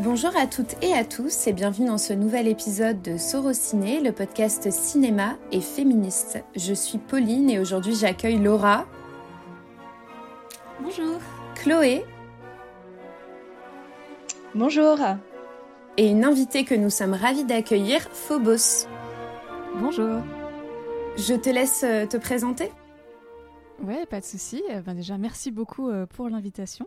Bonjour à toutes et à tous et bienvenue dans ce nouvel épisode de Sorociné, le podcast cinéma et féministe. Je suis Pauline et aujourd'hui j'accueille Laura. Bonjour. Chloé. Bonjour. Et une invitée que nous sommes ravis d'accueillir, Phobos. Bonjour. Je te laisse euh, te présenter. Ouais, pas de souci. Euh, ben déjà, merci beaucoup euh, pour l'invitation.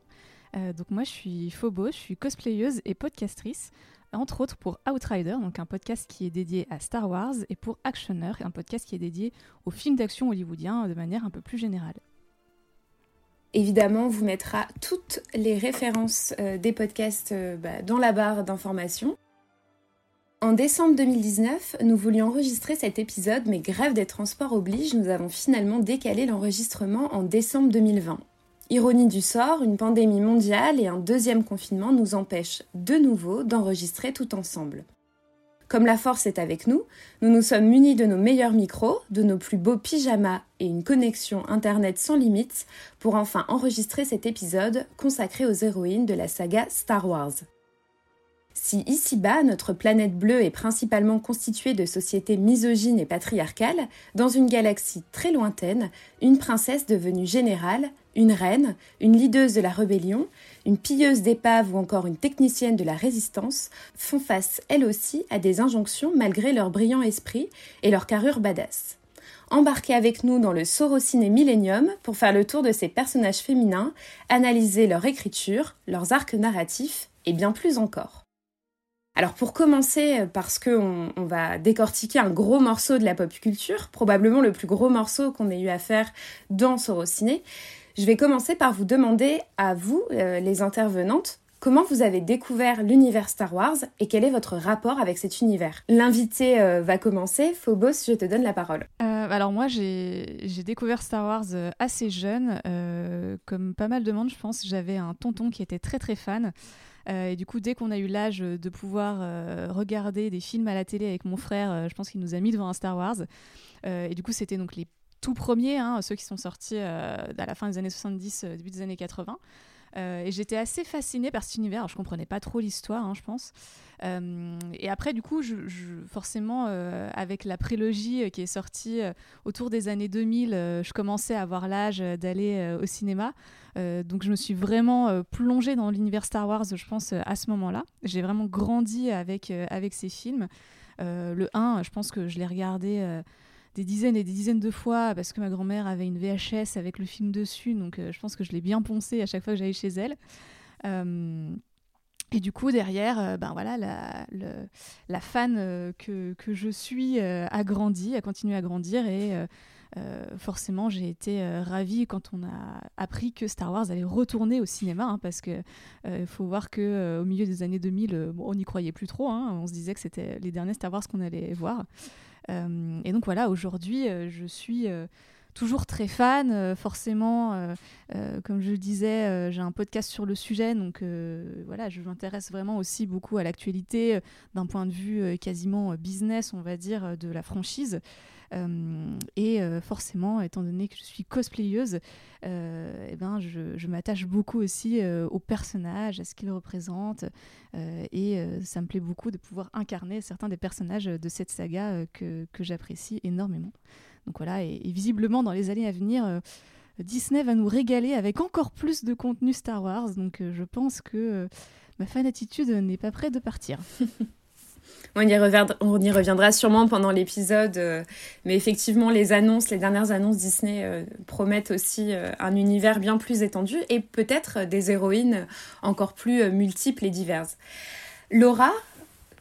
Donc moi, je suis Phobos, je suis cosplayeuse et podcastrice, entre autres pour Outrider, donc un podcast qui est dédié à Star Wars, et pour Actioner, un podcast qui est dédié aux films d'action hollywoodiens de manière un peu plus générale. Évidemment, on vous mettra toutes les références des podcasts bah, dans la barre d'informations. En décembre 2019, nous voulions enregistrer cet épisode, mais grève des transports oblige, nous avons finalement décalé l'enregistrement en décembre 2020. Ironie du sort, une pandémie mondiale et un deuxième confinement nous empêchent de nouveau d'enregistrer tout ensemble. Comme la force est avec nous, nous nous sommes munis de nos meilleurs micros, de nos plus beaux pyjamas et une connexion Internet sans limite pour enfin enregistrer cet épisode consacré aux héroïnes de la saga Star Wars. Si ici-bas, notre planète bleue est principalement constituée de sociétés misogynes et patriarcales, dans une galaxie très lointaine, une princesse devenue générale, une reine, une leaduse de la rébellion, une pilleuse d'épaves ou encore une technicienne de la résistance font face elles aussi à des injonctions malgré leur brillant esprit et leur carrure badass. Embarquez avec nous dans le Sorociné Millennium pour faire le tour de ces personnages féminins, analyser leur écriture, leurs arcs narratifs et bien plus encore. Alors pour commencer, parce qu'on on va décortiquer un gros morceau de la pop culture, probablement le plus gros morceau qu'on ait eu à faire dans Sorociné, je vais commencer par vous demander à vous, euh, les intervenantes, comment vous avez découvert l'univers Star Wars et quel est votre rapport avec cet univers? L'invité euh, va commencer. Phobos, je te donne la parole. Euh, alors moi, j'ai découvert Star Wars assez jeune. comme pas mal de monde, je pense, j'avais un tonton qui était très très fan. Euh, et du coup, dès qu'on a eu l'âge de pouvoir euh, regarder des films à la télé avec mon frère, euh, je pense qu'il nous a mis devant un Star Wars. et du coup, c'était donc les tout premiers, hein, ceux qui sont sortis à la fin des années 70, début des années 80. Euh, et j'étais assez fascinée par cet univers. je comprenais pas trop l'histoire, hein, je pense. Euh, et après, du coup, je, forcément, euh, avec la prélogie qui est sortie autour des années 2000, je commençais à avoir l'âge d'aller au cinéma. donc, je me suis vraiment plongée dans l'univers Star Wars, je pense, à ce moment-là. J'ai vraiment grandi avec, avec ces films. le 1, je pense que je l'ai regardé des dizaines et des dizaines de fois parce que ma grand-mère avait une VHS avec le film dessus, donc euh, je pense que je l'ai bien poncé à chaque fois que j'allais chez elle. Euh, et du coup, derrière, euh, ben voilà, la, la fan que, que, je suis a grandi, a continué à grandir et forcément, j'ai été ravie quand on a appris que Star Wars allait retourner au cinéma, hein, parce que il faut voir que au milieu des années 2000, on n'y croyait plus trop. Hein, on se disait que c'était les derniers Star Wars qu'on allait voir. Euh, et donc voilà, aujourd'hui, euh, je suis euh, toujours très fan. forcément, comme je le disais, j'ai un podcast sur le sujet, donc voilà, je m'intéresse vraiment aussi beaucoup à l'actualité d'un point de vue quasiment business, on va dire, de la franchise. et forcément, étant donné que je suis cosplayeuse, eh ben, je, m'attache beaucoup aussi aux personnages, à ce qu'ils représentent. et ça me plaît beaucoup de pouvoir incarner certains des personnages de cette saga que j'apprécie énormément. Donc voilà, et, visiblement dans les années à venir, euh, Disney va nous régaler avec encore plus de contenu Star Wars. Donc euh, je pense que euh, ma fanatitude n'est pas prête de partir. On y, reviendra, on y reviendra sûrement pendant l'épisode, mais effectivement, les annonces, les dernières annonces Disney promettent aussi un univers bien plus étendu et peut-être des héroïnes encore plus multiples et diverses. Laura,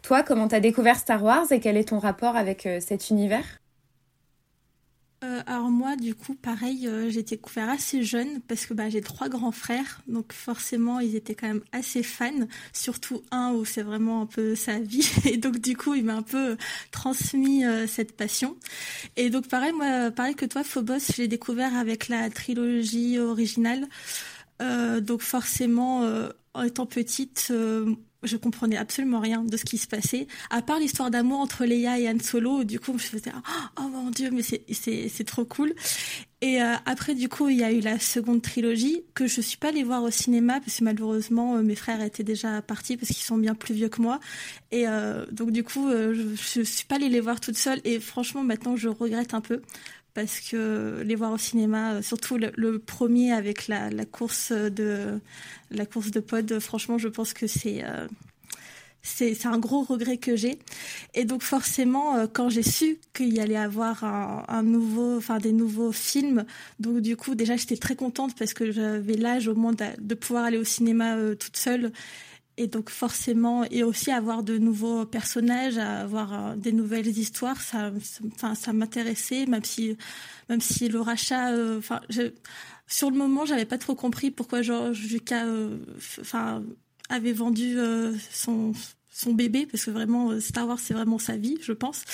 toi, comment t'as découvert Star Wars et quel est ton rapport avec cet univers? Euh, alors moi, du coup, pareil, euh, j'ai découvert assez jeune parce que bah, j'ai trois grands frères, donc forcément, ils étaient quand même assez fans, surtout un où c'est vraiment un peu sa vie, et donc du coup, il m'a un peu transmis euh, cette passion. Et donc pareil, moi, pareil que toi, Phobos, je l'ai découvert avec la trilogie originale. donc forcément, en étant petite, je comprenais absolument rien de ce qui se passait, à part l'histoire d'amour entre Leia et Han Solo. Du coup, je faisais oh mon dieu, mais c'est c'est trop cool. Et euh, après, du coup, il y a eu la seconde trilogie que je suis pas allée voir au cinéma parce que malheureusement, euh, mes frères étaient déjà partis parce qu'ils sont bien plus vieux que moi. Et euh, donc, du coup, je, je suis pas allée les voir toute seule. Et franchement, maintenant, je regrette un peu parce que les voir au cinéma, surtout le, premier avec la, course de la course de pod, franchement, je pense que c'est c'est un gros regret que j'ai. Et donc forcément, euh, quand j'ai su qu'il y allait avoir un, nouveau, enfin des nouveaux films, donc du coup déjà j'étais très contente parce que j'avais l'âge au moins de, pouvoir aller au cinéma euh, toute seule. Et donc forcément, et aussi avoir de nouveaux personnages, avoir euh, des nouvelles histoires, ça, ça m'intéressait, même si, même si le rachat, enfin sur le moment, j'avais pas trop compris pourquoi George Lucas, enfin avait vendu euh, son, son bébé, parce que vraiment, euh, Star Wars, c'est vraiment sa vie, je pense.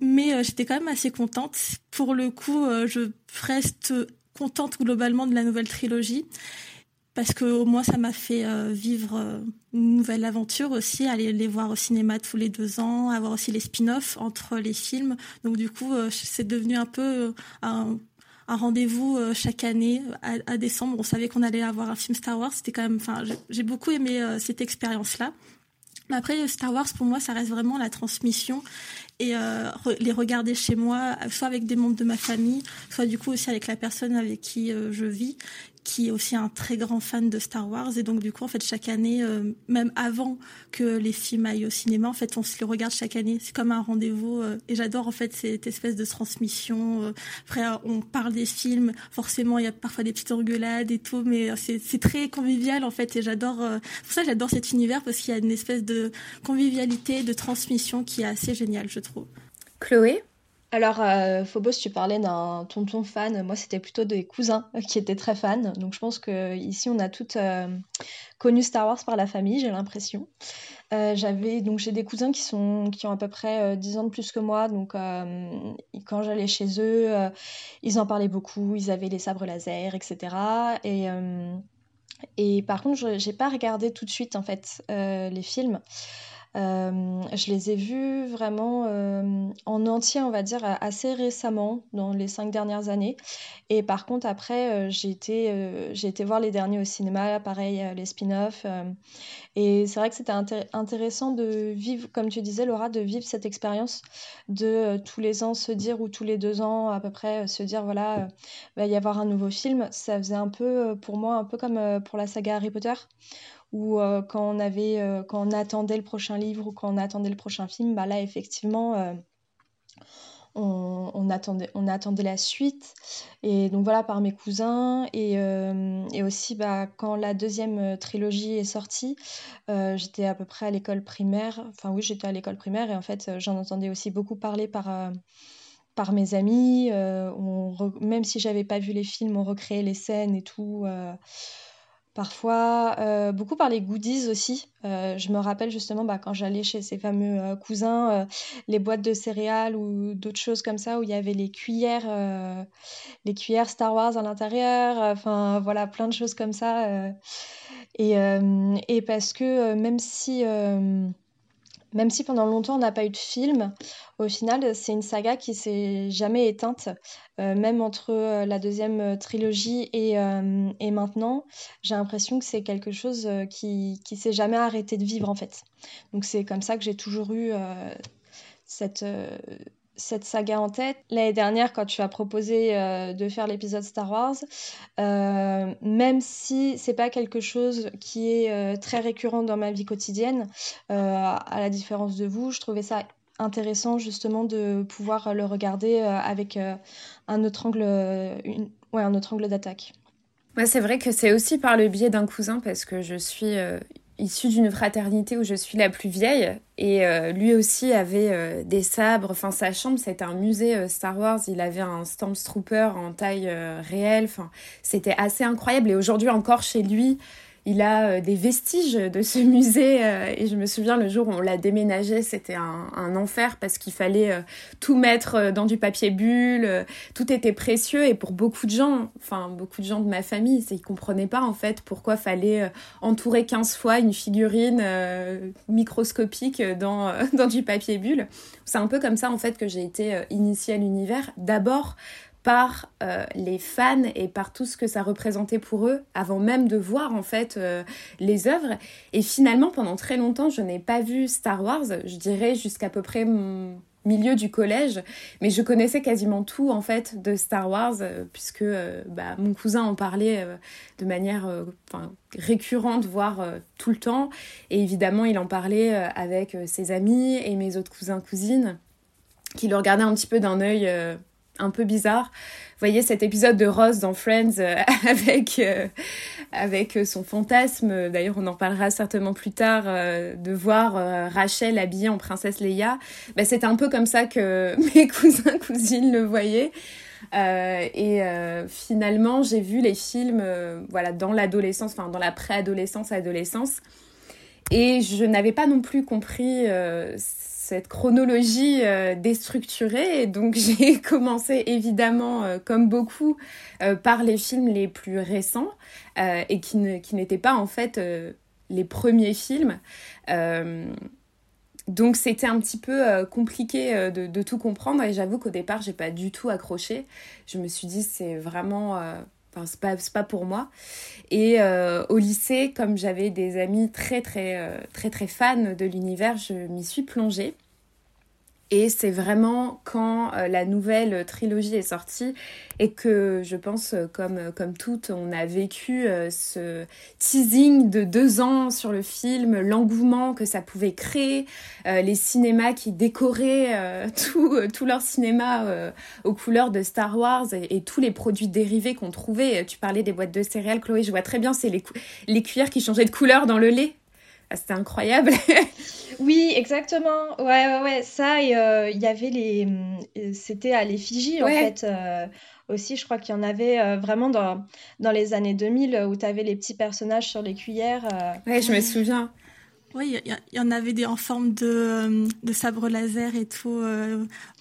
Mais euh, j'étais quand même assez contente. Pour le coup, je reste contente globalement de la nouvelle trilogie parce que moins ça m'a fait vivre une nouvelle aventure aussi, aller les voir au cinéma tous les deux ans, avoir aussi les spin-offs entre les films. Donc du coup, c'est devenu un peu un rendez-vous euh, chaque année à, décembre. On savait qu'on allait avoir un film Star Wars. C'était quand même, enfin, j'ai beaucoup aimé euh, cette expérience-là. Mais après, Star Wars, pour moi, ça reste vraiment la transmission et euh, les regarder chez moi, soit avec des membres de ma famille, soit du coup aussi avec la personne avec qui je vis qui est aussi un très grand fan de Star Wars. Et donc du coup en fait chaque année euh, même avant que les films aillent au cinéma en fait on se les regarde chaque année. C'est comme un rendez-vous euh, et j'adore en fait cette espèce de transmission euh, après on parle des films. Forcément il y a parfois des petites engueulades et tout mais c'est très convivial en fait et j'adore pour ça j'adore cet univers parce qu'il y a une espèce de convivialité de transmission qui est assez géniale je trouve. Chloé? Alors, euh, Phobos, tu parlais d'un tonton fan. Moi, c'était plutôt des cousins qui étaient très fans. Donc, je pense que ici, on a toutes euh, connu Star Wars par la famille, j'ai l'impression. Euh, j'avais donc j'ai des cousins qui sont qui ont à peu près 10 ans de plus que moi. Donc, quand j'allais chez eux, ils en parlaient beaucoup. Ils avaient les sabres laser, etc. Et et par contre, je n'ai pas regardé tout de suite en fait les films. Euh, je les ai vus vraiment euh, en entier, on va dire, assez récemment, dans les cinq dernières années. Et par contre, après, euh, j'ai été, voir les derniers au cinéma, pareil, les spin-offs. et c'est vrai que c'était intéressant de vivre, comme tu disais, Laura, de vivre cette expérience de tous les ans se dire, ou tous les deux ans à peu près, se dire, voilà, il va y avoir un nouveau film. Ça faisait un peu, pour moi, un peu comme pour la saga Harry Potter ou euh, quand on avait euh, quand on attendait le prochain livre ou quand on attendait le prochain film bah là effectivement euh, on, attendait, on attendait la suite. Et donc voilà, par mes cousins. Et, et aussi, bah, quand la deuxième trilogie est sortie, j'étais à peu près à l'école primaire. Enfin oui, j'étais à l'école primaire. Et en fait, j'en entendais aussi beaucoup parler par, par mes amis. Même si j'avais pas vu les films, on recréait les scènes et tout. Parfois, euh, beaucoup par les goodies aussi. Euh, je me rappelle justement bah, quand j'allais chez ces fameux euh, cousins, les boîtes de céréales ou d'autres choses comme ça où il y avait les cuillères, les cuillères Star Wars à l'intérieur. Enfin voilà, plein de choses comme ça. Et, et, parce que même si même si pendant longtemps on n'a pas eu de film, au final c'est une saga qui s'est jamais éteinte. Euh, même entre euh, la deuxième euh, trilogie et, et maintenant, j'ai l'impression que c'est quelque chose qui, qui s'est jamais arrêté de vivre en fait. Donc c'est comme ça que j'ai toujours eu cette cette saga en tête. L'année dernière, quand tu as proposé euh, de faire l'épisode Star Wars, euh, même si c'est pas quelque chose qui est euh, très récurrent dans ma vie quotidienne, à la différence de vous, je trouvais ça intéressant justement de pouvoir le regarder avec un autre angle, ouais, un autre angle d'attaque. c'est vrai que c'est aussi par le biais d'un cousin parce que je suis issue d'une fraternité où je suis la plus vieille et euh, lui aussi avait euh, des sabres. Enfin, sa chambre, c'était un musée euh, Star Wars. Il avait un Stormtrooper en taille réelle. C'était assez incroyable. Et aujourd'hui encore chez lui, il a euh, des vestiges de ce musée euh, et je me souviens le jour où on l'a déménagé, c'était un, enfer parce qu'il fallait euh, tout mettre dans du papier bulle, tout était précieux et pour beaucoup de gens, enfin beaucoup de gens de ma famille, ils comprenaient pas en fait pourquoi fallait entourer 15 fois une figurine microscopique dans, dans du papier bulle. C'est un peu comme ça en fait que j'ai été initiée à l'univers. D'abord par euh, les fans et par tout ce que ça représentait pour eux avant même de voir en fait euh, les œuvres. Et finalement, pendant très longtemps, je n'ai pas vu Star Wars, je dirais jusqu'à peu près milieu du collège, mais je connaissais quasiment tout en fait de Star Wars euh, puisque bah, mon cousin en parlait de manière récurrente, voire tout le temps. Et évidemment, il en parlait avec ses amis et mes autres cousins cousines qui le regardaient un petit peu d'un œil un peu bizarre. Vous voyez cet épisode de Rose dans Friends euh, avec, euh, avec son fantasme, d'ailleurs on en parlera certainement plus tard, euh, de voir Rachel habillée en princesse Leia. Bah, c'est un peu comme ça que mes cousins, cousines le voyaient. et finalement, j'ai vu les films voilà, dans l'adolescence, enfin dans la préadolescence, adolescence. Et je n'avais pas non plus compris cette chronologie euh, déstructurée. Donc j'ai commencé évidemment, euh, comme beaucoup, euh, par les films les plus récents et qui, n'étaient pas en fait les premiers films. donc c'était un petit peu compliqué de, tout comprendre et j'avoue qu'au départ j'ai pas du tout accroché. Je me suis dit c'est vraiment Enfin, c'est pas, pas pour moi. Et euh, au lycée, comme j'avais des amis très, très, euh, très, très fans de l'univers, je m'y suis plongée. Et c'est vraiment quand euh, la nouvelle trilogie est sortie et que je pense, euh, comme, euh, comme toutes, on a vécu ce teasing de deux ans sur le film, l'engouement que ça pouvait créer, les cinémas qui décoraient tout, tout, leur cinéma aux couleurs de Star Wars et, tous les produits dérivés qu'on trouvait. Tu parlais des boîtes de céréales, Chloé, je vois très bien, c'est les, les cuillères qui changeaient de couleur dans le lait. Ah, c'était incroyable. oui, exactement. Ouais, ouais, ouais. Ça, euh, il y avait les. Euh, c'était à l'effigie, en fait. Euh, aussi, je crois qu'il y en avait vraiment dans, dans les années 2000 où tu avais les petits personnages sur les cuillères. Ouais, je me souviens. Oui, il y, en avait des en forme de, de sabre laser et tout.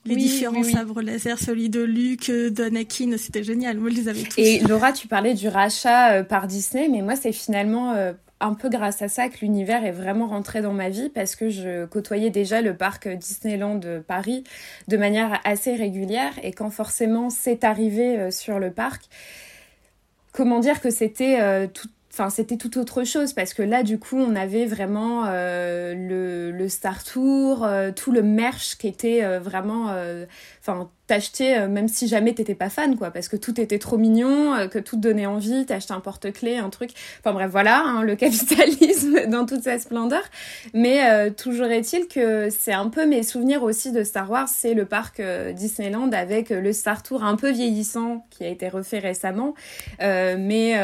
les différents sabres laser, celui de Luke, d'Anakin, c'était génial. Moi, je les avais tous. Et Laura, tu parlais du rachat par Disney, mais moi, c'est finalement un peu grâce à ça que l'univers est vraiment rentré dans ma vie parce que je côtoyais déjà le parc Disneyland de Paris de manière assez régulière. Et quand forcément c'est arrivé euh, sur le parc, comment dire que c'était euh, c'était tout autre chose parce que là, du coup, on avait vraiment euh, le, Star Tour, tout le merch qui était vraiment, t'acheter euh, même si jamais t'étais pas fan quoi parce que tout était trop mignon euh, que tout te donnait envie t'achetais un porte-clés un truc. Enfin bref voilà hein, le capitalisme dans toute sa splendeur. Mais euh, toujours est-il que c'est un peu mes souvenirs aussi de Star Wars c'est le parc Disneyland avec le Star Tour un peu vieillissant qui a été refait récemment. Mais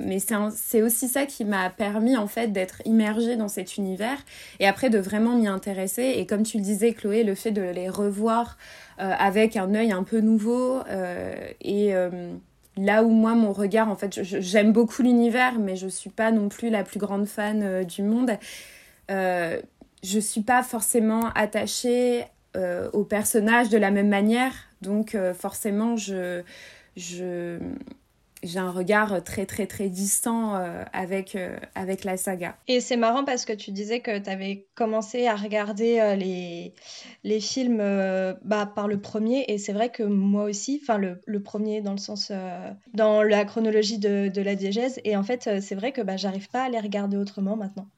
mais c'est aussi ça qui m'a permis en fait d'être immergée dans cet univers et après de vraiment m'y intéresser. Et comme tu le disais Chloé le fait de les revoir euh, avec un œil un peu nouveau. Euh, et euh, là où moi, mon regard, en fait, j'aime beaucoup l'univers, mais je suis pas non plus la plus grande fan du monde. je suis pas forcément attachée au personnage de la même manière. Donc forcément, je, j'ai un regard très très très distant euh, avec, euh, avec la saga. Et c'est marrant parce que tu disais que tu avais commencé à regarder euh, les, les films bah, par le premier et c'est vrai que moi aussi, enfin le, le, premier dans le sens, dans la chronologie de, de, la diégèse et en fait c'est vrai que bah, j'arrive pas à les regarder autrement maintenant.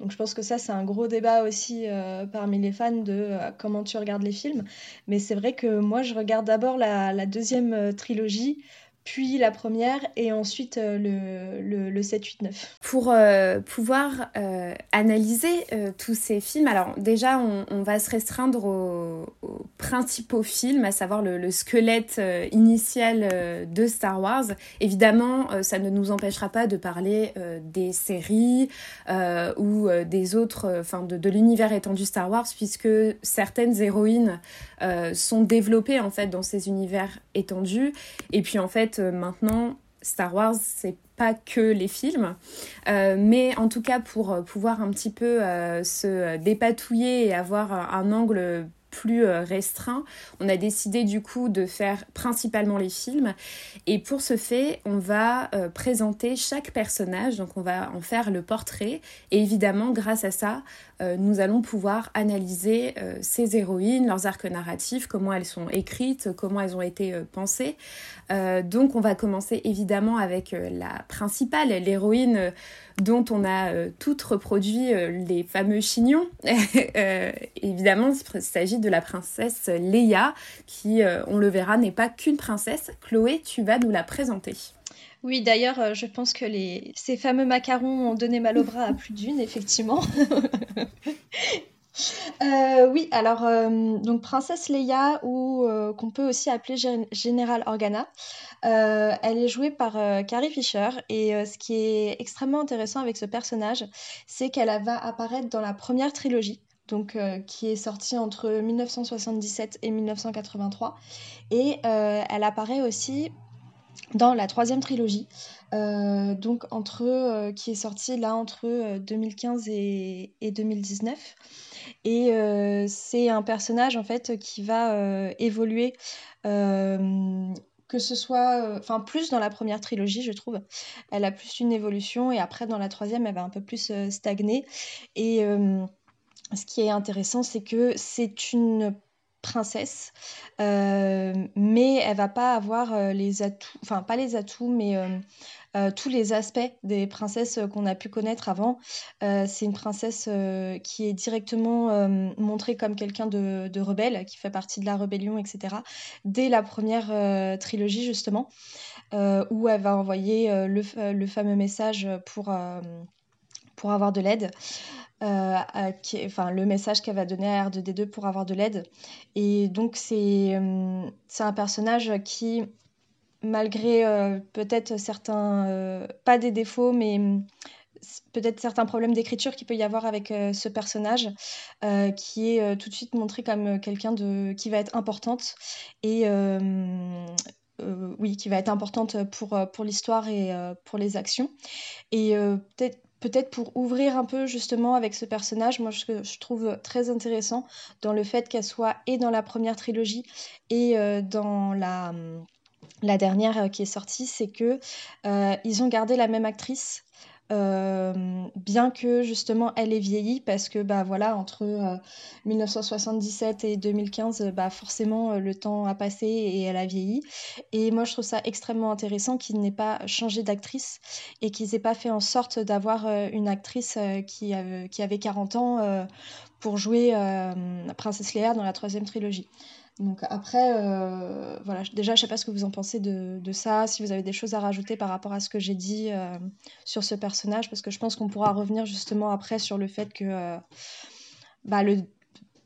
Donc je pense que ça, c'est un gros débat aussi parmi les fans de comment tu regardes les films. Mais c'est vrai que moi, je regarde d'abord la, deuxième trilogie puis la première et ensuite euh, le, le, 7, 8, 9. Pour euh, pouvoir euh, analyser tous ces films, alors déjà on, va se restreindre aux, principaux films, à savoir le, squelette initial de Star Wars. Évidemment, ça ne nous empêchera pas de parler des séries ou des autres, de, de l'univers étendu Star Wars, puisque certaines héroïnes sont développées en fait dans ces univers étendus. Et puis en fait, euh, maintenant, Star Wars, c'est pas que les films, euh, mais en tout cas pour euh, pouvoir un petit peu se dépatouiller et avoir un, angle plus restreint, on a décidé du coup de faire principalement les films. Et pour ce fait, on va présenter chaque personnage, donc on va en faire le portrait. Et évidemment, grâce à ça, nous allons pouvoir analyser ces héroïnes, leurs arcs narratifs, comment elles sont écrites, comment elles ont été pensées. donc on va commencer évidemment avec la principale, l'héroïne dont on a euh, toutes reproduit euh, les fameux chignons. Euh, évidemment, il s'agit de la princesse Leia, qui, on le verra, n'est pas qu'une princesse. Chloé, tu vas nous la présenter. Oui, d'ailleurs, je pense que ces fameux macarons ont donné mal au bras à plus d'une, effectivement. Euh, oui, alors, euh, donc Princesse Leia, ou euh, qu'on peut aussi appeler Général Organa, elle est jouée par Carrie Fisher. Et ce qui est extrêmement intéressant avec ce personnage, c'est qu'elle va apparaître dans la première trilogie. Donc, qui est sortie entre 1977 et 1983. Et elle apparaît aussi dans la troisième trilogie, donc entre, qui est sortie là entre 2015 et, et 2019. Et euh, c'est un personnage en fait qui va euh, évoluer euh, que ce soit, enfin plus dans la première trilogie, je trouve, elle a plus une évolution et après dans la troisième, elle va un peu plus stagner. Et ce qui est intéressant, c'est que c'est une princesse, mais elle va pas avoir les atouts, enfin pas les atouts, mais euh, tous les aspects des princesses qu'on a pu connaître avant. Euh, c'est une princesse euh, qui est directement montrée comme quelqu'un de, rebelle, qui fait partie de la rébellion, etc. Dès la première trilogie, justement, où elle va envoyer le, fameux message pour, pour avoir de l'aide. enfin, le message qu'elle va donner à R2D2 pour avoir de l'aide. Et donc, c'est un personnage qui malgré euh, peut-être certains, euh, pas des défauts, mais mm, peut-être certains problèmes d'écriture qu'il peut y avoir avec euh, ce personnage, qui est tout de suite montré comme quelqu'un de qui va être importante et oui, qui va être importante pour, l'histoire et pour les actions. Et peut-être peut-être pour ouvrir un peu justement avec ce personnage, moi je, je trouve très intéressant dans le fait qu'elle soit et dans la première trilogie et dans la la dernière euh, qui est sortie, c'est que euh, ils ont gardé la même actrice. Euh, bien que justement elle ait vieilli parce que bah voilà entre 1977 et 2015 bah forcément le temps a passé et elle a vieilli et moi je trouve ça extrêmement intéressant qu'ils n'aient pas changé d'actrice et qu'ils aient pas fait en sorte d'avoir une actrice qui, qui, avait 40 ans pour jouer Princesse Léa dans la troisième trilogie donc après, euh, voilà, déjà, je sais pas ce que vous en pensez de, de, ça, si vous avez des choses à rajouter par rapport à ce que j'ai dit euh, sur ce personnage, parce que je pense qu'on pourra revenir justement après sur le fait que euh, bah, le,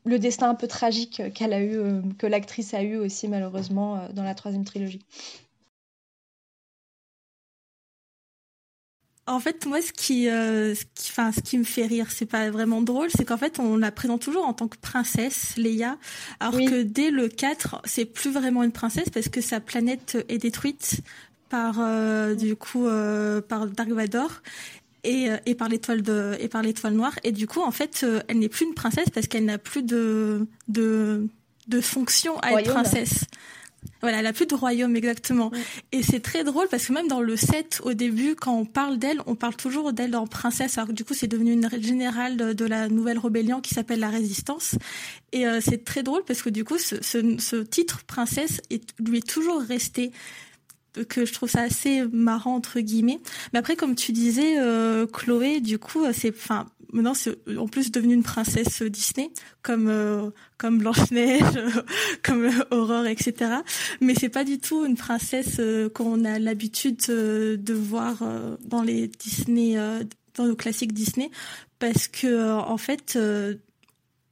le, destin un peu tragique qu'elle a eu, que l'actrice a eu aussi malheureusement dans la troisième trilogie. En fait, moi, ce qui, euh, ce qui, enfin, ce qui me fait rire, c'est pas vraiment drôle, c'est qu'en fait, on la présente toujours en tant que princesse, Leia, alors que dès le 4, c'est plus vraiment une princesse parce que sa planète est détruite par, euh, du coup, euh, par Dark Vador. Et, et par l'étoile de et par l'étoile noire. Et du coup en fait elle n'est plus une princesse parce qu'elle n'a plus de de de fonction à être princesse voilà, elle a plus de royaume exactement. Et c'est très drôle parce que même dans le set au début, quand on parle d'elle, on parle toujours d'elle en princesse. Alors que du coup, c'est devenu une générale de, la nouvelle rébellion qui s'appelle la Résistance. Et euh, c'est très drôle parce que du coup, ce, ce, titre princesse est, lui est toujours resté que je trouve ça assez marrant entre guillemets. Mais après, comme tu disais, euh, Chloé, du coup, c'est, enfin, maintenant c'est en plus devenu une princesse Disney comme euh, comme Blanche Neige comme Aurore etc mais c'est pas du tout une princesse euh, qu'on a l'habitude euh, de voir dans les Disney dans nos classiques Disney parce que en fait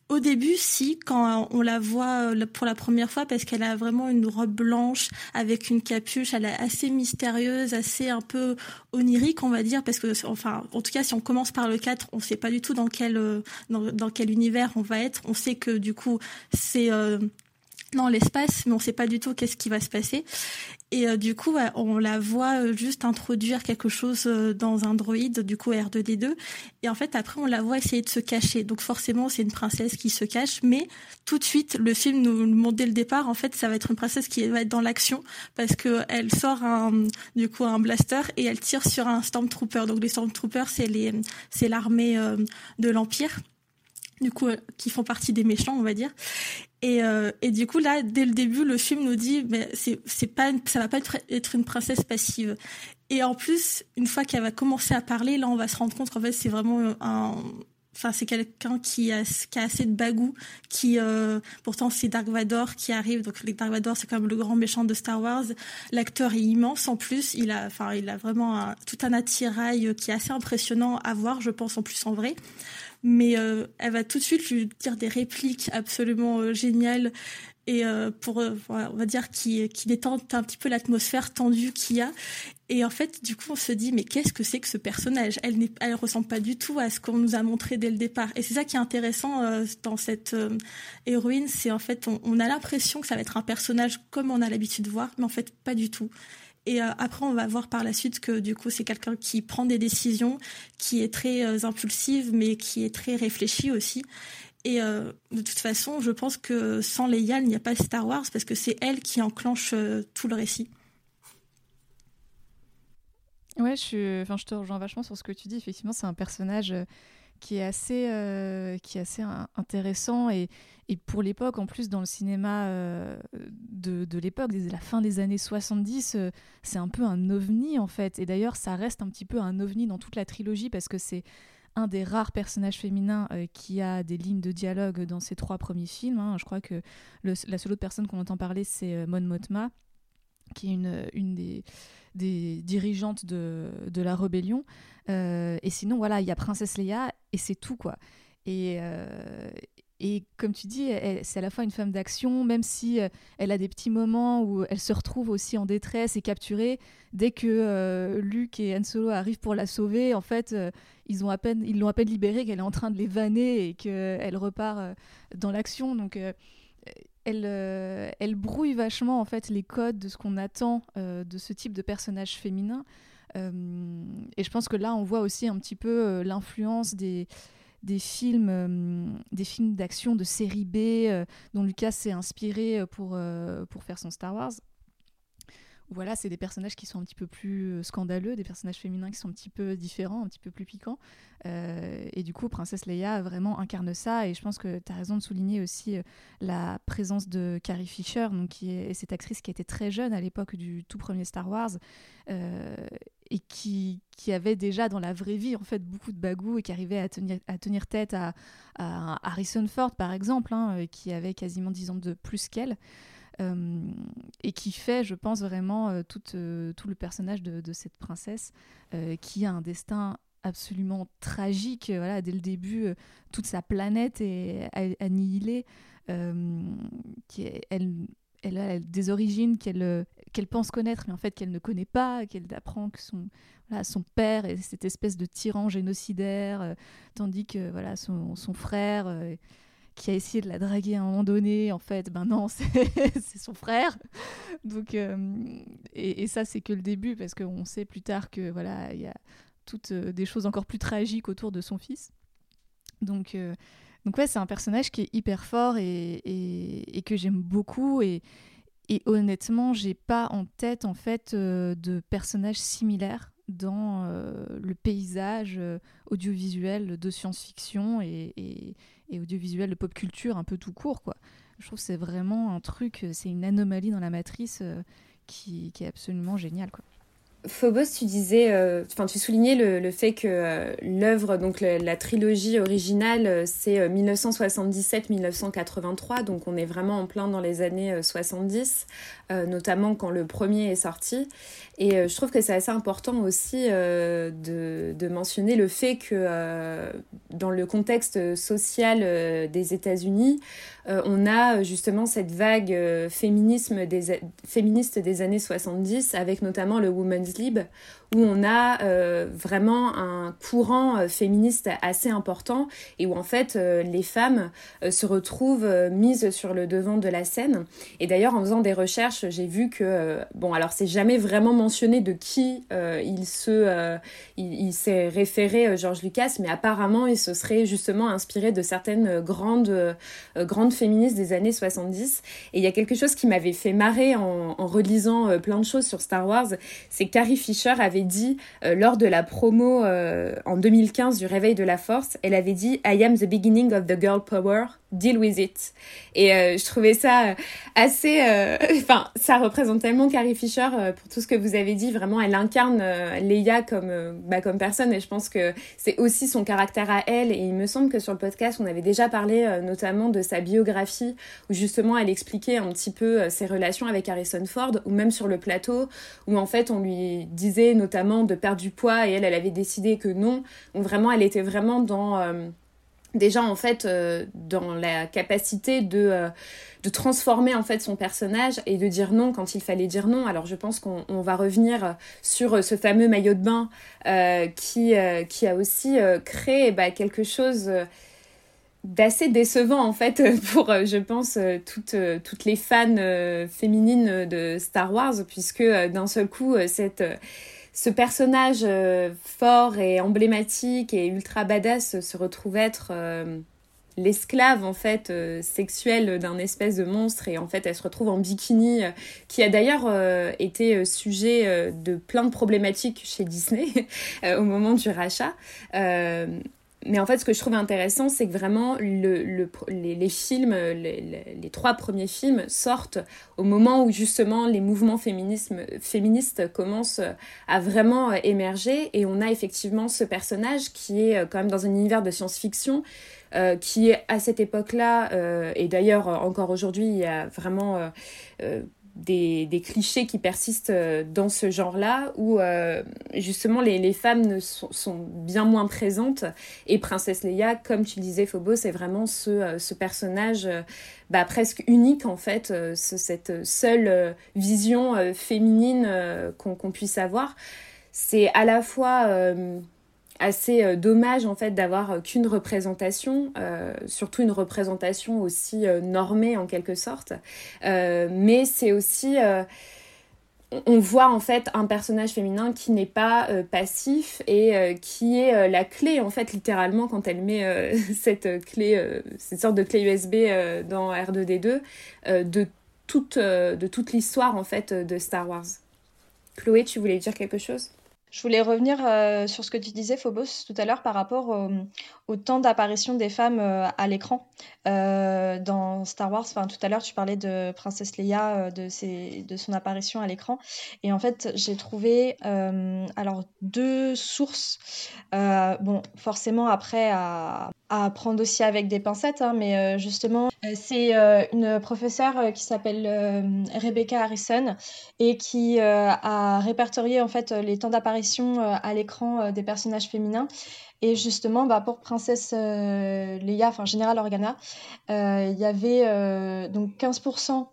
au début, si, quand on la voit euh, pour la première fois, parce qu'elle a vraiment une robe blanche avec une capuche, elle est assez mystérieuse, assez un peu onirique, on va dire, parce que, enfin, en tout cas, si on commence par le 4, on sait pas du tout dans quel, euh, dans, quel univers on va être. On sait que, du coup, c'est, euh, l'espace, mais on ne sait pas du tout qu'est-ce qui va se passer. Et euh, du coup, on la voit euh, juste introduire quelque chose euh, dans un droïde, du coup R2D2. Et en fait, après, on la voit essayer de se cacher. Donc forcément, c'est une princesse qui se cache. Mais tout de suite, le film nous montre dès le départ, en fait, ça va être une princesse qui va être dans l'action parce que elle sort un, du coup, un blaster et elle tire sur un Stormtrooper. Donc les Stormtroopers, c'est c'est l'armée de l'Empire du coup, qui font partie des méchants, on va dire. Et, euh, et du coup, là, dès le début, le film nous dit, mais c'est, c'est pas, ça va pas être, une princesse passive. Et en plus, une fois qu'elle va commencer à parler, là, on va se rendre compte qu'en fait, c'est vraiment un, enfin, c'est quelqu'un qui a, qui a assez de bagou, qui, euh, pourtant, c'est Dark Vador qui arrive. Donc, Dark Vador, c'est comme le grand méchant de Star Wars. L'acteur est immense en plus. Il a, enfin, il a vraiment tout un attirail qui est assez impressionnant à voir, je pense, en plus en vrai mais euh, elle va tout de suite lui dire des répliques absolument euh, géniales et euh, pour on va dire qui qui détendent un petit peu l'atmosphère tendue qu'il y a. Et en fait du coup on se dit mais qu'est-ce que c'est que ce personnage? Elle n'est elle ressemble pas du tout à ce qu'on nous a montré dès le départ. Et c'est ça qui est intéressant dans cette héroïne c'est en fait on, on a l'impression que ça va être un personnage comme on a l'habitude de voir mais en fait pas du tout. Et euh, après, on va voir par la suite que du coup, c'est quelqu'un qui prend des décisions, qui est très euh, impulsive, mais qui est très réfléchi aussi. Et euh, de toute façon, je pense que sans Leia, il n'y a pas Star Wars parce que c'est elle qui enclenche tout le récit. Ouais, je, suis... je te rejoins vachement sur ce que tu dis. Effectivement, c'est un personnage qui est assez, euh, qui est assez intéressant et, pour l'époque, en plus, dans le cinéma euh, de, l'époque, la fin des années 70, euh, c'est un peu un ovni en fait. Et d'ailleurs, ça reste un petit peu un ovni dans toute la trilogie parce que c'est un des rares personnages féminins qui a des lignes de dialogue dans ses trois premiers films. Hein. Je crois que la seule autre personne qu'on entend parler, c'est Mon Motma, qui est une, une des, dirigeantes de, la rébellion. Euh, et sinon, voilà, il y a Princesse Leia et c'est tout, quoi. Et, euh, et comme tu dis, c'est à la fois une femme d'action, même si euh, elle a des petits moments où elle se retrouve aussi en détresse et capturée. Dès que Luke et Han Solo arrivent pour la sauver, en fait, peine, ils l'ont à peine libérée, qu'elle est en train de les vanner et qu'elle repart dans l'action. Donc elle, elle brouille vachement en fait les codes de ce qu'on attend de ce type de personnage féminin. Euh, et je pense que là, on voit aussi un petit peu euh, l'influence des, des films, euh, des films d'action de série B dont Lucas s'est inspiré pour, pour faire son Star Wars voilà, c'est des personnages qui sont un petit peu plus scandaleux, des personnages féminins qui sont un petit peu différents, un petit peu plus piquants. et du coup, Princesse Leia vraiment incarne ça. Et je pense que tu as raison de souligner aussi la présence de Carrie Fisher, donc qui est cette actrice qui était très jeune à l'époque du tout premier Star Wars, et qui, qui, avait déjà dans la vraie vie en fait beaucoup de bagou et qui arrivait à tenir, à tenir tête à, Harrison Ford par exemple, hein, euh, qui avait quasiment 10 ans de plus qu'elle. Euh, et qui fait, je pense, vraiment euh, tout, tout, le personnage de, cette princesse qui a un destin absolument tragique. Voilà, dès le début, toute sa planète est annihilée. qui elle, elle a des origines qu'elle qu'elle pense connaître, mais en fait qu'elle ne connaît pas, qu'elle apprend que son, voilà, son père est cette espèce de tyran génocidaire, euh, tandis que voilà, son, son frère, euh, qui a essayé de la draguer à un moment donné, en fait, ben non, c'est son frère. Donc, euh, et, et, ça, c'est que le début, parce qu'on sait plus tard que voilà, il y a toutes des choses encore plus tragiques autour de son fils. Donc, donc ouais, c'est un personnage qui est hyper fort et, et, que j'aime beaucoup. Et, et honnêtement, j'ai pas en tête en fait euh, de personnages similaires dans euh, le paysage euh, audiovisuel de science-fiction et, et, audiovisuel de pop culture un peu tout court quoi. Je trouve que c'est vraiment un truc, c'est une anomalie dans la matrice qui, est absolument géniale. Phobos, tu disais, euh, tu soulignais le, fait que euh, l'œuvre, donc la, trilogie originale, euh, c'est 1977-1983, donc on est vraiment en plein dans les années 70, notamment quand le premier est sorti. Et je trouve que c'est assez important aussi de, de, mentionner le fait que dans le contexte social des États-Unis, on a justement cette vague féminisme des, féministe des années 70, avec notamment le Women's Lib, où on a euh, vraiment un courant euh, féministe assez important et où en fait euh, les femmes se retrouvent mises sur le devant de la scène. Et d'ailleurs en faisant des recherches, j'ai vu que bon alors c'est jamais vraiment mentionné de qui il se il, s'est référé George Lucas, mais apparemment il se serait justement inspiré de certaines grandes grandes féministes des années 70. Et il y a quelque chose qui m'avait fait marrer en, en relisant plein de choses sur Star Wars, c'est Carrie Fisher avait dit euh, lors de la promo euh, en 2015 du Réveil de la Force, elle avait dit I am the beginning of the girl power deal with it. Et euh, je trouvais ça euh, assez... Euh, enfin, ça représente tellement Carrie Fisher pour tout ce que vous avez dit. Vraiment, elle incarne Leia comme, bah, comme personne et je pense que c'est aussi son caractère à elle. Et il me semble que sur le podcast, on avait déjà parlé notamment de sa biographie où justement elle expliquait un petit peu ses relations avec Harrison Ford ou même sur le plateau où en fait on lui disait notamment de perdre du poids et elle, elle avait décidé que non. Donc vraiment, elle était vraiment dans déjà en fait euh, dans la capacité de, euh, de transformer en fait son personnage et de dire non quand il fallait dire non. Alors je pense qu'on va revenir sur ce fameux maillot de bain euh, qui, qui a aussi créé bah, quelque chose d'assez décevant en fait pour je pense toutes, toutes les fans féminines de Star Wars puisque d'un seul coup cette ce personnage euh, fort et emblématique et ultra badass se retrouve être euh, l'esclave en fait euh, sexuelle d'un espèce de monstre. Et en fait elle se retrouve en bikini qui a d'ailleurs été sujet de plein de problématiques chez Disney au moment du rachat mais en fait, ce que je trouve intéressant, c'est que vraiment, le, le, les, films, les, les, trois premiers films sortent au moment où justement les mouvements féministes commencent à vraiment émerger. Et on a effectivement ce personnage qui est euh, quand même dans un univers de science-fiction, euh, qui à cette époque-là, euh, et d'ailleurs encore aujourd'hui, il y a vraiment... Euh, des, des, clichés qui persistent euh, dans ce genre-là, où euh, justement les, les femmes ne sont, sont, bien moins présentes. Et Princesse Leia, comme tu disais, Phobos, c'est vraiment ce, euh, ce personnage bah, presque unique, en fait, ce, cette seule vision féminine qu'on puisse avoir. C'est à la fois assez euh, dommage en fait d'avoir euh, qu'une représentation, euh, surtout une représentation aussi normée en quelque sorte. mais c'est aussi on voit en fait un personnage féminin qui n'est pas passif et qui est la clé en fait littéralement quand elle met cette clé, cette sorte de clé USB dans R2D2 de toute, de toute l'histoire en fait de Star Wars. Chloé, tu voulais dire quelque chose? Je voulais revenir euh, sur ce que tu disais, Phobos, tout à l'heure par rapport au, temps d'apparition des femmes euh, à l'écran euh, dans Star Wars. Enfin, tout à l'heure, tu parlais de Princesse Leia, de, son apparition à l'écran. Et en fait, j'ai trouvé alors deux sources. bon, forcément, après, à, à, prendre aussi avec des pincettes, hein, mais justement, c'est une professeure qui s'appelle Rebecca Harrison et qui a répertorié en fait les temps d'apparition euh, à l'écran euh, des personnages féminins. Et justement, bah, pour Princesse euh, Leia, enfin Général Organa, il y avait donc 15%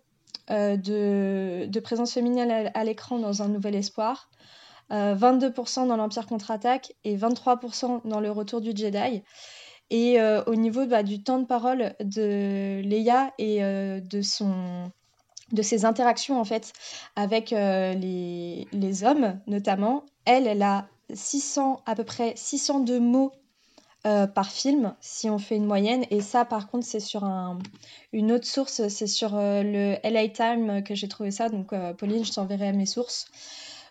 de, de, présence féminine à, l'écran dans Un Nouvel Espoir, 22% dans l'Empire contre-attaque et 23% dans Le Retour du Jedi. Et au niveau bah, du temps de parole de Leia et de son de ses interactions en fait avec les, les, hommes notamment elle, elle a 600, à peu près 602 mots euh, par film, si on fait une moyenne. Et ça, par contre, c'est sur un, une autre source, c'est sur euh, le LA Time que j'ai trouvé ça. Donc, euh, Pauline, je t'enverrai mes sources.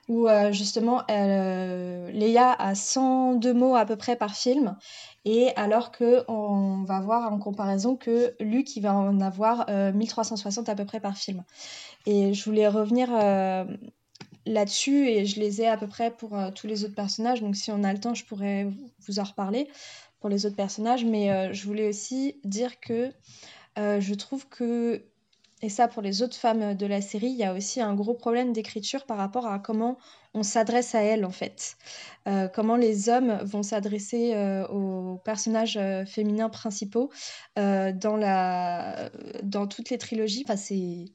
Où justement, Léa a 102 mots à peu près par film. Et alors qu'on va voir en comparaison que Luc, il va en avoir 1360 à peu près par film. Et je voulais revenir là-dessus et je les ai à peu près pour euh, tous les autres personnages. Donc si on a le temps, je pourrais vous en reparler pour les autres personnages. Mais euh, je voulais aussi dire que euh, je trouve que, et ça pour les autres femmes de la série, il y a aussi un gros problème d'écriture par rapport à comment on s'adresse à elles en fait. comment les hommes vont s'adresser aux personnages féminins principaux dans, la... dans toutes les trilogies. Enfin, c'est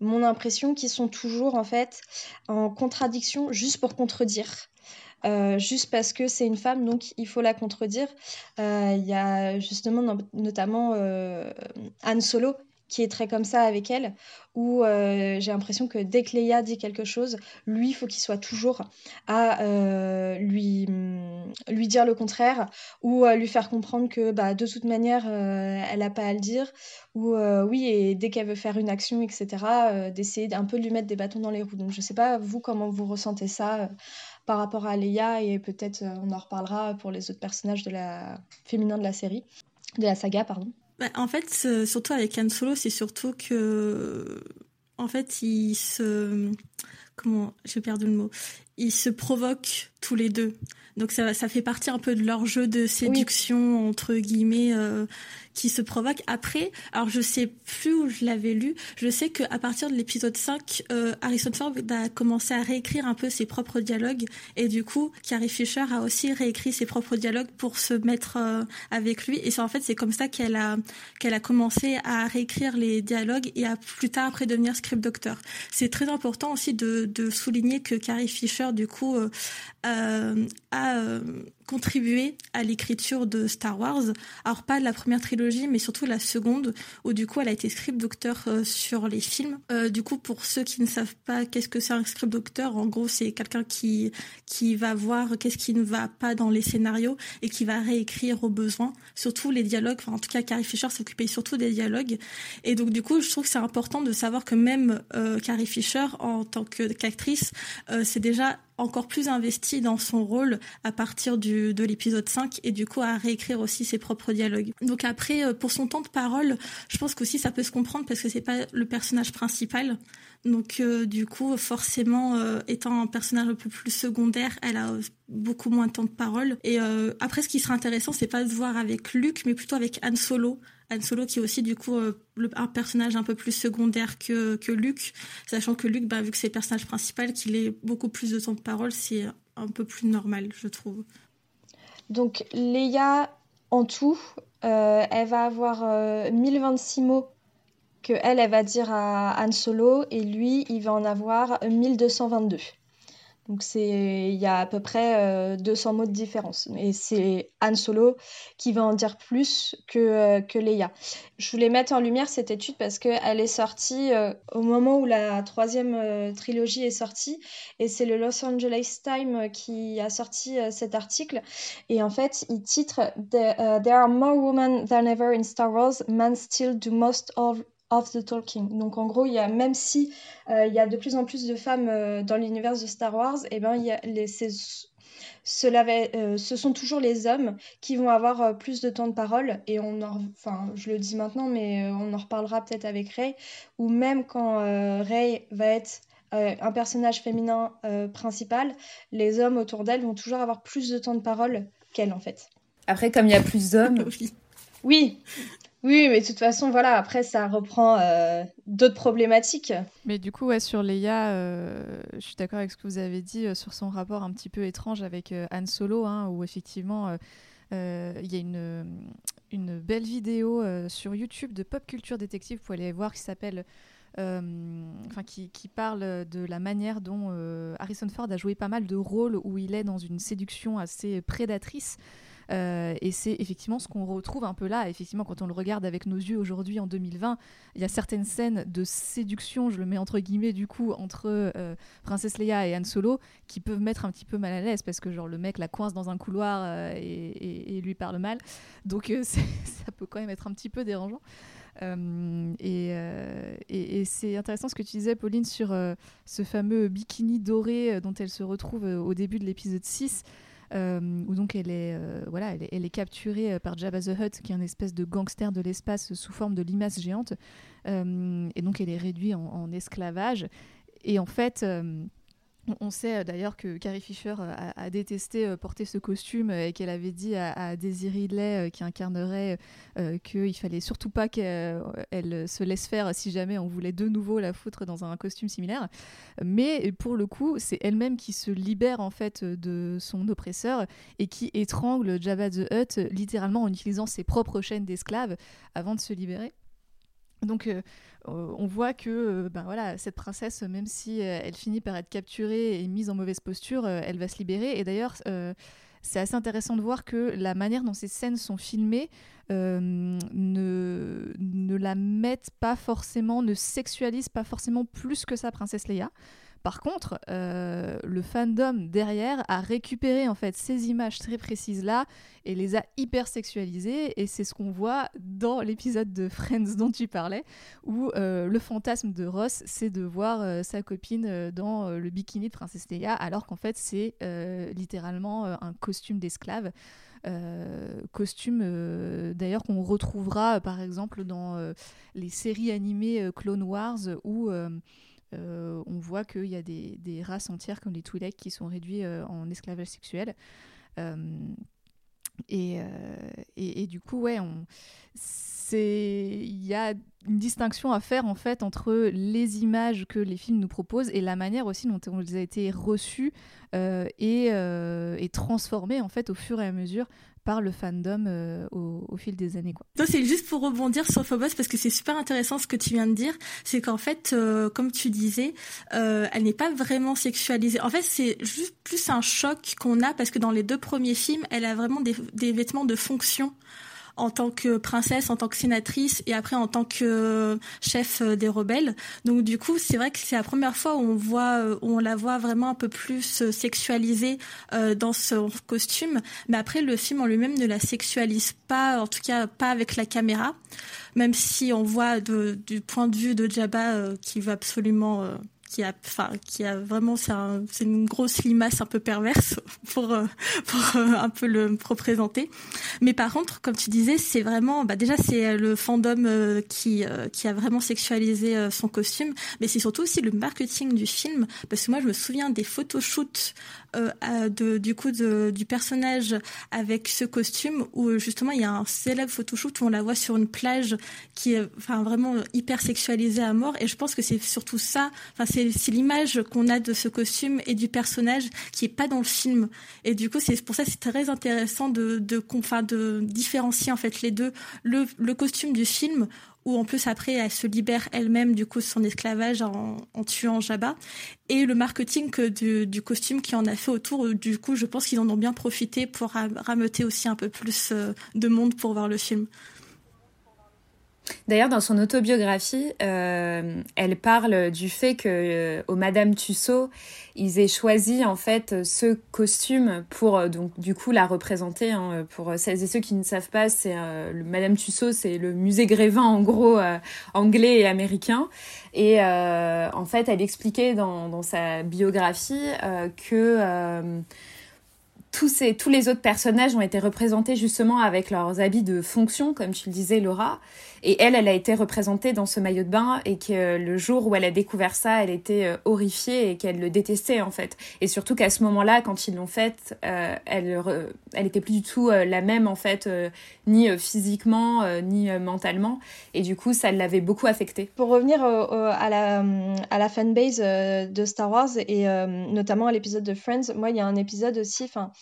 mon impression qu'ils sont toujours en fait en contradiction juste pour contredire. Euh, juste parce que c'est une femme, donc il faut la contredire. Euh, il y a justement notamment euh, Anne Solo qui est très comme ça avec elle, où euh, j'ai l'impression que dès que Léa dit quelque chose, lui, il faut qu'il soit toujours à euh, lui, mm, lui dire le contraire, ou à lui faire comprendre que bah, de toute manière, euh, elle n'a pas à le dire, ou oui, et dès qu'elle veut faire une action, etc., d'essayer un peu de lui mettre des bâtons dans les roues. Donc je ne sais pas, vous, comment vous ressentez ça par rapport à Léa, et peut-être on en reparlera pour les autres personnages de la de la série, de la saga, pardon. Bah, en fait, surtout avec Han Solo, c'est surtout que, en fait, ils se, comment, j'ai perdu le mot, ils se provoquent tous les deux. Donc ça, ça fait partie un peu de leur jeu de séduction entre guillemets euh, qui se provoque. Après, alors je sais plus où je l'avais lu, je sais qu'à partir de l'épisode 5, euh, Harrison Ford a commencé à réécrire un peu ses propres dialogues et du coup, Carrie Fisher a aussi réécrit ses propres dialogues pour se mettre euh, avec lui et c'est en fait c'est comme ça qu'elle a qu'elle a commencé à réécrire les dialogues et à plus tard après devenir script doctor. C'est très important aussi de, de souligner que Carrie Fisher du coup euh, euh a contribué à l'écriture de Star Wars. Alors pas la première trilogie, mais surtout la seconde, où du coup elle a été script docteur euh, sur les films. Euh, du coup, pour ceux qui ne savent pas qu'est-ce que c'est un script docteur, en gros c'est quelqu'un qui qui va voir qu'est-ce qui ne va pas dans les scénarios et qui va réécrire au besoin, surtout les dialogues. En tout cas, Carrie Fisher s'occupait surtout des dialogues. Et donc du coup, je trouve que c'est important de savoir que même euh, Carrie Fisher, en tant qu'actrice, euh, c'est déjà encore plus investi dans son rôle à partir du, de l'épisode 5 et du coup à réécrire aussi ses propres dialogues. Donc après, euh, pour son temps de parole, je pense qu'aussi ça peut se comprendre parce que c'est pas le personnage principal. Donc euh, du coup, forcément, euh, étant un personnage un peu plus secondaire, elle a beaucoup moins de temps de parole. Et après, ce qui serait intéressant, c'est pas de voir avec Luc, mais plutôt avec Han Solo Han Solo qui est aussi du coup euh, un personnage un peu plus secondaire que, que Luke, sachant que Luke, bah, vu que c'est le personnage principal, qu'il ait beaucoup plus de temps de parole, c'est un peu plus normal, je trouve. Donc Leia, en tout, euh, elle va avoir 1026 euh, mots que elle, elle va dire à Han Solo, et lui, il va en avoir 1222. Donc c'est il y a à peu près 200 euh, mots de différence. Et c'est Anne Solo qui va en dire plus que, euh, que Leia. Je voulais mettre en lumière cette étude parce qu'elle est sortie euh, au moment où la troisième trilogie est sortie. Et c'est le Los Angeles Times qui a sorti cet article. Et en fait, il titre There are more women than ever in Star Wars, men still do most of of the talking. Donc en gros, il y a même si euh, il y a de plus en plus de femmes euh, dans l'univers de Star Wars, et eh ben il y a les, cela euh, ce sont toujours les hommes qui vont avoir plus de temps de parole et on enfin je le dis maintenant mais on en reparlera peut-être avec Rey ou même quand Rey va être un personnage féminin principal, les hommes autour d'elle vont toujours avoir plus de temps de parole qu'elle en fait. Après comme il y a plus d'hommes, oui, oui, mais de toute façon, voilà, après, ça reprend euh, d'autres problématiques. Mais du coup, sur Leia, euh, je suis d'accord avec ce que vous avez dit euh, sur son rapport un petit peu étrange avec Han Solo, hein, où effectivement, il y a une, belle vidéo sur YouTube de Pop Culture Détective, vous pouvez aller voir, qui s'appelle... enfin, qui, parle de la manière dont Harrison Ford a joué pas mal de rôles où il est dans une séduction assez prédatrice. Euh, et c'est effectivement ce qu'on retrouve un peu là. Effectivement, quand on le regarde avec nos yeux aujourd'hui en 2020, il y a certaines scènes de séduction, je le mets entre guillemets du coup, entre euh, Princesse Leia et Han Solo, qui peuvent mettre un petit peu mal à l'aise parce que genre le mec la coince dans un couloir euh, et, lui parle mal. Donc ça peut quand même être un petit peu dérangeant. et, et, c'est intéressant ce que tu disais, Pauline, sur ce fameux bikini doré dont elle se retrouve au début de l'épisode 6. Euh, où donc elle est, euh, voilà, elle est, capturée euh, par Jabba the Hutt, qui est un espèce de gangster de l'espace sous forme de limace géante, et donc elle est réduite en, en esclavage. Et en fait, on sait euh, d'ailleurs que Carrie Fisher euh, a, détesté euh, porter ce costume et qu'elle avait dit à, Daisy Ridley, qui incarnerait, qu'il fallait surtout pas qu'elle se laisse faire si jamais on voulait de nouveau la foutre dans un costume similaire. Mais pour le coup, c'est elle-même qui se libère en fait de son oppresseur et qui étrangle Jabba the Hutt littéralement en utilisant ses propres chaînes d'esclaves avant de se libérer. Donc on voit que ben voilà, cette princesse, même si elle finit par être capturée et mise en mauvaise posture, elle va se libérer. Et d'ailleurs, c'est assez intéressant de voir que la manière dont ces scènes sont filmées ne, ne la mettent pas forcément, ne sexualise pas forcément plus que sa princesse Leia. Par contre, euh, le fandom derrière a récupéré en fait ces images très précises là et les a hyper sexualisées et c'est ce qu'on voit dans l'épisode de Friends dont tu parlais où euh, le fantasme de Ross c'est de voir euh, sa copine dans le bikini de Princesse Leia alors qu'en fait c'est littéralement un costume d'esclave. costume d'ailleurs qu'on retrouvera par exemple dans les séries animées Clone Wars où euh, on voit qu'il y a des, races entières comme les Twi'lek qui sont réduits euh, en esclavage sexuel. Euh, et, et, du coup, ouais, il y a une distinction à faire en fait entre les images que les films nous proposent et la manière aussi dont on les a été reçus et, et en fait au fur et à mesure le fandom euh, au, fil des années. Quoi. c'est juste pour rebondir sur Phobos parce que c'est super intéressant ce que tu viens de dire. C'est qu'en fait, euh, comme tu disais, euh, elle n'est pas vraiment sexualisée. En fait, c'est juste plus un choc qu'on a parce que dans les deux premiers films, elle a vraiment des vêtements de fonction en tant que princesse, en tant que sénatrice et après en tant que chef euh, des rebelles. Donc du coup, c'est vrai que c'est la première fois où on voit, euh, où on la voit vraiment un peu plus euh, sexualisée dans son costume. Mais après, le film en lui-même ne la sexualise pas, en tout cas pas avec la caméra, même si on voit du point de vue de Jabba qui va absolument qui a, enfin, qui a vraiment, c'est un, une grosse limace un peu perverse pour, euh, pour euh, un peu le représenter. Mais par contre, comme tu disais, c'est vraiment, bah déjà c'est le fandom euh, qui, qui a vraiment sexualisé son costume, mais c'est surtout aussi le marketing du film, parce que moi je me souviens des photoshoots euh, du coup du personnage avec ce costume où justement il y a un célèbre photoshoot où on la voit sur une plage qui est enfin vraiment hyper sexualisée à mort. Et je pense que c'est surtout ça enfin c'est, l'image qu'on a de ce costume et du personnage qui est pas dans le film. Et du coup c'est pour ça c'est très intéressant de de de différencier en fait les deux. Le, le costume du film où en plus après elle se libère elle-même du coup de son esclavage en, tuant Jabba et le marketing du, costume qui en a fait autour du coup je pense qu'ils en ont bien profité pour rameuter aussi un peu plus euh, de monde pour voir le film. D'ailleurs, dans son autobiographie, euh, elle parle du fait que euh, au Madame Tussaud, ils aient choisi en fait ce costume pour euh, donc du coup la représenter. Hein, pour celles et ceux qui ne savent pas, c'est le Madame Tussaud, c'est le musée Grévin en gros anglais et américain. Et en fait, elle expliquait dans, dans sa biographie que tous, ces, tous les autres personnages ont été représentés justement avec leurs habits de fonction, comme tu le disais, Laura. Et elle, elle a été représentée dans ce maillot de bain et que le jour où elle a découvert ça, elle était euh, horrifiée et qu'elle le détestait en fait. Et surtout qu'à ce moment-là, quand ils l'ont faite, euh, elle, elle était plus du tout euh, la même en fait, ni physiquement ni mentalement. Et du coup, ça l'avait beaucoup affectée. Pour revenir à la à la fanbase de Star Wars et notamment à l'épisode de Friends, moi, il y a un épisode aussi, enfin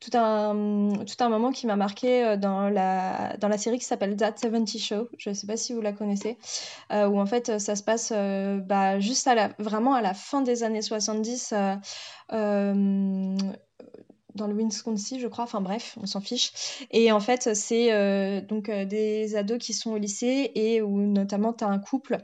tout un, tout un moment qui m'a marqué euh, dans la, dans la série qui s'appelle That 70 Show. Je ne sais pas si vous la connaissez, euh, où en fait ça se passe euh, bah, juste à la, vraiment à la fin des années 70. dans le Wisconsin, je crois. Enfin bref, on s'en fiche. Et en fait, c'est donc des ados qui sont au lycée et où notamment tu as un couple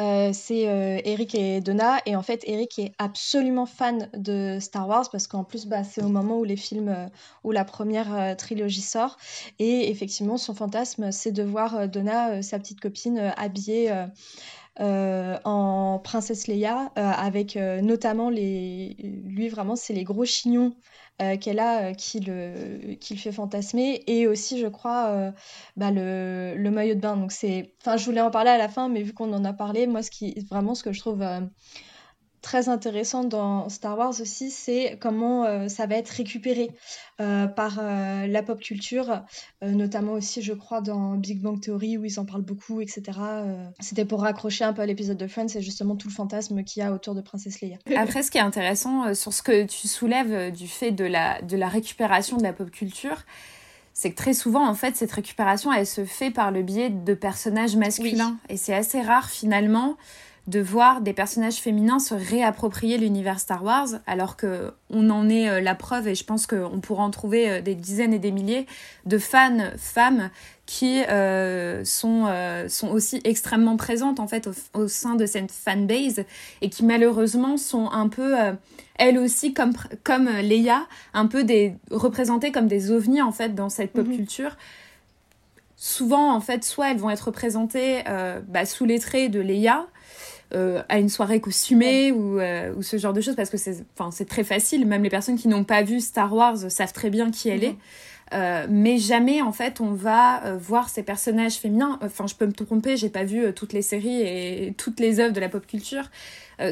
euh, c'est euh, Eric et Donna. Et en fait, Eric est absolument fan de Star Wars parce qu'en plus, bah, c'est au moment où les films, euh, où la première trilogie sort. Et effectivement, son fantasme, c'est de voir Donna, sa petite copine, habillée. en princesse Leia, avec notamment les. Lui, vraiment, c'est les gros chignons euh, qu'elle a euh, qui, le, qui le fait fantasmer. Et aussi je crois euh, bah, le, le, maillot de bain. Donc c'est enfin je voulais en parler à la fin mais vu qu'on en a parlé moi ce qui vraiment ce que je trouve très intéressant dans Star Wars aussi, c'est comment euh, ça va être récupéré euh, par euh, la pop culture, notamment aussi, je crois, dans Big Bang Theory où ils en parlent beaucoup, etc. C'était pour raccrocher un peu à l'épisode de Friends et justement tout le fantasme qu'il y a autour de Princesse Leia. Après, ce qui est intéressant sur ce que tu soulèves du fait de la, de la récupération de la pop culture, c'est que très souvent, en fait, cette récupération, elle se fait par le biais de personnages masculins. Et c'est assez rare, finalement, de voir des personnages féminins se réapproprier l'univers Star Wars, alors que on en est euh, la preuve, et je pense qu'on pourra en trouver euh, des dizaines et des milliers de fans femmes qui euh, sont, euh, sont aussi extrêmement présentes en fait au, au, sein de cette fanbase et qui malheureusement sont un peu euh, elles aussi comme comme Leia un peu des représentées comme des ovnis en fait dans cette pop -hmm. culture souvent en fait soit elles vont être représentées bah, sous les traits de Leia euh, à une soirée costumée ou, euh, ou, ce genre de choses parce que c'est très facile même les personnes qui n'ont pas vu Star Wars savent très bien qui elle mm -hmm. est euh, mais jamais en fait on va voir ces personnages féminins. Enfin, je peux me tromper, j'ai pas vu toutes les séries et toutes les œuvres de la pop culture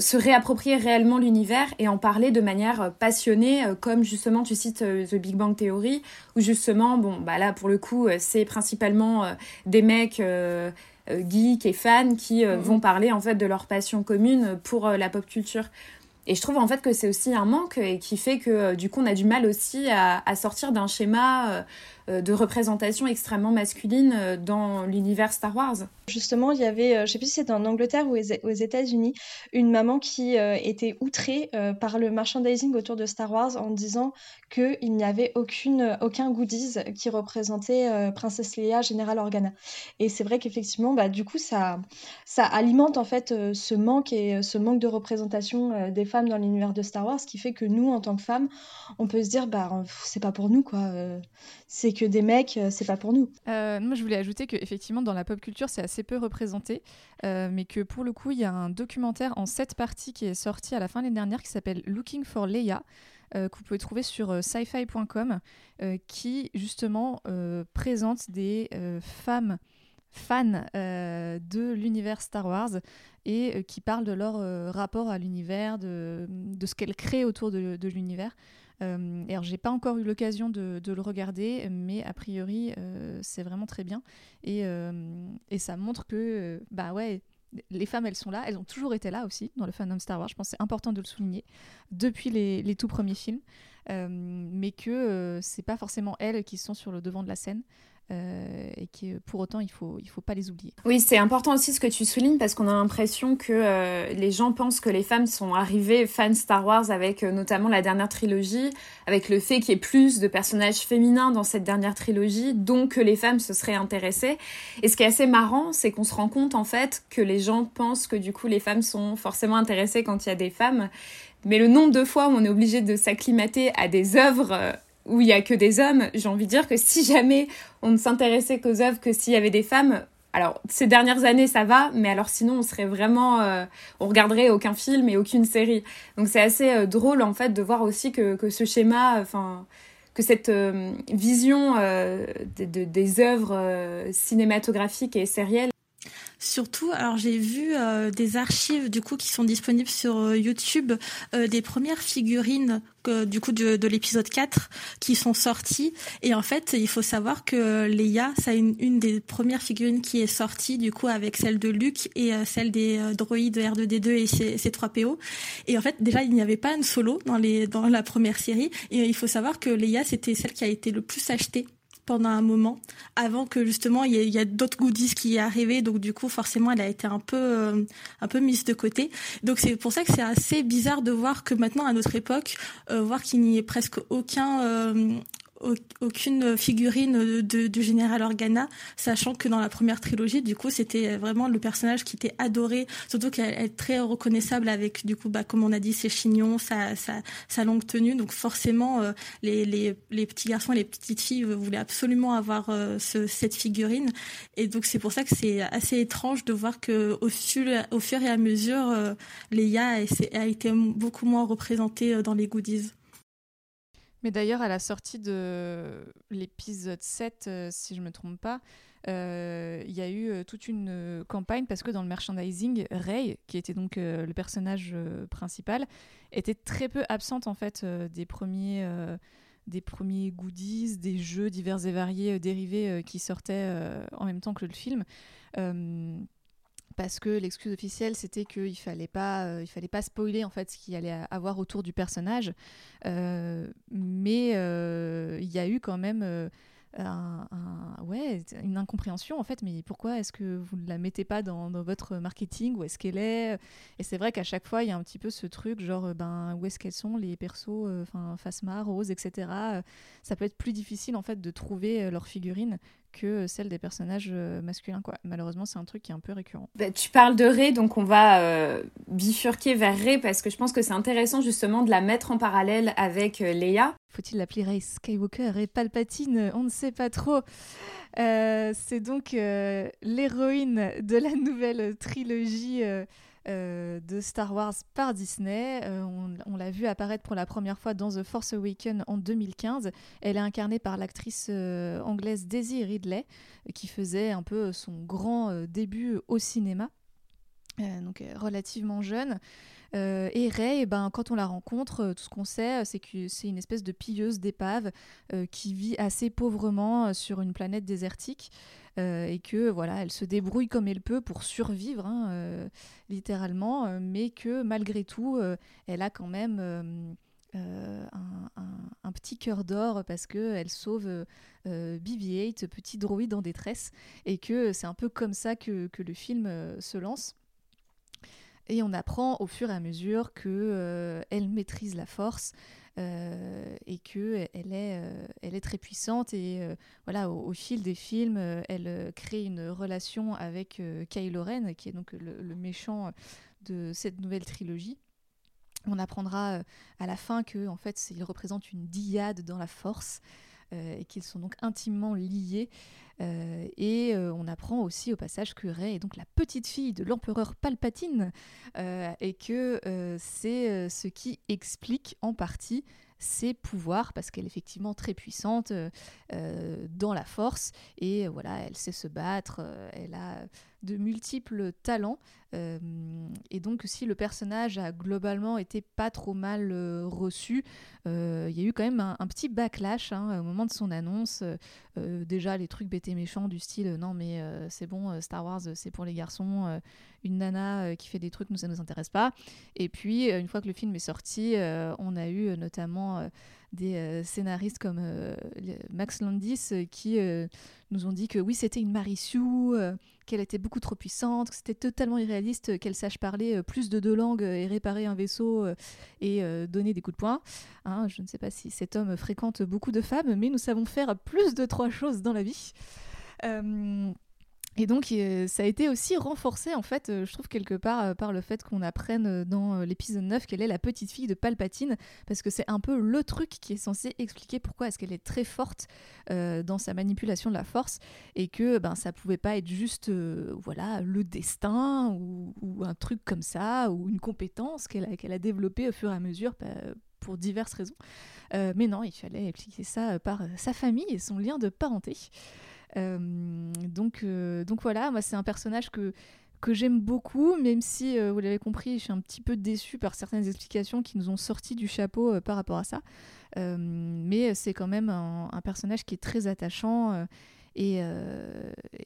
se réapproprier réellement l'univers et en parler de manière passionnée, comme justement tu cites The Big Bang Theory, où justement, bon, bah là pour le coup, c'est principalement des mecs geeks et fans qui mmh. vont parler en fait de leur passion commune pour la pop culture. Et je trouve en fait que c'est aussi un manque et qui fait que du coup on a du mal aussi à, à sortir d'un schéma euh, de représentation extrêmement masculine euh, dans l'univers Star Wars. Justement, il y avait, euh, je sais plus si c'était en Angleterre ou aux États-Unis, une maman qui était outrée par le merchandising autour de Star Wars en disant qu'il n'y avait aucune, aucun goodies qui représentait Princesse Leia, Général Organa. Et c'est vrai qu'effectivement, bah, du coup, ça, ça alimente en fait ce manque et ce manque de représentation des femmes dans l'univers de Star Wars, ce qui fait que nous, en tant que femmes, on peut se dire, bah, c'est pas pour nous, quoi. Que des mecs, c'est pas pour nous. Euh, moi, je voulais ajouter que effectivement, dans la pop culture, c'est assez peu représenté, euh, mais que pour le coup, il y a un documentaire en sept parties qui est sorti à la fin de l'année dernière qui s'appelle Looking for Leia. Euh, que vous pouvez trouver sur euh, sci-fi.com, euh, qui justement présente des femmes fans de l'univers Star Wars et qui parlent de leur rapport à l'univers, de, ce qu'elles créent autour de l'univers. Euh, alors, j'ai pas encore eu l'occasion de, le regarder, mais a priori, euh, c'est vraiment très bien. Et, euh, ça montre que, bah ouais, les femmes, elles sont là. Elles ont toujours été là aussi dans le fandom Star Wars. Je pense c'est important de le souligner depuis les, les tout premiers films. mais que c'est pas forcément elles qui sont sur le devant de la scène. Euh, et que pour autant il faut il faut pas les oublier. Oui, c'est important aussi ce que tu soulignes parce qu'on a l'impression que euh, les gens pensent que les femmes sont arrivées fans Star Wars avec euh, notamment la dernière trilogie, avec le fait qu'il y ait plus de personnages féminins dans cette dernière trilogie, donc que les femmes se seraient intéressées. Et ce qui est assez marrant, c'est qu'on se rend compte en fait que les gens pensent que du coup les femmes sont forcément intéressées quand il y a des femmes. Mais le nombre de fois où on est obligé de s'acclimater à des œuvres où il y a que des hommes, j'ai envie de dire que si jamais on ne s'intéressait qu'aux œuvres que s'il y avait des femmes, alors ces dernières années ça va, mais alors sinon on serait vraiment, euh, on regarderait aucun film et aucune série. Donc c'est assez euh, drôle en fait de voir aussi que, que ce schéma, enfin que cette euh, vision de, de, des œuvres cinématographiques et sérielles Surtout, alors j'ai vu euh, des archives du coup qui sont disponibles sur euh, YouTube euh, des premières figurines du coup de, de l'épisode 4 qui sont sorties. Et en fait il faut savoir que Leia c'est une, une, des premières figurines qui est sortie du coup avec celle de Luke et celle des droïdes R2D2 et C3PO et en fait déjà il n'y avait pas un solo dans les dans la première série. Et il faut savoir que Leia c'était celle qui a été le plus achetée pendant un moment avant que justement il y, y a, d'autres goodies qui y arrivaient. Donc du coup forcément elle a été un peu euh, un peu mise de côté. Donc c'est pour ça que c'est assez bizarre de voir que maintenant à notre époque euh, voir qu'il n'y ait presque aucun euh, aucune figurine de, du général Organa, sachant que dans la première trilogie, du coup, c'était vraiment le personnage qui était adoré, surtout qu'elle est très reconnaissable avec, du coup, bah, comme on a dit, ses chignons, sa, sa, longue tenue. Donc forcément, euh, les, les, les, petits garçons et les petites filles voulaient absolument avoir euh, ce, cette figurine. Et donc c'est pour ça que c'est assez étrange de voir que au fur, au fur et à mesure, euh, Leia a, a été beaucoup moins représentée dans les goodies. Mais d'ailleurs, à la sortie de l'épisode 7, euh, si je ne me trompe pas, il euh, y a eu euh, toute une campagne parce que dans le merchandising, Rey, qui était donc le personnage principal, était très peu absente en fait des premiers des premiers goodies, des jeux divers et variés dérivés qui sortaient en même temps que le film parce que l'excuse officielle c'était qu'il fallait pas euh, il fallait pas spoiler en fait ce qu'il allait avoir autour du personnage euh, mais euh, il y a eu quand même ouais, une incompréhension en fait. Mais pourquoi est-ce que vous ne la mettez pas dans, votre marketing? Où est-ce qu'elle est? Et c'est vrai qu'à chaque fois, il y a un petit peu ce truc, genre, ben, où est-ce qu'elles sont les persos, enfin, Phasma, Rose, etc. Ça peut être plus difficile en fait de trouver leurs figurines que celle des personnages euh, masculins. Quoi. Malheureusement, c'est un truc qui est un peu récurrent. Bah, tu parles de Rey, donc on va euh, bifurquer vers Rey parce que je pense que c'est intéressant justement de la mettre en parallèle avec euh, Leia. Faut-il l'appeler Rey Skywalker et Palpatine? On ne sait pas trop. c'est donc l'héroïne de la nouvelle trilogie euh, de Star Wars par Disney. Euh, on, l'a vu apparaître pour la première fois dans The Force Awakens en 2015. Elle est incarnée par l'actrice euh, anglaise Daisy Ridley, qui faisait un peu son grand début au cinéma. donc relativement jeune. Et Rey, eh ben, quand on la rencontre, tout ce qu'on sait, c'est que c'est une espèce de pilleuse d'épave qui vit assez pauvrement sur une planète désertique. Euh, et que voilà, elle se débrouille comme elle peut pour survivre, hein, euh, littéralement, euh, mais que malgré tout, elle a quand même un, petit cœur d'or parce qu'elle sauve BB-8, petit droïde en détresse, et que c'est un peu comme ça que, que le film se lance. Et on apprend au fur et à mesure que elle maîtrise la force, euh, et que elle est, euh, elle est très puissante. Et euh, voilà au, fil des films elle crée une relation avec Kylo Ren qui est donc le, méchant de cette nouvelle trilogie. On apprendra à la fin que en fait il représente une dyade dans la force et qu'ils sont donc intimement liés et on apprend aussi au passage que Rey est donc la petite fille de l'empereur Palpatine et que c'est ce qui explique en partie ses pouvoirs parce qu'elle est effectivement très puissante dans la force et voilà elle sait se battre elle a de multiples talents. Euh, et donc, si le personnage a globalement été pas trop mal euh, reçu, euh, il y a eu quand même un, petit backlash hein, au moment de son annonce. déjà, les trucs bêtés méchants du style non, mais c'est bon, Star Wars, c'est pour les garçons. une nana qui fait des trucs, nous, ça nous intéresse pas. Et puis, une fois que le film est sorti, on a eu notamment des scénaristes comme Max Landis qui nous ont dit que oui, c'était une Marisu, qu'elle était beaucoup trop puissante, que c'était totalement irréaliste qu'elle sache parler euh, plus de deux langues euh, et réparer un vaisseau euh, et donner des coups de poing. Hein, je ne sais pas si cet homme fréquente beaucoup de femmes, mais nous savons faire plus de trois choses dans la vie. Et donc, euh, ça a été aussi renforcé, en fait, euh, je trouve, quelque part, euh, par le fait qu'on apprenne dans l'épisode 9 qu'elle est la petite fille de Palpatine, parce que c'est un peu le truc qui est censé expliquer pourquoi est-ce qu'elle est très forte dans sa manipulation de la force, et que ben, ça pouvait pas être juste voilà, le destin, ou, un truc comme ça, ou une compétence qu'elle a, qu'elle a développée au fur et à mesure pour diverses raisons. mais non, il fallait expliquer ça par sa famille et son lien de parenté. Euh, donc, euh, donc voilà, moi c'est un personnage que que j'aime beaucoup, même si, euh, vous l'avez compris, je suis un petit peu déçue par certaines explications qui nous ont sorti du chapeau par rapport à ça. mais c'est quand même un, personnage qui est très attachant et,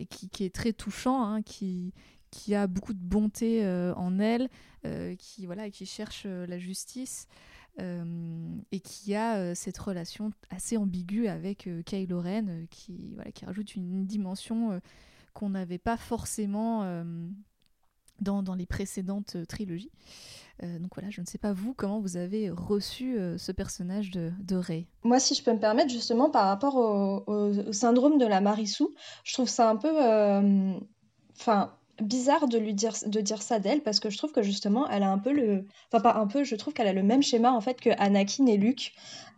qui, est très touchant, hein, qui, qui a beaucoup de bonté en elle, qui, voilà, qui cherche la justice. Euh, et qui a euh, cette relation assez ambiguë avec euh, Kylo Ren, qui, voilà, qui rajoute une dimension qu'on n'avait pas forcément dans, dans, les précédentes trilogies. donc voilà, je ne sais pas vous, comment vous avez reçu ce personnage de, de Moi, si je peux me permettre, justement, par rapport au, au syndrome de la Marissou, je trouve ça un peu... Enfin, bizarre de lui dire ça d'elle parce que je trouve que justement elle a un peu le enfin pas un peu je trouve qu'elle a le même schéma en fait que Anakin et Luke.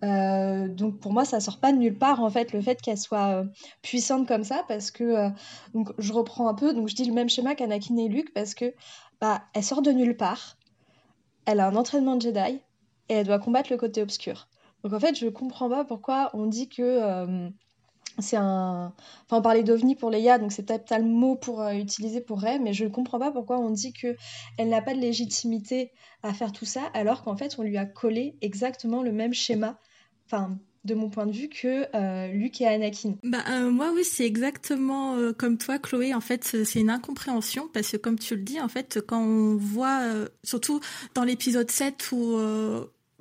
Euh, donc pour moi ça sort pas de nulle part en fait le fait qu'elle soit euh, puissante comme ça parce que euh, donc je reprends un peu donc je dis le même schéma qu'Anakin et Luke parce que bah elle sort de nulle part elle a un entraînement de Jedi et elle doit combattre le côté obscur. Donc en fait je comprends pas pourquoi on dit que c'est un. Enfin, on parlait d'ovni pour Leia, donc c'est peut-être le mot pour euh, utiliser pour Rey, mais je ne comprends pas pourquoi on dit que elle n'a pas de légitimité à faire tout ça, alors qu'en fait, on lui a collé exactement le même schéma, enfin, de mon point de vue, que euh, Luke et Anakin. Bah, euh, moi, oui, c'est exactement comme toi, Chloé. En fait, c'est une incompréhension, parce que comme tu le dis, en fait, quand on voit, surtout dans l'épisode 7 où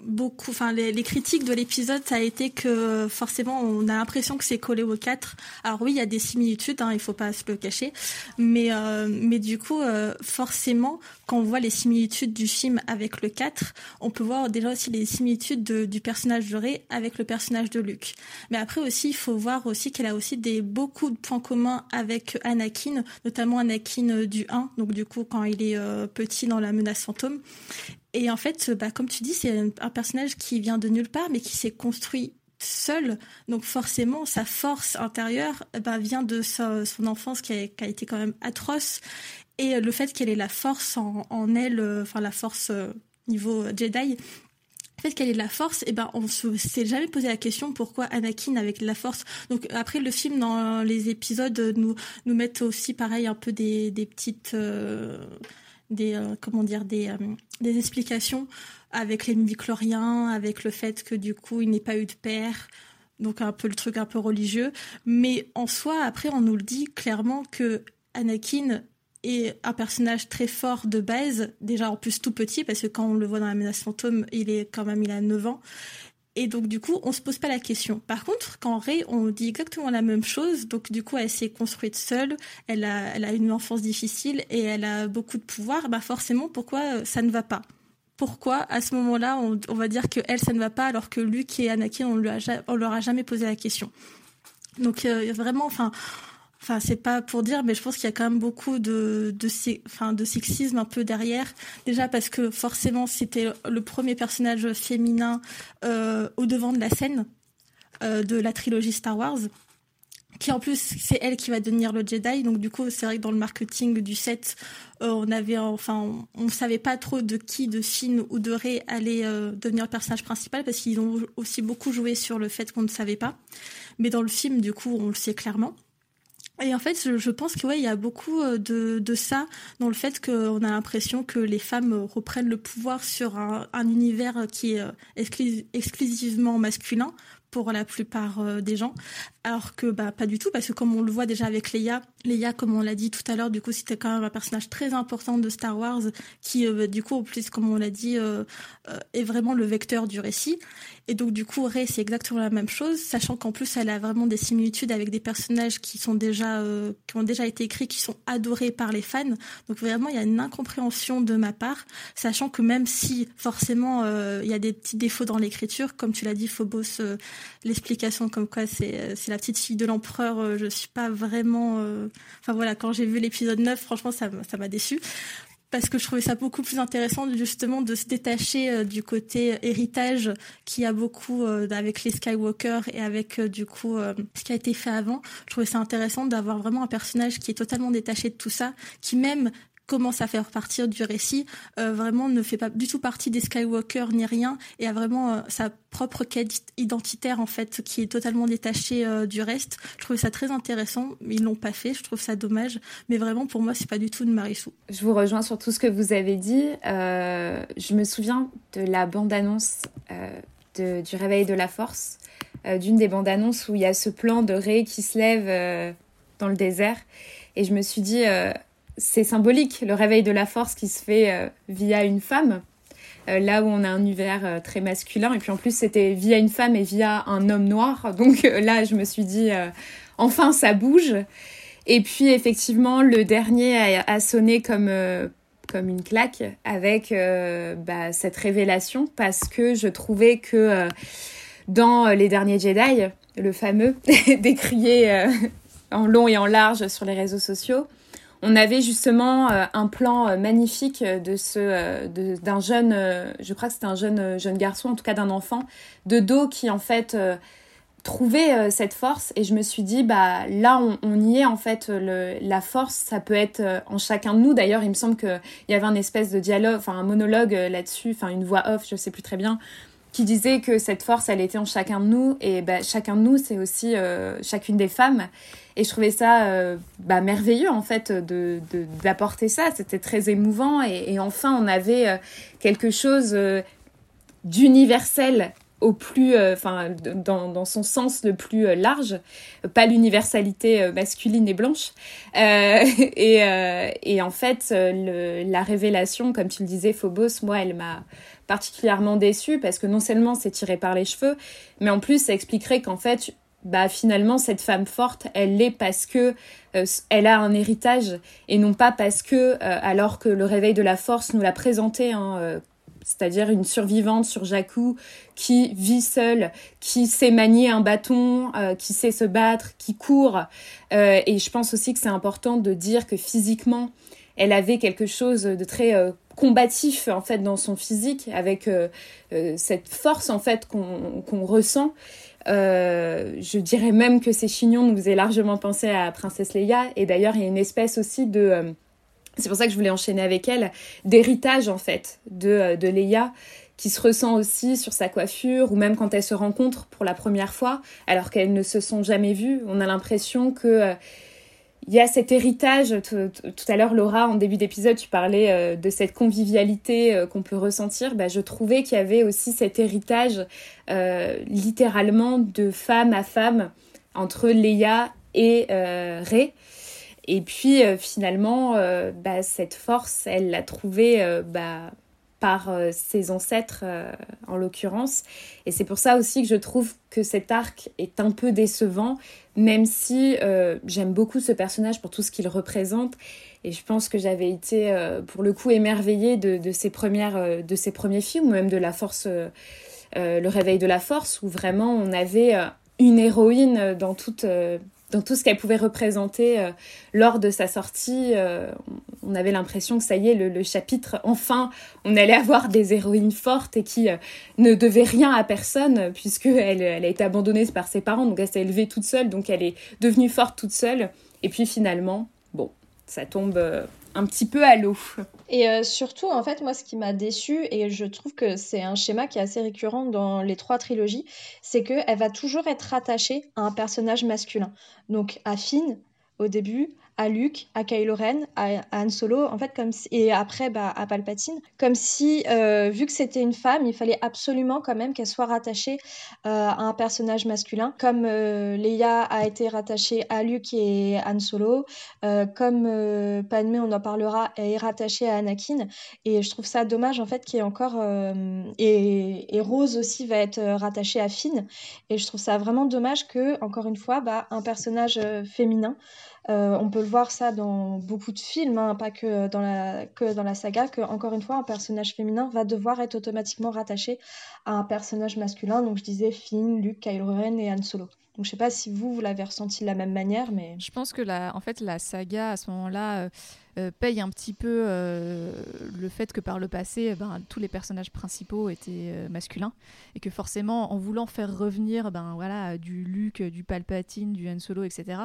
beaucoup, enfin les, critiques de l'épisode, ça a été que forcément on a l'impression que c'est collé au 4. Alors oui, il y a des similitudes, hein, il faut pas se le cacher, mais euh, mais du coup euh, forcément quand on voit les similitudes du film avec le 4, on peut voir déjà aussi les similitudes du personnage de Ray avec le personnage de Luke. Mais après aussi, il faut voir aussi qu'elle a aussi des beaucoup de points communs avec Anakin, notamment Anakin du 1, donc du coup quand il est euh, petit dans la menace fantôme. Et en fait, bah, comme tu dis, c'est un, personnage qui vient de nulle part, mais qui s'est construit seul. Donc forcément, sa force intérieure bah, vient de son enfance qui a, été quand même atroce. Et le fait qu'elle ait la force en, elle, euh, enfin la force euh, niveau Jedi, le fait qu'elle ait la force, et eh ben on se s'est jamais posé la question pourquoi Anakin avec la force. Donc après le film dans les épisodes nous nous mettent aussi pareil un peu des, des petites euh, des euh, comment dire des euh, des explications avec les midi-chloriens, avec le fait que du coup il n'ait pas eu de père, donc un peu le truc un peu religieux. Mais en soi, après on nous le dit clairement que Anakin est un personnage très fort de base, déjà en plus tout petit, parce que quand on le voit dans la menace fantôme, il est quand même, il a 9 ans. Et donc, du coup, on se pose pas la question. Par contre, quand Ray, on dit exactement la même chose. Donc, du coup, elle s'est construite seule. Elle a, une enfance difficile et elle a beaucoup de pouvoir. Bah, forcément, pourquoi euh, ça ne va pas? Pourquoi, à ce moment-là, on, on, va dire que elle, ça ne va pas, alors que Luke et Anakin, on, lui a, on leur a jamais posé la question? Donc, euh, vraiment, enfin, Enfin, c'est pas pour dire, mais je pense qu'il y a quand même beaucoup de, de, enfin, de sexisme un peu derrière. Déjà parce que forcément, c'était le premier personnage féminin euh, au devant de la scène euh, de la trilogie Star Wars. Qui en plus, c'est elle qui va devenir le Jedi. Donc du coup, c'est vrai que dans le marketing du set, euh, on avait, enfin, on, savait pas trop de qui, de Finn ou de Rey allait devenir le personnage principal parce qu'ils ont aussi beaucoup joué sur le fait qu'on ne savait pas. Mais dans le film, du coup, on le sait clairement. Et en fait, je, pense que ouais, il y a beaucoup euh, de, de ça dans le fait qu'on a l'impression que les femmes reprennent le pouvoir sur un, un univers qui est euh, exclusivement masculin pour la plupart euh, des gens, alors que bah pas du tout parce que comme on le voit déjà avec Leia, Leia comme on l'a dit tout à l'heure, du coup c'était quand même un personnage très important de Star Wars qui euh, du coup au plus comme on l'a dit euh, est vraiment le vecteur du récit et donc du coup Rey c'est exactement la même chose, sachant qu'en plus elle a vraiment des similitudes avec des personnages qui sont déjà qui ont déjà été écrits, qui sont adorés par les fans. Donc vraiment il y a une incompréhension de ma part, sachant que même si forcément il y a des petits défauts dans l'écriture, comme tu l'as dit Phobos l'explication comme quoi c'est euh, c'est la petite fille de l'empereur. Euh, je suis pas vraiment. Euh, enfin voilà, quand j'ai vu l'épisode 9, franchement, ça m'a déçu parce que je trouvais ça beaucoup plus intéressant justement de se détacher du côté héritage qui a beaucoup avec les Skywalker et avec du coup ce qui a été fait avant. Je trouvais ça intéressant d'avoir vraiment un personnage qui est totalement détaché de tout ça, qui même commence à faire partir du récit, euh, vraiment ne fait pas du tout partie des Skywalker ni rien, et a vraiment euh, sa propre quête identitaire en fait, qui est totalement détachée euh, du reste. Je trouvais ça très intéressant. Ils l'ont pas fait, je trouve ça dommage, mais vraiment pour moi c'est pas du tout de Marissou. Je vous rejoins sur tout ce que vous avez dit. je me souviens de la bande-annonce du réveil de la force, d'une des bandes-annonces où il y a ce plan de Rey qui se lève dans le désert, et je me suis dit c'est symbolique, le réveil de la force qui se fait euh, via une femme, euh, là où on a un univers euh, très masculin. Et puis en plus, c'était via une femme et via un homme noir. Donc là, je me suis dit, enfin, ça bouge. Et puis effectivement, le dernier a, sonné comme, une claque avec bah, cette révélation parce que je trouvais que dans Les Derniers Jedi, le fameux décrié en long et en large sur les réseaux sociaux, on avait justement euh, un plan euh, magnifique euh, d'un jeune, je crois que c'était un jeune jeune garçon, en tout cas d'un enfant de dos qui en fait trouvait cette force. Et je me suis dit bah là on, y est en fait la force ça peut être en chacun de nous. D'ailleurs il me semble qu'il y avait un espèce de dialogue enfin un monologue là-dessus enfin une voix off je sais plus très bien qui disait que cette force, elle était en chacun de nous. Et bah, chacun de nous, c'est aussi euh, chacune des femmes. Et je trouvais ça euh, bah, merveilleux, en fait, de, d'apporter ça. C'était très émouvant. Et, enfin, on avait euh, quelque chose d'universel au plus, enfin, dans, dans, son sens le plus large, pas l'universalité masculine et blanche. et, et en fait, la révélation, comme tu le disais, Phobos, moi, elle m'a particulièrement déçue parce que non seulement c'est tiré par les cheveux, mais en plus ça expliquerait qu'en fait, bah finalement cette femme forte, elle l'est parce que euh, elle a un héritage et non pas parce que euh, alors que le réveil de la force nous l'a présenté hein, euh, c'est-à-dire une survivante sur Jakku qui vit seule, qui sait manier un bâton, qui sait se battre, qui court. et je pense aussi que c'est important de dire que physiquement, elle avait quelque chose de très combatif en fait dans son physique, avec cette force en fait qu'on ressent. Euh, je dirais même que ces chignons nous faisaient largement penser à Princesse Leia. Et d'ailleurs, il y a une espèce aussi de... Euh, c'est pour ça que je voulais enchaîner avec elle, d'héritage en fait de, euh, de Leia qui se ressent aussi sur sa coiffure ou même quand elles se rencontrent pour la première fois alors qu'elles ne se sont jamais vues. On a l'impression que il y a cet héritage. Tout, à l'heure, Laura, en début d'épisode, tu parlais euh, de cette convivialité euh, qu'on peut ressentir. Bah, je trouvais qu'il y avait aussi cet héritage, euh, littéralement, de femme à femme entre Leia et Rey. Et puis, finalement, bah, cette force, elle l'a trouvée bah, par ses ancêtres, en l'occurrence. Et c'est pour ça aussi que je trouve que cet arc est un peu décevant même si euh, j'aime beaucoup ce personnage pour tout ce qu'il représente. Et je pense que j'avais été, euh, pour le coup, émerveillée de, de, ses, premières, euh, de ses premiers films, ou même de La Force, Le Réveil de la Force, où vraiment on avait une héroïne dans toute dans tout ce qu'elle pouvait représenter euh, lors de sa sortie. Euh, on avait l'impression que ça y est, le, chapitre, enfin, on allait avoir des héroïnes fortes et qui euh, ne devaient rien à personne, puisqu'elle elle a été abandonnée par ses parents, donc elle s'est élevée toute seule, donc elle est devenue forte toute seule. Et puis finalement, bon, ça tombe un petit peu à l'eau. Et euh, surtout, en fait, moi, ce qui m'a déçu, et je trouve que c'est un schéma qui est assez récurrent dans les trois trilogies, c'est qu'elle va toujours être rattachée à un personnage masculin. Donc à Finn, au début, à Luke, à Kylo Ren, à, Han Solo, en fait, comme et après bah, à Palpatine, comme si, euh, vu que c'était une femme, il fallait absolument quand même qu'elle soit rattachée euh, à un personnage masculin, comme euh, Leia a été rattachée à Luke et Han Solo, comme Padmé, on en parlera, est rattachée à Anakin, et je trouve ça dommage en fait qu'il y ait encore et, et, Rose aussi va être rattachée à Finn, et je trouve ça vraiment dommage que encore une fois, bah, un personnage féminin euh, on peut le voir ça dans beaucoup de films, hein, pas que dans, la, que dans la saga, que encore une fois, un personnage féminin va devoir être automatiquement rattaché à un personnage masculin. Donc je disais Finn, Luke, Kylo Ren et Han Solo. Donc je sais pas si vous, vous l'avez ressenti de la même manière, mais... Je pense que la, en fait, la saga, à ce moment-là, euh, euh, paye un petit peu euh, le fait que par le passé, eh ben, tous les personnages principaux étaient euh, masculins et que forcément, en voulant faire revenir ben, voilà, du Luke, du Palpatine, du Han Solo, etc.,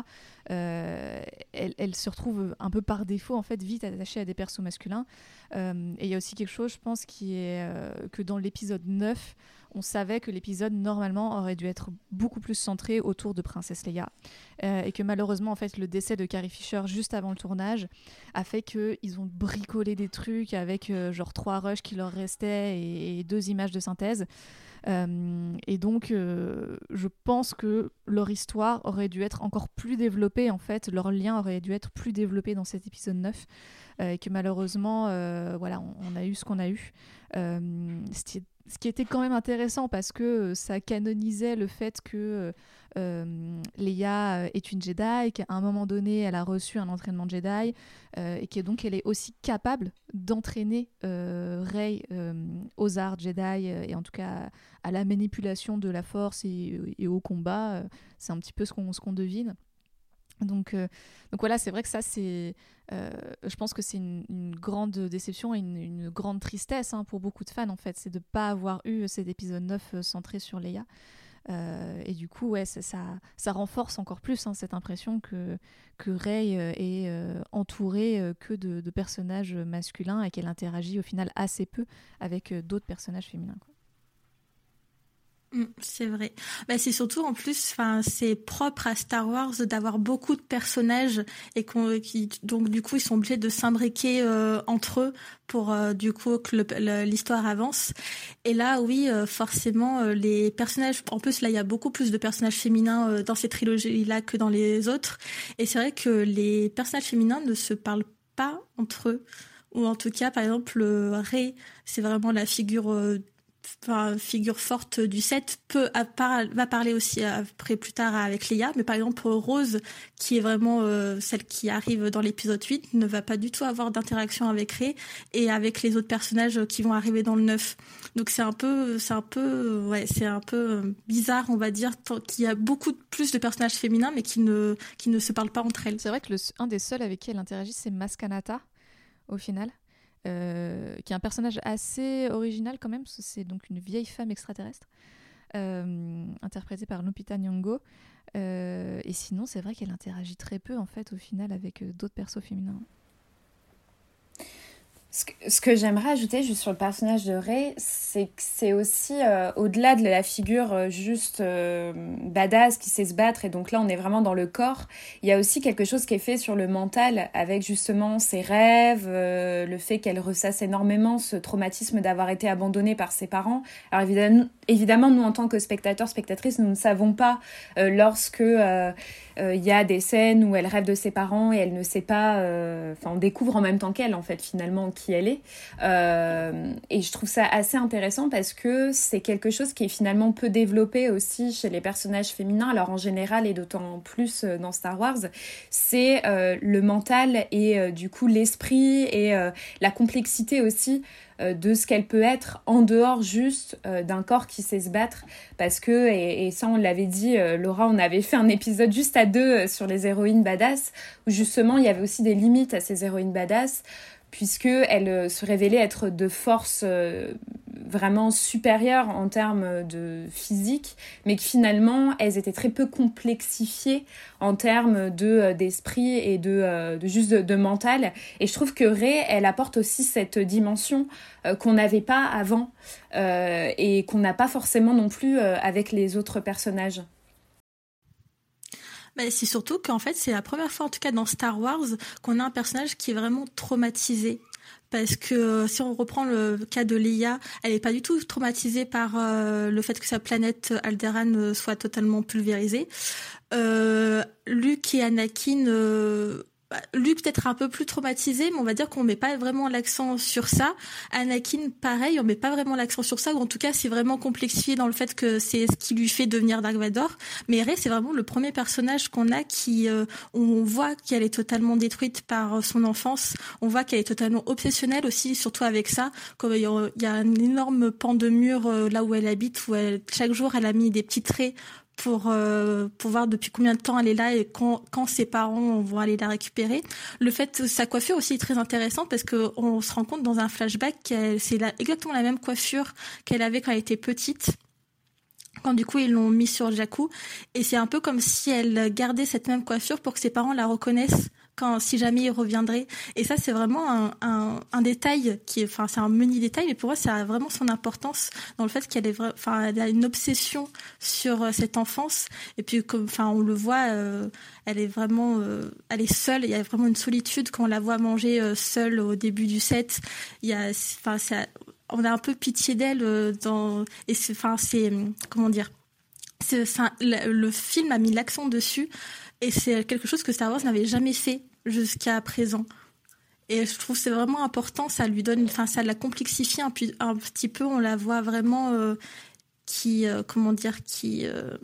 elle, se retrouve un peu par défaut en fait vite attachée à des persos masculins. et il y a aussi quelque chose, je pense, qui est que dans l'épisode 9, on savait que l'épisode normalement aurait dû être beaucoup plus centré autour de Princesse Leia. Euh, et que malheureusement en fait le décès de Carrie Fisher juste avant le tournage a fait qu'ils ont bricolé des trucs avec euh, genre trois rushs qui leur restaient et, deux images de synthèse. Euh, et donc je pense que leur histoire aurait dû être encore plus développée en fait. Leur lien aurait dû être plus développé dans cet épisode 9 et que malheureusement voilà on, on, a eu ce qu'on a eu ce qui était quand même intéressant parce que euh, ça canonisait le fait que euh, euh Leia est une Jedi, qu'à un moment donné, elle a reçu un entraînement Jedi, euh, et que donc elle est aussi capable d'entraîner Rey aux arts Jedi, et en tout cas à la manipulation de la force et, au combat. c'est un petit peu ce qu'on qu'on devine. Donc, donc voilà, c'est vrai que ça, c'est euh, je pense que c'est une, grande déception et une, grande tristesse hein, pour beaucoup de fans en fait, c'est de ne pas avoir eu cet épisode 9 euh, centré sur Leia. Euh, et du coup, ouais, ça, ça, renforce encore plus hein, cette impression que, que Rey est entourée que de, personnages masculins et qu'elle interagit au final assez peu avec d'autres personnages féminins. Mm, c'est vrai. Bah, c'est surtout en plus, c'est propre à Star Wars d'avoir beaucoup de personnages et qui, donc du coup, ils sont obligés de s'imbriquer euh, entre eux pour euh, du coup que l'histoire avance. Et là, oui, euh, forcément, les personnages. En plus, là, il y a beaucoup plus de personnages féminins dans ces trilogies-là que dans les autres. Et c'est vrai que les personnages féminins ne se parlent pas entre eux ou en tout cas, par exemple, Ray, c'est vraiment la figure figure forte du set peut va parler aussi après plus tard avec Leia. Mais par exemple Rose qui est vraiment euh, celle qui arrive dans l'épisode 8 ne va pas du tout avoir d'interaction avec Rey et avec les autres personnages qui vont arriver dans le 9 donc c'est un peu c'est un peu ouais c'est un peu bizarre on va dire qu'il y a beaucoup plus de personnages féminins mais qui ne qui ne se parlent pas entre elles. C'est vrai que le, un des seuls avec qui elle interagit c'est Maskanata au final euh, qui est un personnage assez original quand même, c'est donc une vieille femme extraterrestre, euh, interprétée par Lupita Nyong'o. Euh, et sinon, c'est vrai qu'elle interagit très peu en fait au final avec d'autres persos féminins. Ce que, j'aimerais ajouter juste sur le personnage de Ray, c'est que c'est aussi euh, au-delà de la figure euh, juste euh, badass qui sait se battre, et donc là on est vraiment dans le corps, il y a aussi quelque chose qui est fait sur le mental avec justement ses rêves, le fait qu'elle ressasse énormément ce traumatisme d'avoir été abandonnée par ses parents. Alors évidemment, évidemment nous en tant que spectateurs, spectatrices, nous ne savons pas lorsque il y a des scènes où elle rêve de ses parents et elle ne sait pas, enfin on découvre en même temps qu'elle en fait finalement qui elle est. Euh, et je trouve ça assez intéressant parce que c'est quelque chose qui est finalement peu développé aussi chez les personnages féminins, alors en général et d'autant plus euh, dans Star Wars, c'est euh, le mental et du coup l'esprit et la complexité aussi de ce qu'elle peut être en dehors juste d'un corps qui sait se battre. Parce que, et, et ça on l'avait dit, Laura, on avait fait un épisode juste à deux sur les héroïnes badass, où justement il y avait aussi des limites à ces héroïnes badass puisqu'elle euh, se révélait être de force euh, vraiment supérieure en termes de physique, mais que finalement elles étaient très peu complexifiées en termes de euh, d'esprit et de, de juste de, mental. Et je trouve que Ray, elle apporte aussi cette dimension qu'on n'avait pas avant et qu'on n'a pas forcément non plus avec les autres personnages. Bah, c'est surtout qu'en fait, c'est la première fois, en tout cas dans Star Wars, qu'on a un personnage qui est vraiment traumatisé. Parce que euh, si on reprend le cas de Leia, elle n'est pas du tout traumatisée par euh, le fait que sa planète euh, soit totalement pulvérisée. Luke et Anakin Luke peut-être un peu plus traumatisé, mais on va dire qu'on met pas vraiment l'accent sur ça. Anakin, pareil, on met pas vraiment l'accent sur ça, ou en tout cas c'est vraiment complexifié dans le fait que c'est ce qui lui fait devenir Dark Vador. Mais Rey, c'est vraiment le premier personnage qu'on a qui, euh, on voit qu'elle est totalement détruite par son enfance. On voit qu'elle est totalement obsessionnelle aussi, surtout avec ça. Comme il y a un énorme pan de mur euh, là où elle habite, où elle, chaque jour elle a mis des petits traits pour, euh, pour voir depuis combien de temps elle est là et quand, quand ses parents vont aller la récupérer. Le fait sa coiffure aussi est très intéressante parce que on se rend compte dans un flashback que c'est exactement la même coiffure qu'elle avait quand elle était petite quand du coup ils l'ont mis sur Jakku et c'est un peu comme si elle gardait cette même coiffure pour que ses parents la reconnaissent quand si jamais il reviendrait. Et ça, c'est vraiment un, détail qui enfin, c'est un mini détail, mais pour moi, ça a vraiment son importance dans le fait qu'elle a une obsession sur euh, cette enfance. Et puis, enfin, on le voit, euh, elle est vraiment, euh, elle est seule. Il y a vraiment une solitude quand on la voit manger seule au début du set. Il y a, enfin, on a un peu pitié d'elle dans, et enfin, c'est, comment dire, c'est, le, le film a mis l'accent dessus et c'est quelque chose que Star Wars n'avait jamais fait jusqu'à présent. Et je trouve c'est vraiment important, ça lui donne, enfin ça la complexifie un, petit peu, on la voit vraiment euh, qui, euh, comment dire, qui, euh,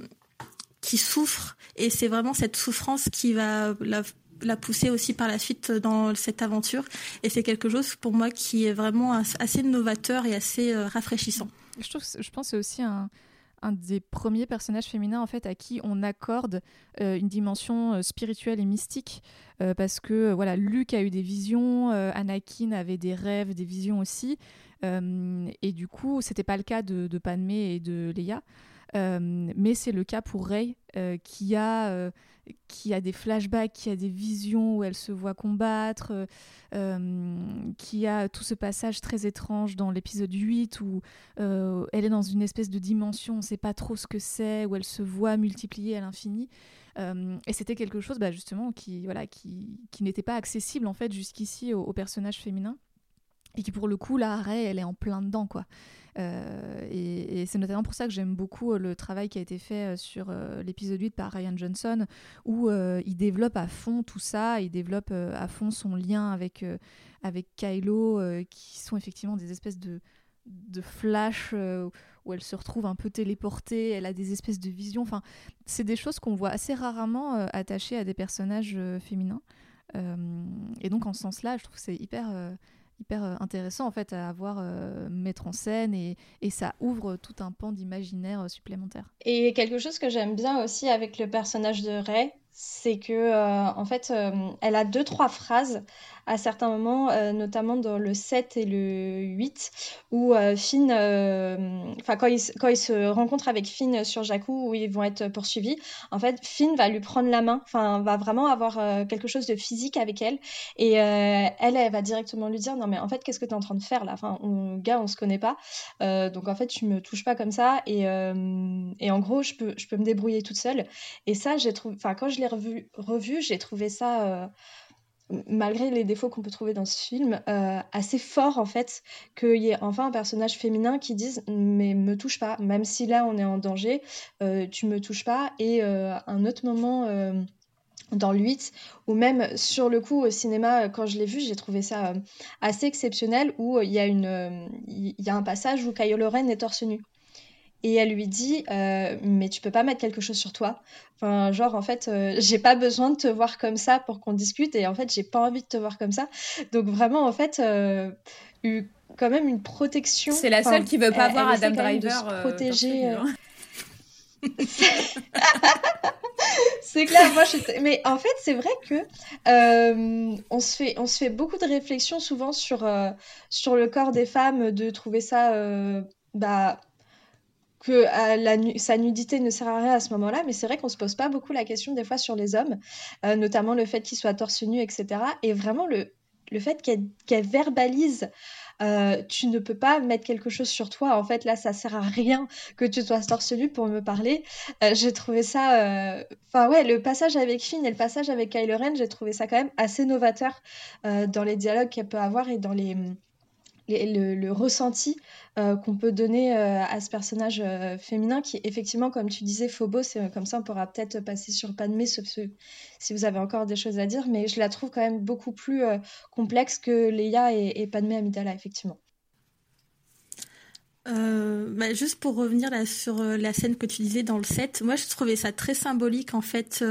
qui souffre. Et c'est vraiment cette souffrance qui va la, la, pousser aussi par la suite dans cette aventure. Et c'est quelque chose pour moi qui est vraiment assez novateur et assez rafraîchissant. Je, pense que c'est aussi un, des premiers personnages féminins en fait à qui on accorde euh, une dimension euh, spirituelle et mystique euh, parce que voilà Luke a eu des visions Anakin avait des rêves des visions aussi et du coup c'était pas le cas de, de et de Leia mais c'est le cas pour Rey qui a qui a des flashbacks, qui a des visions où elle se voit combattre, euh, euh, qui a tout ce passage très étrange dans l'épisode 8 où euh, elle est dans une espèce de dimension, on ne sait pas trop ce que c'est, où elle se voit multiplier à l'infini. et c'était quelque chose bah, justement qui, voilà, qui, qui n'était pas accessible en fait jusqu'ici aux, personnages féminins. et qui pour le coup là Ray elle est en plein dedans quoi euh, et, c'est notamment pour ça que j'aime beaucoup le travail qui a été fait sur l'épisode 8 par Ryan Johnson, où il développe à fond tout ça, il développe à fond son lien avec, avec Kylo, qui sont effectivement des espèces de, de flash où elle se retrouve un peu téléportée, elle a des espèces de visions. Enfin, c'est des choses qu'on voit assez rarement attachées à des personnages féminins. et donc en ce sens-là, je trouve que c'est hyper hyper euh, intéressant en fait à avoir euh, mettre en scène et, et, ça ouvre tout un pan d'imaginaire euh, supplémentaire. Et quelque chose que j'aime bien aussi avec le personnage de Ray, c'est que en fait elle a deux trois phrases à certains moments, euh, notamment dans le 7 et le 8, où euh, Finn, euh, enfin quand, quand il se rencontre avec Finn sur Jakku, où ils vont être poursuivis, en fait, Finn va lui prendre la main, enfin, va vraiment avoir quelque chose de physique avec elle, et elle, elle va directement lui dire, non mais en fait, qu'est-ce que tu es en train de faire là? Enfin, on, gars, on se connaît pas, donc en fait, tu me touches pas comme ça, et, et en gros, je peux, je peux me débrouiller toute seule. Et ça, j'ai trouvé, enfin, quand je l'ai revu, revu j'ai trouvé ça malgré les défauts qu'on peut trouver dans ce film, euh, assez fort en fait qu'il y ait enfin un personnage féminin qui dise mais me touche pas, même si là on est en danger, euh, tu me touches pas. Et euh, un autre moment dans le 8, ou même sur le coup au cinéma, quand je l'ai vu, j'ai trouvé ça assez exceptionnel où il y, a y a un passage où Kylo Ren est torse nu et elle lui dit euh, mais tu peux pas mettre quelque chose sur toi. Enfin genre en fait euh, j'ai pas besoin de te voir comme ça pour qu'on discute et en fait j'ai pas envie de te voir comme ça. Donc vraiment en fait euh, eu quand même une protection. C'est la seule qui veut pas voir Adam Driver se protéger c'est clair moi je... mais en fait c'est vrai que on se fait on se fait beaucoup de réflexions souvent sur sur le corps des femmes de trouver ça bah que la, sa nudité ne sert à rien à ce moment-là, mais c'est vrai qu'on se pose pas beaucoup la question des fois sur les hommes, euh, notamment le fait qu'ils soient torse nu, etc. Et vraiment le, le fait qu'elle verbalise euh, tu ne peux pas mettre quelque chose sur toi. En fait, là, ça sert à rien que tu sois torse nu pour me parler. Euh, j'ai trouvé ça. Enfin, ouais, le passage avec Finn et le passage avec Kylo Ren, j'ai trouvé ça quand même assez novateur dans les dialogues qu'elle peut avoir et dans les le, ressenti euh, qu'on peut donner euh, à ce personnage euh, féminin qui, effectivement, comme tu disais, Phobos, c'est comme ça on pourra peut-être passer sur Padmé si vous avez encore des choses à dire, mais je la trouve quand même beaucoup plus complexe que Leia et, et Amidala, effectivement. Bah, juste pour revenir là sur la scène que tu disais dans le set, moi je trouvais ça très symbolique en fait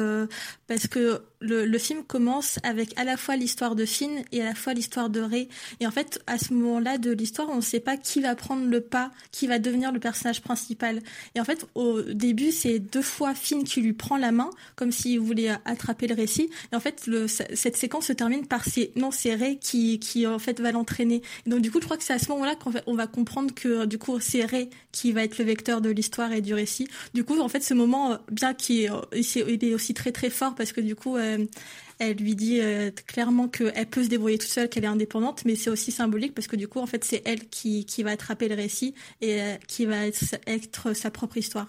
parce que le, film commence avec à la fois l'histoire de Finn et à la fois l'histoire de Rey. Et en fait, à ce moment-là de l'histoire, on ne sait pas qui va prendre le pas, qui va devenir le personnage principal. Et en fait, au début, c'est deux fois Finn qui lui prend la main, comme s'il voulait attraper le récit. Et en fait, le, cette séquence se termine par c'est non, c'est Rey qui, qui en fait va l'entraîner. Donc du coup, je crois que c'est à ce moment-là qu'on va, on va comprendre que du c'est Rey qui va être le vecteur de l'histoire et du récit. Du coup, en fait, ce moment, bien qu'il est, est aussi très très fort parce que du coup, euh, euh, elle lui dit euh, clairement qu'elle peut se débrouiller toute seule, qu'elle est indépendante, mais c'est aussi symbolique parce que du coup, en fait, c'est elle qui, qui va attraper le récit et euh, qui va être, sa propre histoire.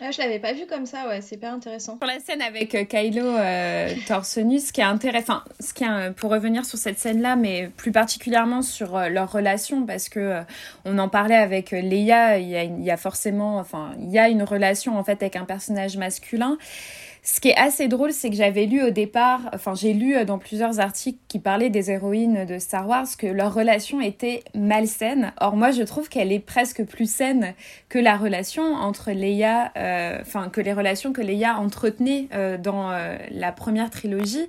Ah, je l'avais pas vu comme ça, ouais, c'est hyper intéressant. Pour la scène avec Kylo torse nu, ce qui est intéressant, ce qui est, pour revenir sur cette scène-là, mais plus particulièrement sur leur relation, parce que on en parlait avec Leia, il y, y a forcément, enfin, il y a une relation en fait avec un personnage masculin. Ce qui est assez drôle, c'est que j'avais lu au départ, enfin j'ai lu euh, dans plusieurs articles qui parlaient des héroïnes de Star Wars que leur relation était malsaine. Or moi je trouve qu'elle est presque plus saine que la relation entre Leia, euh, enfin que les relations que Leia entretenait euh, dans la première trilogie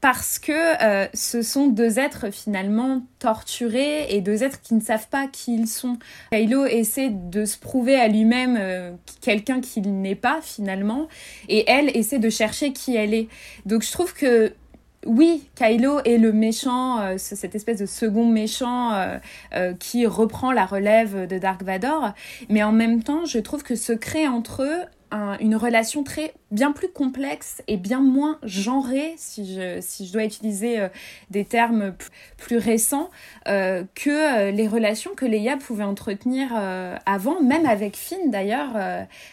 parce que euh, ce sont deux êtres finalement torturés et deux êtres qui ne savent pas qui ils sont. Kylo essaie de se prouver à lui-même euh, quelqu'un qu'il n'est pas finalement et elle essaie de chercher qui elle est. Donc je trouve que oui, Kylo est le méchant, euh, cette espèce de second méchant qui reprend la relève de Dark Vador, mais en même temps, je trouve que se crée entre eux une relation très bien plus complexe et bien moins genrée, si je, dois utiliser euh, des termes plus récents, euh, que euh, les relations que Leia pouvait entretenir avant, même avec Finn d'ailleurs.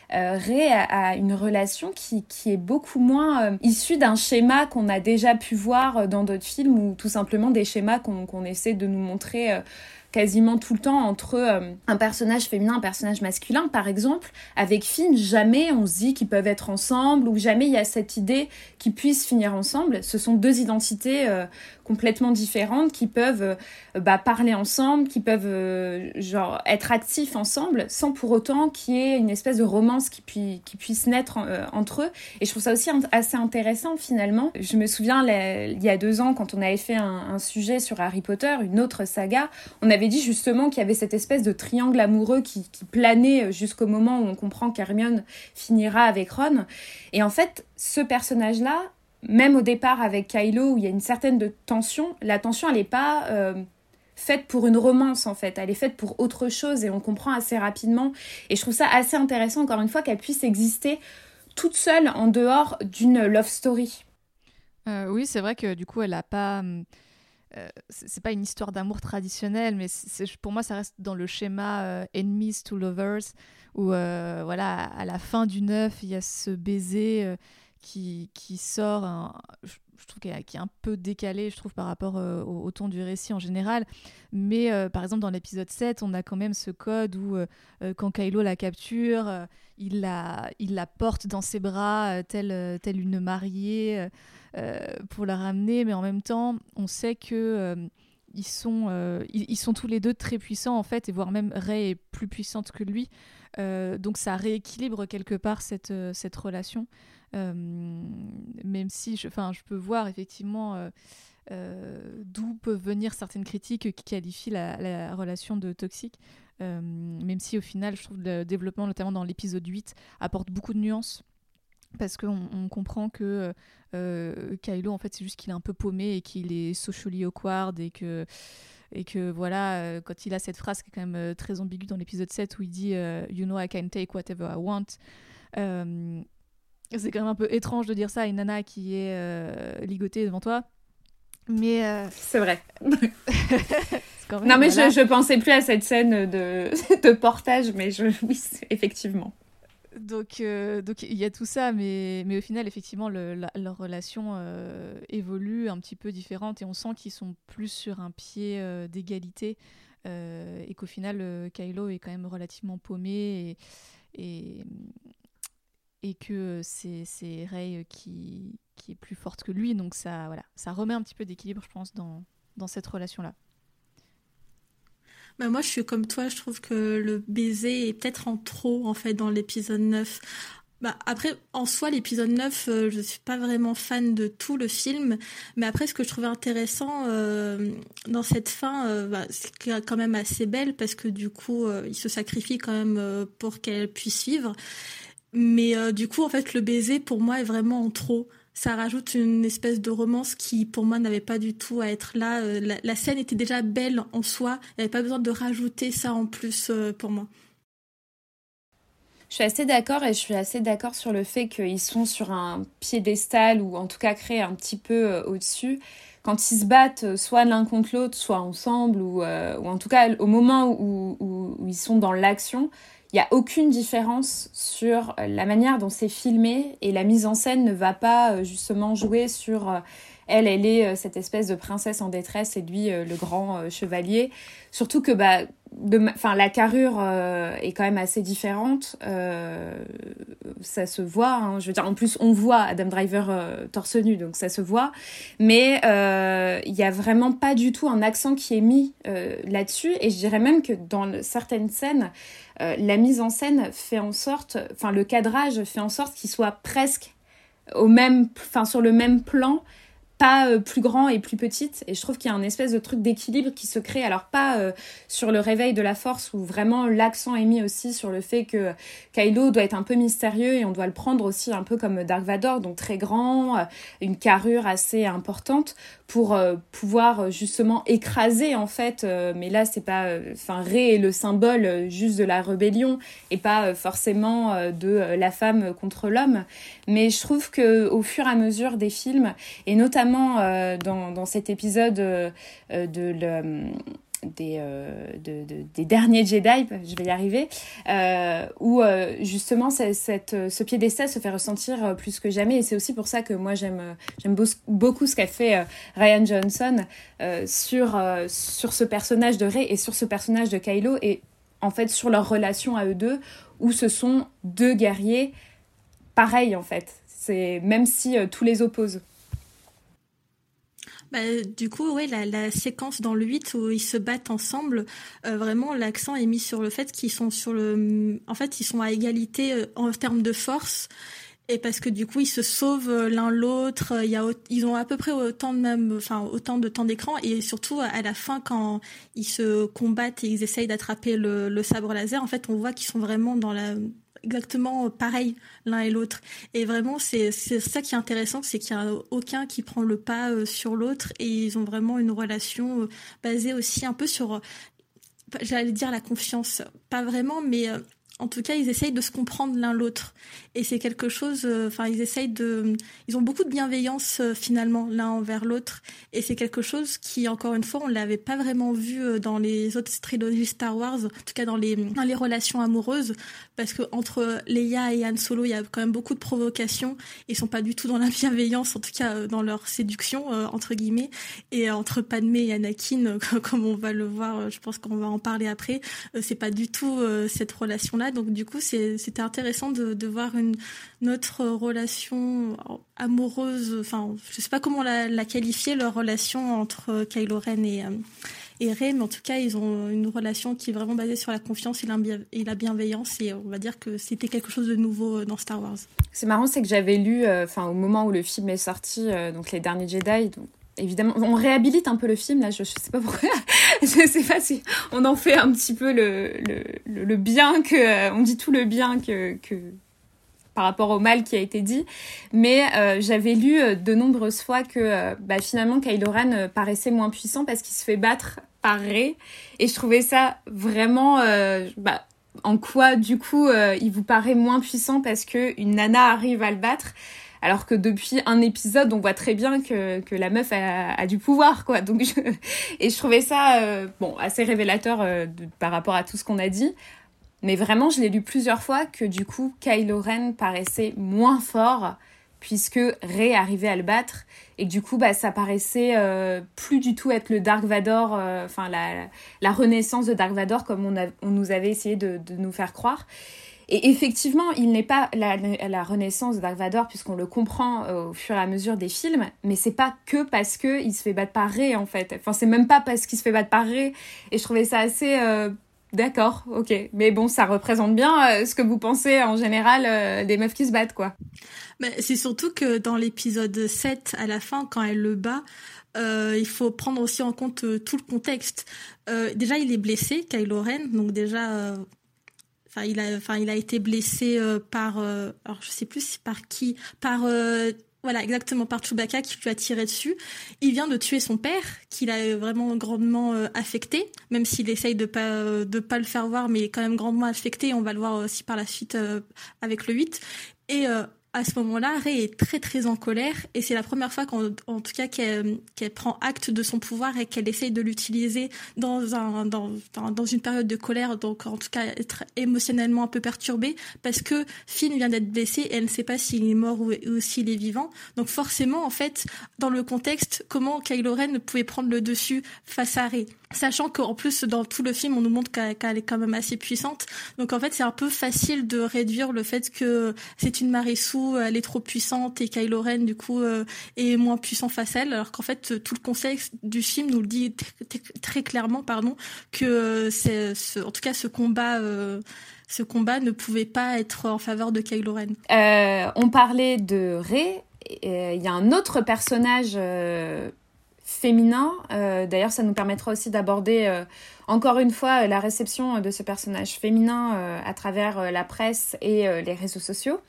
Rey a, une relation qui est beaucoup moins issue d'un schéma qu'on a déjà pu voir dans d'autres films ou tout simplement des schémas qu'on essaie de nous montrer quasiment tout le temps entre euh, un personnage féminin, un personnage masculin, par exemple. Avec Finn, jamais on se dit qu'ils peuvent être ensemble ou jamais il y a cette idée qu'ils puissent finir ensemble. Ce sont deux identités euh, complètement différentes qui peuvent euh, bah, parler ensemble, qui peuvent genre être actifs ensemble sans pour autant qu'il y ait une espèce de romance qui, qui puisse naître entre eux. Et je trouve ça aussi assez intéressant finalement. Je me souviens il y a deux ans quand on avait fait un, un sujet sur Harry Potter, une autre saga, on avait dit justement qu'il y avait cette espèce de triangle amoureux qui, planait jusqu'au moment où on comprend qu'Hermione finira avec Ron. Et en fait, ce personnage-là, même au départ avec Kylo, où il y a une certaine de tension, la tension, elle n'est pas euh, faite pour une romance, en fait. Elle est faite pour autre chose et on comprend assez rapidement. Et je trouve ça assez intéressant, encore une fois, qu'elle puisse exister toute seule en dehors d'une love story. Euh, oui, c'est vrai que du coup, elle n'a pas... Euh, c'est pas une histoire d'amour traditionnelle, mais pour moi, ça reste dans le schéma euh, enemies to lovers, où euh, voilà, à la fin du neuf, il y a ce baiser qui, qui, sort, je, trouve qu'il est un peu décalé, je trouve, par rapport au, au, ton du récit en général. Mais par exemple, dans l'épisode 7, on a quand même ce code où, quand Kylo la capture, il, la, il la porte dans ses bras, telle, telle une mariée. Euh, pour la ramener, mais en même temps, on sait que euh, ils sont, euh, ils, sont tous les deux très puissants en fait, et voire même Rey est plus puissante que lui. donc ça rééquilibre quelque part cette, cette relation. même si je, je peux voir effectivement d'où peuvent venir certaines critiques qui qualifient la, la relation de toxique. même si au final, je trouve le développement, notamment dans l'épisode 8, apporte beaucoup de nuances parce qu'on on comprend que euh, Kylo en fait c'est juste qu'il est un peu paumé et qu'il est socially awkward et que et que voilà euh, quand il a cette phrase qui est quand même euh, très ambiguë dans l'épisode 7 où il dit euh, you know I can take whatever I want c'est quand même un peu étrange de dire ça à une nana qui est ligotée devant toi mais c'est vrai. non mais je, je pensais plus à cette scène de, de portage mais je oui effectivement donc, euh, donc il y a tout ça, mais, mais au final, effectivement, leur relation euh, évolue un petit peu différente et on sent qu'ils sont plus sur un pied euh, d'égalité et qu'au final, Kylo est quand même relativement paumé et, et, que c'est Rey qui, qui est plus forte que lui. Donc ça, voilà, ça remet un petit peu d'équilibre, je pense, dans, dans cette relation-là. Bah moi, je suis comme toi, je trouve que le baiser est peut-être en trop, en fait, dans l'épisode 9. Bah, après, en soi, l'épisode 9, euh, je suis pas vraiment fan de tout le film, mais après, ce que je trouvais intéressant euh, dans cette fin, euh, bah, c'est quand même assez belle parce que du coup, il se sacrifie quand même pour qu'elle puisse vivre. Mais du coup, en fait, le baiser, pour moi, est vraiment en trop ça rajoute une espèce de romance qui, pour moi, n'avait pas du tout à être là. Euh, la, scène était déjà belle en soi. Il n'y avait pas besoin de rajouter ça en plus euh, pour moi. Je suis assez d'accord et je suis assez d'accord sur le fait qu'ils sont sur un piédestal ou en tout cas créés un petit peu euh, au-dessus. Quand ils se battent soit l'un contre l'autre, soit ensemble ou, ou, en tout cas au moment où, où ils sont dans l'action, il n'y a aucune différence sur euh, la manière dont c'est filmé et la mise en scène ne va pas euh, justement jouer sur euh, elle, elle est cette espèce de princesse en détresse et lui le grand chevalier. Surtout que bah, enfin la carrure est quand même assez différente. ça se voit. Hein. Je veux dire, en plus on voit Adam Driver torse nu, donc ça se voit. Mais il n'y a vraiment pas du tout un accent qui est mis là-dessus. Et je dirais même que dans certaines scènes euh, la mise en scène fait en sorte, enfin le cadrage fait en sorte qu'il soit presque au même, enfin sur le même plan pas euh, plus grand et plus petite. Et je trouve qu'il y a un espèce de truc d'équilibre qui se crée. Alors pas euh, sur le réveil de la force où vraiment l'accent est mis aussi sur le fait que Kylo doit être un peu mystérieux et on doit le prendre aussi un peu comme Dark Vador, donc très grand, euh, une carrure assez importante pour pouvoir justement écraser en fait. mais là c'est pas, enfin Rey est le symbole juste de la rébellion et pas forcément de la femme contre l'homme. Mais je trouve que au fur et à mesure des films et notamment euh, dans, cet épisode euh, euh, des derniers Jedi, je vais y arriver, où justement cette, ce piédestal se fait ressentir plus que jamais. Et c'est aussi pour ça que moi j'aime beaucoup ce qu'a fait Ryan Johnson sur, sur ce personnage de Rey et sur ce personnage de Kylo et en fait sur leur relation à eux deux, où ce sont deux guerriers pareils en fait. Même si tous les opposent. Bah, du coup, ouais, la, la, séquence dans le 8 où ils se battent ensemble, euh, vraiment l'accent est mis sur le fait qu'ils sont sur le, en fait, ils sont à égalité euh, en termes de force. Et parce que du coup, ils se sauvent euh, l'un l'autre. Il ils ont à peu près autant de même, enfin autant de temps d'écran. Et surtout à la fin, quand ils se combattent et ils essayent d'attraper le, le sabre laser, en fait, on voit qu'ils sont vraiment dans la exactement pareil l'un et l'autre. Et vraiment, c'est ça qui est intéressant, c'est qu'il n'y a aucun qui prend le pas euh, sur l'autre et ils ont vraiment une relation euh, basée aussi un peu sur, j'allais dire la confiance, pas vraiment, mais euh, en tout cas, ils essayent de se comprendre l'un l'autre. Et c'est quelque chose, euh, enfin, ils essayent de. Ils ont beaucoup de bienveillance euh, finalement l'un envers l'autre. Et c'est quelque chose qui, encore une fois, on l'avait pas vraiment vu euh, dans les autres trilogies Star Wars, en tout cas dans les, dans les relations amoureuses. Parce que entre Leia et Han Solo, il y a quand même beaucoup de provocations. Ils sont pas du tout dans la bienveillance, en tout cas dans leur séduction, entre guillemets. Et entre Padmé et Anakin, comme on va le voir, je pense qu'on va en parler après, c'est pas du tout cette relation-là donc du coup, c'était intéressant de, voir une, autre relation amoureuse. Enfin, je sais pas comment la, qualifier leur relation entre Kylo Ren et euh, et Rey, mais en tout cas, ils ont une relation qui est vraiment basée sur la confiance et la bienveillance, et on va dire que c'était quelque chose de nouveau euh, dans Star Wars. C'est marrant, c'est que j'avais lu, euh, enfin, au moment où le film est sorti, donc Les Derniers Jedi, évidemment, on réhabilite un peu le film, là, je, je sais pas pourquoi. je sais pas si on en fait un petit peu le, le, le, bien que. Euh, on dit tout le bien que, que par rapport au mal qui a été dit. Mais euh, j'avais lu euh, de nombreuses fois que bah, finalement Kylo Ren paraissait moins puissant parce qu'il se fait battre par Rey. Et je trouvais ça vraiment. Bah, en quoi, du coup, il vous paraît moins puissant parce qu'une nana arrive à le battre alors que depuis un épisode, on voit très bien que, que la meuf a, du pouvoir, quoi. Donc Et je trouvais ça euh, bon, assez révélateur euh, par rapport à tout ce qu'on a dit. Mais vraiment, je l'ai lu plusieurs fois que du coup, Kylo Ren paraissait moins fort puisque Rey arrivait à le battre et du coup bah ça paraissait euh, plus du tout être le Dark Vador enfin la, la, renaissance de Dark Vador comme on, on nous avait essayé de, de nous faire croire et effectivement, il n'est pas la, renaissance de Vador puisqu'on le comprend euh, au fur et à mesure des films, mais c'est pas que parce que il se fait battre par Rey en fait. Enfin, c'est même pas parce qu'il se fait battre par Rey. Et je trouvais ça assez euh, d'accord, ok. Mais bon, ça représente bien euh, ce que vous pensez en général des meufs qui se battent, quoi. Mais c'est surtout que dans l'épisode 7, à la fin, quand elle le bat, il faut prendre aussi en compte tout le contexte. déjà, il est blessé, Kylo Ren, donc déjà, il a, enfin, il a été blessé euh, par, euh, alors je sais plus par qui, par euh, voilà, exactement par Chewbacca qui lui a tiré dessus. Il vient de tuer son père, qui l'a vraiment grandement affecté, même s'il essaye de pas de pas le faire voir, mais il est quand même grandement affecté. On va le voir aussi par la suite avec le 8. Et à ce moment-là, Rey est très très en colère et c'est la première fois qu'en en tout cas qu'elle prend acte de son pouvoir et qu'elle essaye de l'utiliser dans un dans, dans une période de colère, donc en tout cas être émotionnellement un peu perturbée parce que Finn vient d'être blessé et elle ne sait pas s'il est mort ou, s'il est vivant. Donc forcément en fait dans le contexte comment Kylo Ren pouvait prendre le dessus face à Rey? Sachant qu'en plus, dans tout le film, on nous montre qu'elle est quand même assez puissante. Donc en fait, c'est un peu facile de réduire le fait que c'est une Marissou, elle est trop puissante et Kylo Ren, du coup, euh, est moins puissant face à elle. Alors qu'en fait, tout le contexte du film nous le dit très clairement, pardon, que c'est, en tout cas, ce combat... Euh, ce combat ne pouvait pas être en faveur de Kylo Ren. Euh, on parlait de Rey il y a un autre personnage féminin. D'ailleurs, ça nous permettra aussi d'aborder encore une fois la réception de ce personnage féminin à travers la presse et les réseaux sociaux.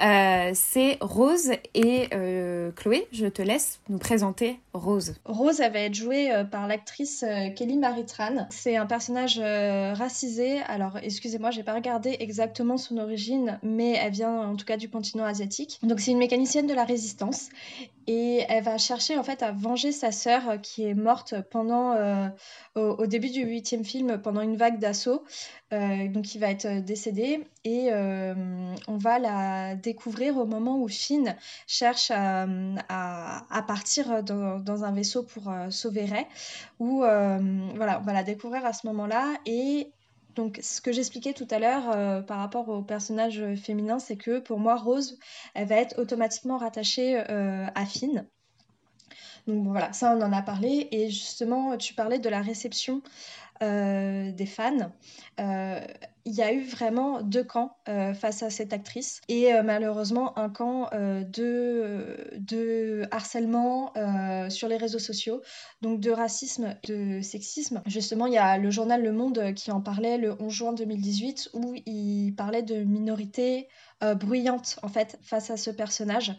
Euh, c'est Rose et euh, Chloé. Je te laisse nous présenter Rose. Rose, va être jouée euh, par l'actrice Kelly Maritran. C'est un personnage racisé. Alors, excusez-moi, j'ai pas regardé exactement son origine, mais elle vient en tout cas du continent asiatique. Donc, c'est une mécanicienne de la résistance et elle va chercher en fait à venger sa sœur qui est morte pendant au, début du film pendant une vague d'assaut. donc, il va être décédé et on va la découvrir au moment où Finn cherche euh, à, partir dans, un vaisseau pour euh, sauver Ray. Où, euh, voilà, on va la découvrir à ce moment-là. Et donc, ce que j'expliquais tout à l'heure par rapport au personnage féminin, c'est que pour moi, Rose, elle va être automatiquement rattachée à Finn. Donc voilà, ça on en a parlé. Et justement, tu parlais de la réception euh, des fans. Euh, il y a eu vraiment deux camps euh, face à cette actrice et malheureusement un camp de, harcèlement sur les réseaux sociaux, donc de racisme, de sexisme. Justement, il y a le journal Le Monde qui en parlait le 11 juin 2018 où il parlait de minorités bruyantes en fait face à ce personnage.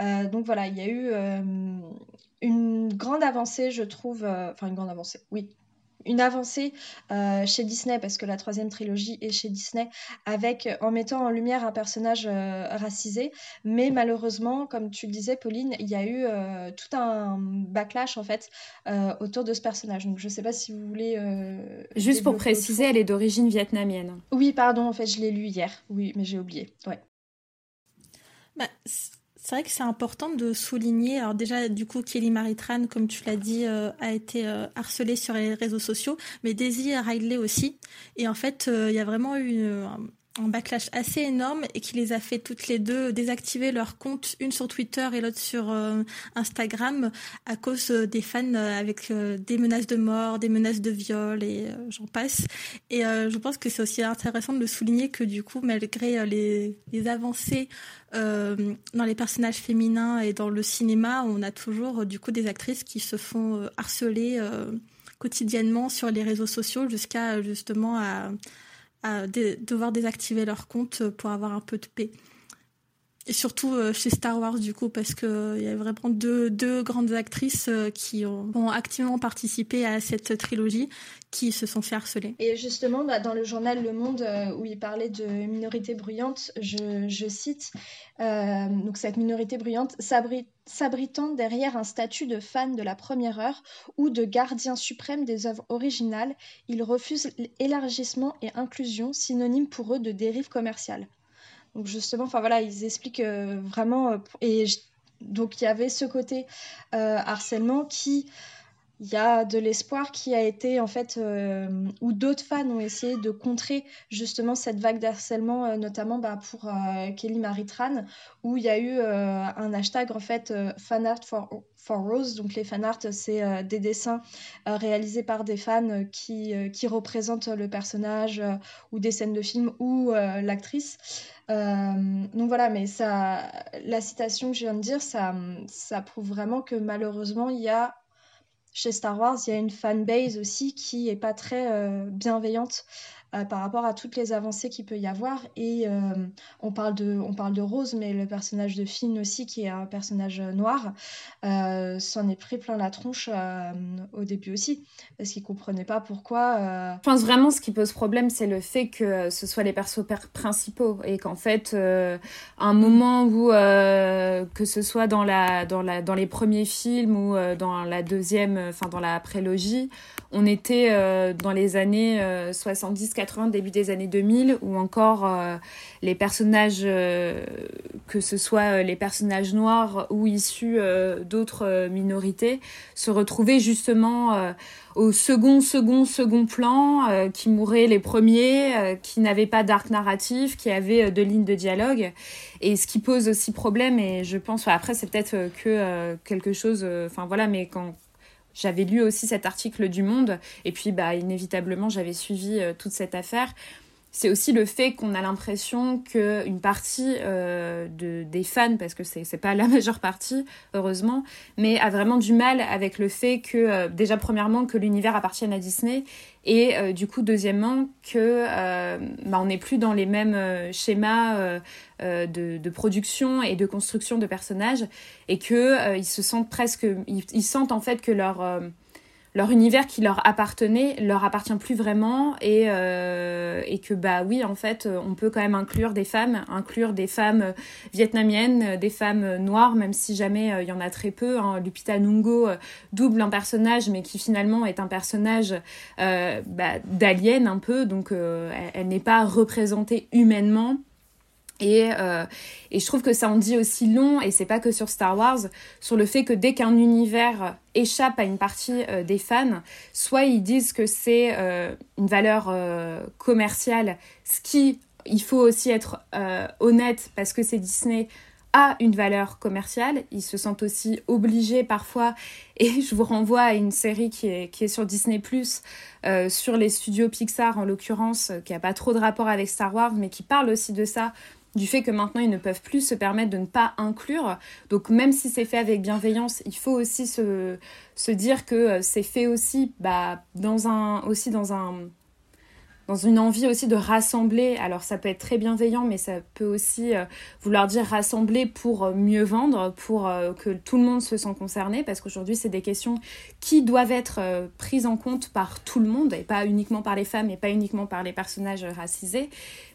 donc voilà, il y a eu une grande avancée, je trouve, enfin une grande avancée, oui, une avancée euh, chez Disney, parce que la troisième trilogie est chez Disney, avec en mettant en lumière un personnage euh, racisé. Mais malheureusement, comme tu le disais, Pauline, il y a eu euh, tout un backlash en fait autour de ce personnage. Donc je ne sais pas si vous voulez. Juste pour préciser, elle est d'origine vietnamienne. Oui, pardon, en fait, je l'ai lu hier. Oui, mais j'ai oublié. Ouais. Bah, c'est vrai que c'est important de souligner. Alors déjà, du coup, Kelly Maritran, comme tu l'as dit, euh, a été euh, harcelée sur les réseaux sociaux, mais Daisy Riley aussi. Et en fait, euh, il y a vraiment eu un backlash assez énorme et qui les a fait toutes les deux désactiver leur compte, une sur Twitter et l'autre sur euh, Instagram, à cause euh, des fans euh, avec des menaces de mort, des menaces de viol et j'en passe. Et je pense que c'est aussi intéressant de le souligner que du coup, malgré les, avancées dans les personnages féminins et dans le cinéma, on a toujours du coup des actrices qui se font harceler quotidiennement sur les réseaux sociaux jusqu'à justement à à devoir désactiver leur compte pour avoir un peu de paix. Et surtout euh, chez Star Wars, du coup, parce qu'il euh, y a vraiment deux, grandes actrices euh, qui ont, activement participé à cette trilogie qui se sont fait harceler. Et justement, bah, dans le journal Le Monde, où il parlait de minorité bruyante, je, cite donc cette minorité bruyante s'abritant derrière un statut de fan de la première heure ou de gardien suprême des œuvres originales, ils refusent élargissement et inclusion, synonyme pour eux de dérive commerciale. Donc justement, enfin voilà, ils expliquent euh, vraiment euh, et donc il y avait ce côté euh, harcèlement qui il y a de l'espoir qui a été en fait où d'autres fans ont essayé de contrer justement cette vague d'harcèlement notamment bah, pour Kelly Maritran où il y a eu un hashtag en fait fanart for for Rose. Donc les fan art, c'est euh, des dessins euh, réalisés par des fans euh, qui, qui représentent le personnage ou des scènes de film ou l'actrice. donc voilà, mais ça, la citation que je viens de dire, ça, ça prouve vraiment que malheureusement, il y a chez Star Wars, il y a une fanbase aussi qui est pas très bienveillante euh, par rapport à toutes les avancées qu'il peut y avoir. Et euh, on, parle de, on parle de Rose, mais le personnage de Finn aussi, qui est un personnage noir, euh, s'en est pris plein la tronche au début aussi, parce qu'il comprenait pas pourquoi. Je pense vraiment ce qui pose problème, c'est le fait que ce soit les persos principaux et qu'en fait, un moment où, que ce soit dans, la, dans, la, dans les premiers films ou dans la deuxième, enfin dans la prélogie, on était dans les années 70 80, début des années 2000, ou encore euh, les personnages, euh, que ce soit euh, les personnages noirs ou issus d'autres minorités, se retrouvaient justement au second, second, second plan, qui mouraient les premiers, qui n'avaient pas d'arc narratif, qui avaient de lignes de dialogue. Et ce qui pose aussi problème, et je pense, après c'est peut-être que quelque chose, enfin voilà, mais quand j'avais lu aussi cet article du Monde et puis bah inévitablement j'avais suivi euh, toute cette affaire c'est aussi le fait qu'on a l'impression qu'une partie euh, de, des fans, parce que c'est, pas la majeure partie, heureusement, mais a vraiment du mal avec le fait que, euh, déjà, premièrement, que l'univers appartienne à Disney, et euh, du coup, deuxièmement, que bah, n'est plus dans les mêmes schémas de, production et de construction de personnages, et que ils se sentent presque, ils, ils, sentent en fait que leur leur univers qui leur appartenait leur appartient plus vraiment et, euh, et que bah oui en fait on peut quand même inclure des femmes inclure des femmes vietnamiennes des femmes noires même si jamais euh, il y en a très peu hein. Lupita euh, double un personnage mais qui finalement est un personnage bah, d'alien un peu donc elle n'est pas représentée humainement et, euh, et, je trouve que ça en dit aussi long, et c'est pas que sur Star Wars, sur le fait que dès qu'un univers échappe à une partie euh, des fans, soit ils disent que c'est euh, une valeur euh, commerciale, ce qui, il faut aussi être euh, honnête parce que c'est Disney, a une valeur commerciale. Ils se sentent aussi obligés parfois, et je vous renvoie à une série qui est, qui est sur Disney ⁇ sur les studios Pixar en l'occurrence, qui n'a pas trop de rapport avec Star Wars, mais qui parle aussi de ça du fait que maintenant ils ne peuvent plus se permettre de ne pas inclure. Donc même si c'est fait avec bienveillance, il faut aussi se, se dire que euh, c'est fait aussi, bah, dans un, aussi dans un dans une envie aussi de rassembler. Alors ça peut être très bienveillant, mais ça peut aussi euh, vouloir dire rassembler pour euh, mieux vendre, pour que tout le monde se sent concerné, parce qu'aujourd'hui c'est des questions qui doivent être prises en compte par tout le monde, et pas uniquement par les femmes, et pas uniquement par les personnages racisés.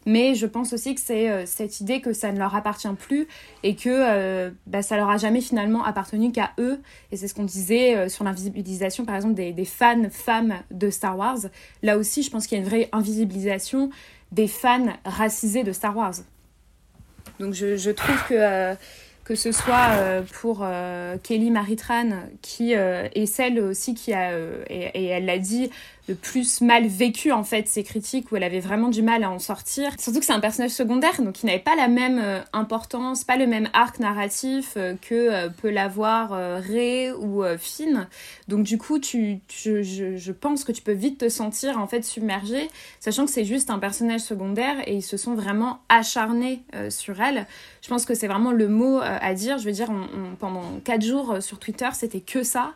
Mais je pense aussi que c'est euh, cette idée que ça ne leur appartient plus et que euh, bah, ça leur a jamais finalement appartenu qu'à eux. Et c'est ce qu'on disait sur l'invisibilisation, par exemple, des, fans femmes de Star Wars. Là aussi, je pense qu'il y a une vraie invisibilisation des fans racisés de Star Wars. Donc je, trouve que, euh, que ce soit euh, pour euh, Kelly Maritran, qui est celle aussi qui a, et, elle l'a dit, le plus mal vécu en fait ces critiques où elle avait vraiment du mal à en sortir. Surtout que c'est un personnage secondaire donc il n'avait pas la même euh, importance, pas le même arc narratif euh, que euh, peut l'avoir Ray ou Finn. Donc du coup tu, je, je, pense que tu peux vite te sentir en fait submergé, sachant que c'est juste un personnage secondaire et ils se sont vraiment acharnés sur elle. Je pense que c'est vraiment le mot à dire. Je veux dire pendant quatre jours sur Twitter c'était que ça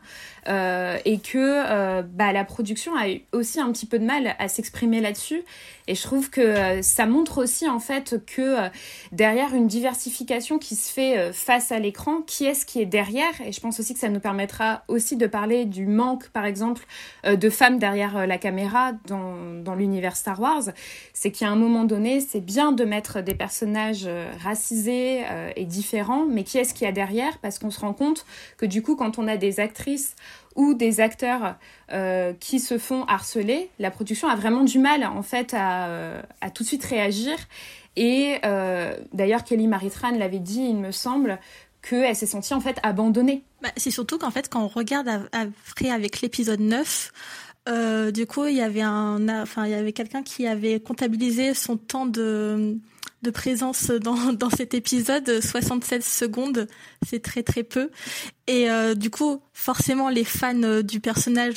et que bah, la production a eu aussi un petit peu de mal à s'exprimer là-dessus. Et je trouve que euh, ça montre aussi en fait que euh, derrière une diversification qui se fait euh, face à l'écran, qui est-ce qui est derrière? Et je pense aussi que ça nous permettra aussi de parler du manque, par exemple, de femmes derrière la caméra dans, dans l'univers Star Wars. C'est qu'à un moment donné, c'est bien de mettre des personnages racisés et différents, mais qui est-ce qu'il y a derrière? Parce qu'on se rend compte que du coup, quand on a des actrices ou des acteurs qui se font harceler, la production a vraiment du mal en fait à, euh, à tout de suite réagir. Et euh, d'ailleurs, Kelly Maritran l'avait dit, il me semble, qu'elle s'est sentie en fait abandonnée. Bah, c'est surtout qu'en fait, quand on regarde après avec l'épisode 9, euh, du coup, il y avait un, enfin, il y avait quelqu'un qui avait comptabilisé son temps de de présence dans, dans cet épisode, 67 secondes, c'est très très peu. Et euh, du coup, forcément, les fans euh, du personnage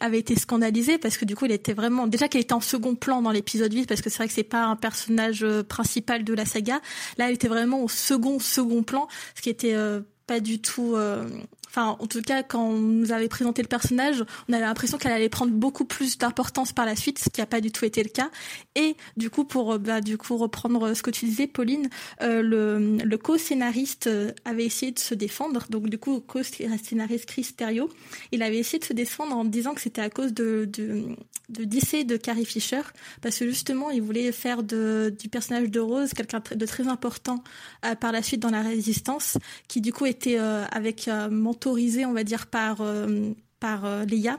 avaient été scandalisés parce que du coup, il était vraiment déjà qu'il était en second plan dans l'épisode 8 parce que c'est vrai que c'est pas un personnage euh, principal de la saga. Là, il était vraiment au second second plan, ce qui était euh, pas du tout euh, enfin en tout cas quand on nous avait présenté le personnage, on avait l'impression qu'elle allait prendre beaucoup plus d'importance par la suite, ce qui n'a pas du tout été le cas. Et du coup pour euh, bah, reprendre ce que tu disais, Pauline, euh, le, co-scénariste euh, avait essayé de se défendre. Donc du coup co-scénariste Chris Terrio, il avait essayé de se défendre en disant que c'était à cause de de, de de Carrie Fisher, parce que justement il voulait faire du personnage de Rose quelqu'un de très important euh, par la suite dans la résistance, qui du coup était euh, avec euh, autorisé, on va dire, par, euh, par euh, Leia.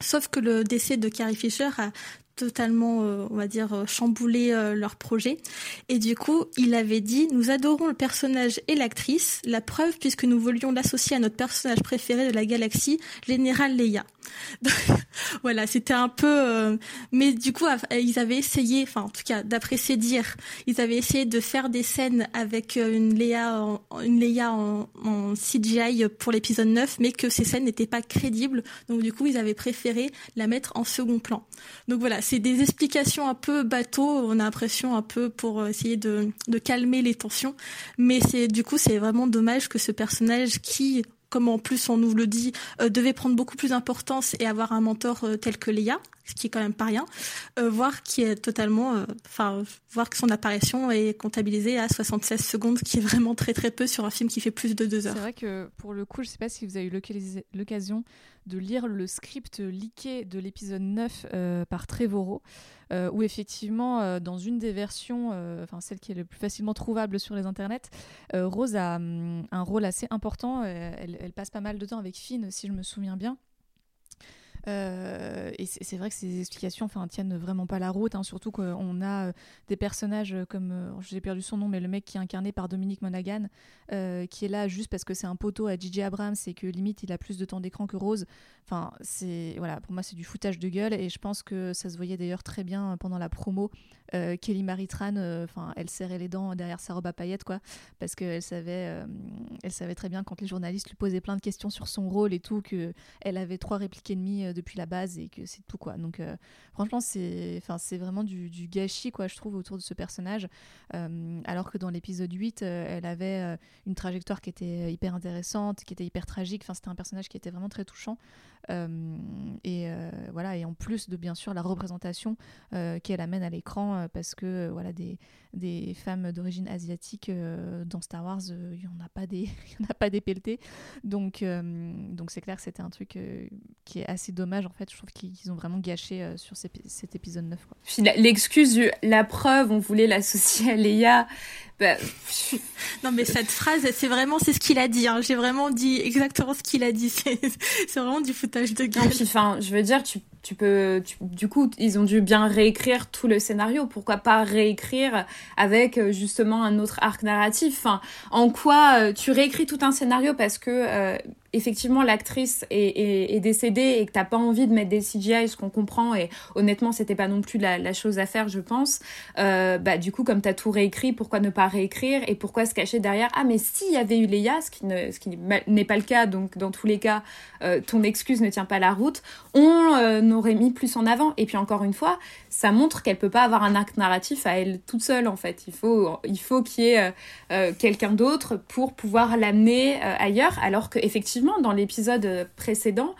Sauf que le décès de Carrie Fisher a totalement, euh, on va dire, chamboulé leur projet. Et du coup, il avait dit, nous adorons le personnage et l'actrice, la preuve puisque nous voulions l'associer à notre personnage préféré de la galaxie, Général Leia. voilà, c'était un peu. Euh, mais du coup, ils avaient essayé, enfin en tout cas, d'après ses dires, ils avaient essayé de faire des scènes avec euh, une Léa, en, une en, CGI pour l'épisode 9, mais que ces scènes n'étaient pas crédibles. Donc du coup, ils avaient préféré la mettre en second plan. Donc voilà, c'est des explications un peu bateau. On a l'impression un peu pour essayer de, de calmer les tensions, mais c'est du coup c'est vraiment dommage que ce personnage qui comme en plus on nous le dit, euh, devait prendre beaucoup plus d'importance et avoir un mentor euh, tel que Leia, ce qui est quand même pas rien, euh, voir qui est totalement, enfin voir que son apparition est comptabilisée à 76 secondes, qui est vraiment très très peu sur un film qui fait plus de deux heures. C'est vrai que pour le coup, je sais pas si vous avez eu l'occasion de lire le script leaké de l'épisode 9 par Trevorrow. Euh, où effectivement, euh, dans une des versions, euh, enfin celle qui est le plus facilement trouvable sur les internets, Rose a hum, un rôle assez important. Elle, elle, passe pas mal de temps avec Finn, si je me souviens bien. Euh, et c'est vrai que ces explications tiennent vraiment pas la route, hein, surtout qu'on a euh, des personnages comme, euh, j'ai perdu son nom, mais le mec qui est incarné par Dominique Monaghan, qui est là juste parce que c'est un poteau à J.J. Abrams et que limite il a plus de temps d'écran que Rose. Enfin, c'est voilà, pour moi c'est du foutage de gueule et je pense que ça se voyait d'ailleurs très bien pendant la promo. Kelly Maritran, enfin, elle serrait les dents derrière sa robe à paillettes, quoi, parce qu'elle savait, elle savait très bien quand les journalistes lui posaient plein de questions sur son rôle et tout, que elle avait trois répliques ennemies depuis la base et que c'est tout quoi. Donc euh, franchement c'est enfin c'est vraiment du, gâchis quoi je trouve autour de ce personnage euh, alors que dans l'épisode 8 euh, elle avait une trajectoire qui était hyper intéressante, qui était hyper tragique, enfin c'était un personnage qui était vraiment très touchant. et voilà et en plus de bien sûr la représentation qu'elle amène à l'écran parce que voilà des, des femmes d'origine asiatique dans Star Wars il y en a pas des il y en a pas des pelletés donc donc c'est clair que c'était un truc qui est assez dommage en fait. Je trouve qu'ils ont vraiment gâché euh, sur cet épisode 9. L'excuse, la preuve, on voulait l'associer à Leia. Bah, non mais cette phrase, c'est vraiment c'est ce qu'il a dit. Hein. J'ai vraiment dit exactement ce qu'il a dit. C'est vraiment du foutage de gueule. enfin, je veux dire, tu, tu peux, du coup, ils ont dû bien réécrire tout le scénario. Pourquoi pas réécrire avec euh, justement un autre arc narratif? En quoi euh, tu réécris tout un scénario parce que effectivement l'actrice est, est, décédée et que t'as pas envie de mettre des CGI, ce qu'on comprend, et honnêtement c'était pas non plus la, chose à faire je pense, euh, bah du coup comme t'as tout réécrit, pourquoi ne pas réécrire et pourquoi se cacher derrière? Ah mais s'il y avait eu Leia, ce qui ne ce qui n'est pas le cas, donc dans tous les cas euh, ton excuse ne tient pas la route, on euh, aurait mis plus en avant. Et puis encore une fois ça montre qu'elle peut pas avoir un arc narratif à elle toute seule en fait, il faut il faut qu'il y ait quelqu'un d'autre pour pouvoir l'amener ailleurs alors que effectivement dans l'épisode précédent,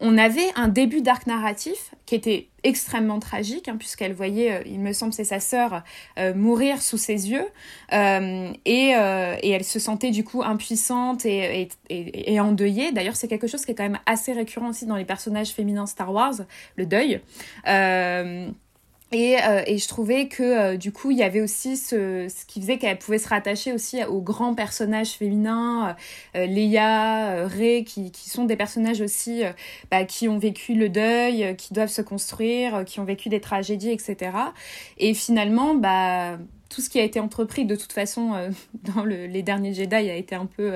on avait un début d'arc narratif qui était extrêmement tragique, hein, puisqu'elle voyait, euh, il me semble, c'est sa sœur, euh, mourir sous ses yeux, euh, et, elle se sentait du coup impuissante et, et endeuillée. D'ailleurs, c'est quelque chose qui est quand même assez récurrent aussi dans les personnages féminins Star Wars, le deuil. Euh, et, je trouvais que euh, du coup, il y avait aussi ce, ce qui faisait qu'elle pouvait se rattacher aussi aux grands personnages féminins, euh, Leia, Rey, qui, qui, sont des personnages aussi bah, qui ont vécu le deuil, qui doivent se construire, qui ont vécu des tragédies, etc. Et finalement, bah, tout ce qui a été entrepris de toute façon dans le, les derniers Jedi a été un peu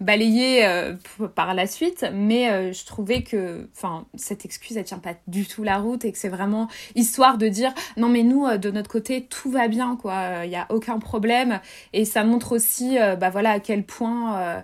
balayé euh, par la suite, mais euh, je trouvais que, cette excuse, elle tient pas du tout la route et que c'est vraiment histoire de dire non mais nous euh, de notre côté tout va bien quoi, il y a aucun problème. Et ça montre aussi, bah voilà à quel point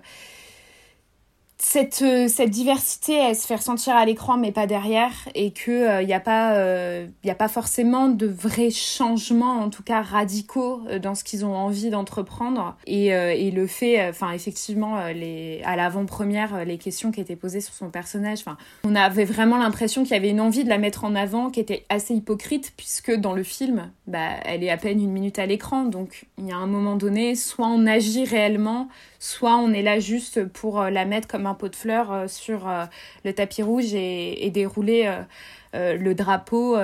cette, euh, cette diversité, elle se fait ressentir à l'écran, mais pas derrière, et qu'il n'y euh, a, pas, euh, a pas forcément de vrais changements, en tout cas radicaux, dans ce qu'ils ont envie d'entreprendre. Et, et le fait, enfin, effectivement, les, à l'avant-première, les questions qui étaient posées sur son personnage, on avait vraiment l'impression qu'il y avait une envie de la mettre en avant qui était assez hypocrite, puisque dans le film, bah, elle est à peine une minute à l'écran, donc il y a un moment donné, soit on agit réellement, soit on est là juste pour la mettre comme un pot de fleurs euh, sur euh, le tapis rouge et, dérouler euh, le drapeau.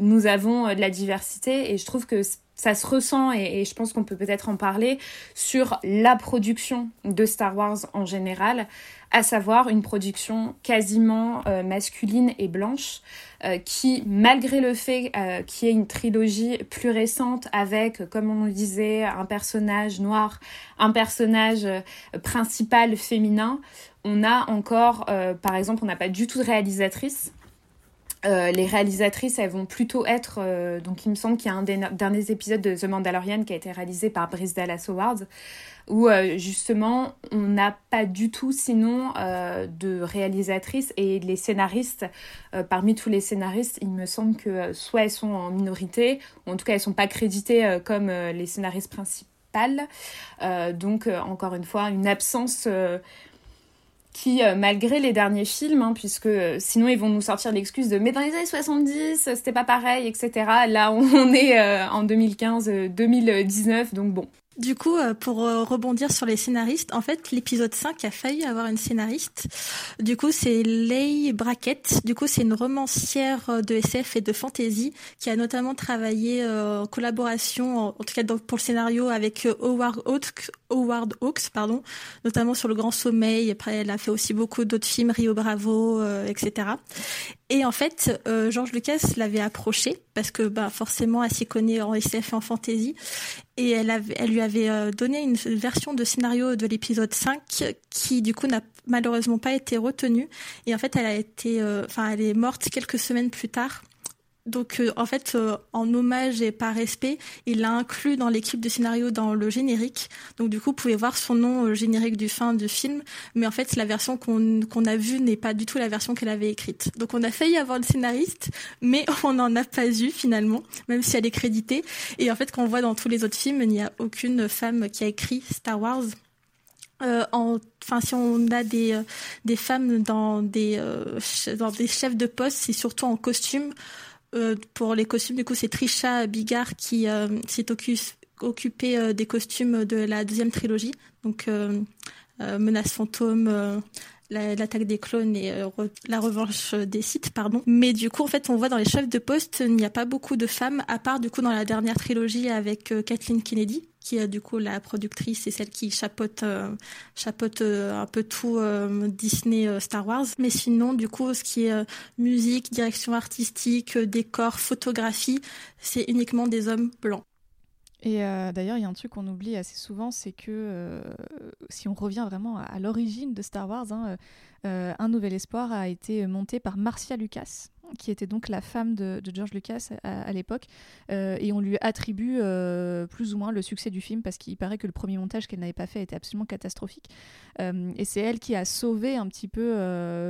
Nous avons de la diversité et je trouve que ça se ressent et, je pense qu'on peut peut-être en parler sur la production de Star Wars en général, à savoir une production quasiment masculine et blanche qui, malgré le fait qu'il y ait une trilogie plus récente avec, comme on le disait, un personnage noir, un personnage principal féminin, on a encore, euh, par exemple, on n'a pas du tout de réalisatrice. les réalisatrices, elles vont plutôt être. donc, il me semble qu'il y a un des derniers épisodes de The Mandalorian qui a été réalisé par Brice Dallas Howard, où justement, on n'a pas du tout, sinon, de réalisatrices et les scénaristes. parmi tous les scénaristes, il me semble que soit elles sont en minorité, ou en tout cas, elles sont pas créditées comme les scénaristes principaux euh, donc, euh, encore une fois, une absence euh, qui, malgré les derniers films, hein, puisque sinon ils vont nous sortir l'excuse de mais dans les années 70, c'était pas pareil, etc. Là, on est en 2015-2019, donc bon, du coup, euh, pour euh, rebondir sur les scénaristes, en fait, l'épisode 5 a failli avoir une scénariste. Du coup, c'est Leigh Brackett. Du coup, c'est une romancière euh, de SF et de fantasy qui a notamment travaillé en collaboration, en tout cas pour le scénario, avec Howard Hawks, Howard Hawks pardon, notamment sur Le Grand Sommeil. Après, elle a fait aussi beaucoup d'autres films, Rio Bravo, etc. Et en fait, George Lucas l'avait approché parce que bah, forcément, elle s'y connaît en SF et en fantasy. Et elle, avait, elle lui avait euh, donné une version de scénario de l'épisode 5 qui du coup n'a malheureusement pas été retenue. Et en fait elle a été euh, enfin elle est morte quelques semaines plus tard donc euh, en fait, euh, en hommage et par respect, il l'a inclus dans l'équipe de scénario dans le générique. Donc du coup, vous pouvez voir son nom au générique du fin du film. Mais en fait, la version qu'on qu'on a vue n'est pas du tout la version qu'elle avait écrite. Donc on a failli avoir le scénariste, mais on n'en a pas eu finalement, même si elle est créditée. Et en fait, quand on voit dans tous les autres films, il n'y a aucune femme qui a écrit Star Wars. Euh, enfin, si on a des, des femmes dans des, dans des chefs de poste, c'est surtout en costume. Euh, pour les costumes, du coup, c'est Trisha Bigard qui euh, s'est occupée euh, des costumes de la deuxième trilogie. Donc, Menace fantôme, l'attaque des clones et la revanche des sites, pardon. Mais du coup, en fait, on voit dans les chefs de poste, il n'y a pas beaucoup de femmes, à part du coup dans la dernière trilogie avec Kathleen Kennedy, qui est du coup la productrice et celle qui chapeaute, euh, euh, un peu tout euh, Disney Star Wars. Mais sinon, du coup, ce qui est musique, direction artistique, décor, photographie, c'est uniquement des hommes blancs. Et d'ailleurs, il y a un truc qu'on oublie assez souvent, c'est que si on revient vraiment à, l'origine de Star Wars, hein, Un Nouvel Espoir a été monté par Marcia Lucas, qui était donc la femme de, George Lucas à, l'époque, euh, et on lui attribue euh, plus ou moins le succès du film parce qu'il paraît que le premier montage qu'elle n'avait pas fait était absolument catastrophique. Euh, et c'est elle qui a sauvé un petit peu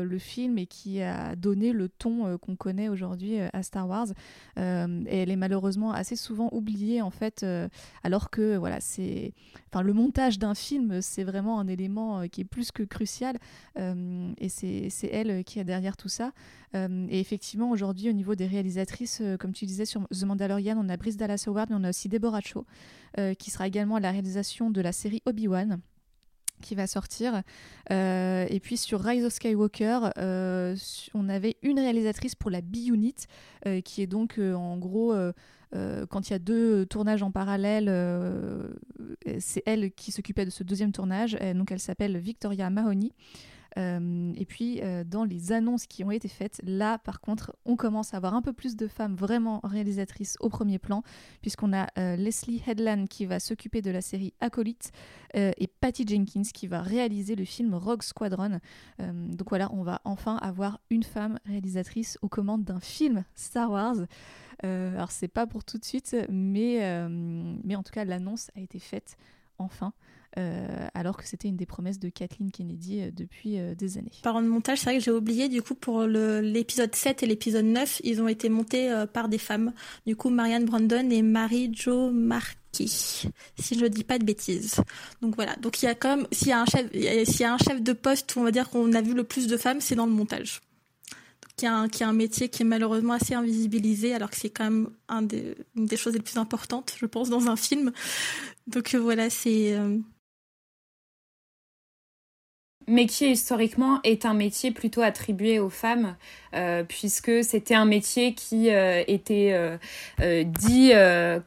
le film et qui a donné le ton qu'on connaît aujourd'hui à Star Wars. et elle est malheureusement assez souvent oubliée en fait, alors que voilà, c'est, enfin le montage d'un film, c'est vraiment un élément qui est plus que crucial. et c'est elle qui est derrière tout ça. et effectivement aujourd'hui, au niveau des réalisatrices, euh, comme tu disais sur The Mandalorian, on a Brice Dallas Howard, mais on a aussi Deborah Cho, euh, qui sera également à la réalisation de la série Obi-Wan qui va sortir. Euh, et puis sur Rise of Skywalker, on avait une réalisatrice pour la B-Unit, qui est donc en gros, quand il y a deux tournages en parallèle, c'est elle qui s'occupait de ce deuxième tournage. donc elle s'appelle Victoria Mahoney. Euh, et puis, euh, dans les annonces qui ont été faites, là, par contre, on commence à avoir un peu plus de femmes vraiment réalisatrices au premier plan, puisqu'on a euh, Leslie Headland qui va s'occuper de la série Acolyte et Patty Jenkins qui va réaliser le film Rogue Squadron. donc voilà, on va enfin avoir une femme réalisatrice aux commandes d'un film Star Wars. alors, c'est pas pour tout de suite, mais, mais en tout cas, l'annonce a été faite enfin. Euh, alors que c'était une des promesses de Kathleen Kennedy euh, depuis euh, des années. Parlant de montage, c'est vrai que j'ai oublié, du coup, pour l'épisode 7 et l'épisode 9, ils ont été montés par des femmes. Du coup, Marianne Brandon et Marie Jo Marquis, si je ne dis pas de bêtises. Donc voilà. Donc il y a quand même, s'il y a un chef, s'il y a un chef de poste, on va dire qu'on a vu le plus de femmes, c'est dans le montage. Qui a, un, a un métier qui est malheureusement assez invisibilisé, alors que c'est quand même une des choses les plus importantes, je pense, dans un film. Donc voilà, c'est mais qui historiquement est un métier plutôt attribué aux femmes, euh, puisque c'était un métier qui euh, était euh, dit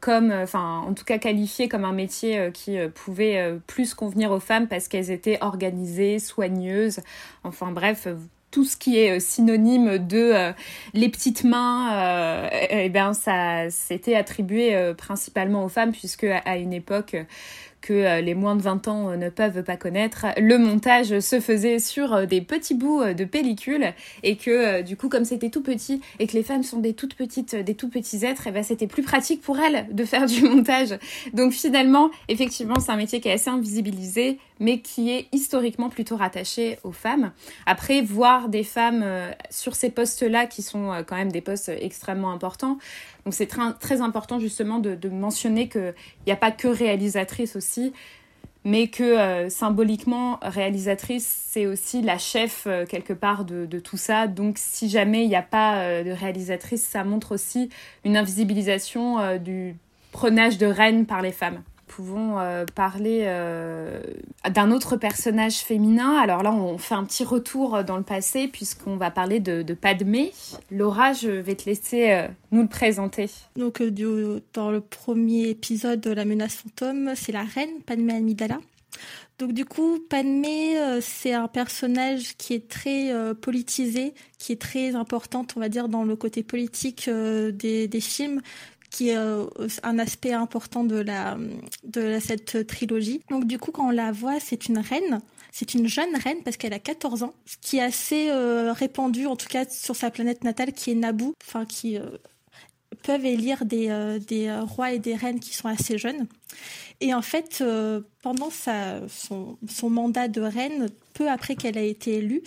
comme, enfin en tout cas qualifié comme un métier qui pouvait plus convenir aux femmes parce qu'elles étaient organisées, soigneuses, enfin bref, tout ce qui est synonyme de les petites mains, eh ben ça c'était attribué principalement aux femmes puisque à, une époque que les moins de 20 ans ne peuvent pas connaître, le montage se faisait sur des petits bouts de pellicule et que du coup comme c'était tout petit et que les femmes sont des toutes petites, des tout petits êtres, et eh ben c'était plus pratique pour elles de faire du montage. Donc finalement, effectivement, c'est un métier qui est assez invisibilisé, mais qui est historiquement plutôt rattaché aux femmes. Après, voir des femmes sur ces postes-là qui sont quand même des postes extrêmement importants, donc c'est très, important justement de, mentionner qu'il n'y a pas que réalisatrice aussi, mais que euh, symboliquement, réalisatrice, c'est aussi la chef euh, quelque part de, tout ça. Donc si jamais il n'y a pas euh, de réalisatrice, ça montre aussi une invisibilisation du prenage de reine par les femmes pouvons euh, parler euh, d'un autre personnage féminin. Alors là, on fait un petit retour dans le passé puisqu'on va parler de, de, Padmé. Laura, je vais te laisser euh, nous le présenter. Donc, dans le premier épisode de La menace fantôme, c'est la reine Padmé Amidala. Donc du coup, Padmé, c'est un personnage qui est très politisé, qui est très importante, on va dire, dans le côté politique des films, qui est euh, un aspect important de la de cette trilogie. Donc du coup, quand on la voit, c'est une reine. C'est une jeune reine parce qu'elle a 14 ans, ce qui est assez euh, répandu, en tout cas sur sa planète natale, qui est Naboo, enfin qui euh, peuvent élire des, des rois et des reines qui sont assez jeunes. Et en fait, euh, pendant sa, son, mandat de reine, peu après qu'elle ait été élue,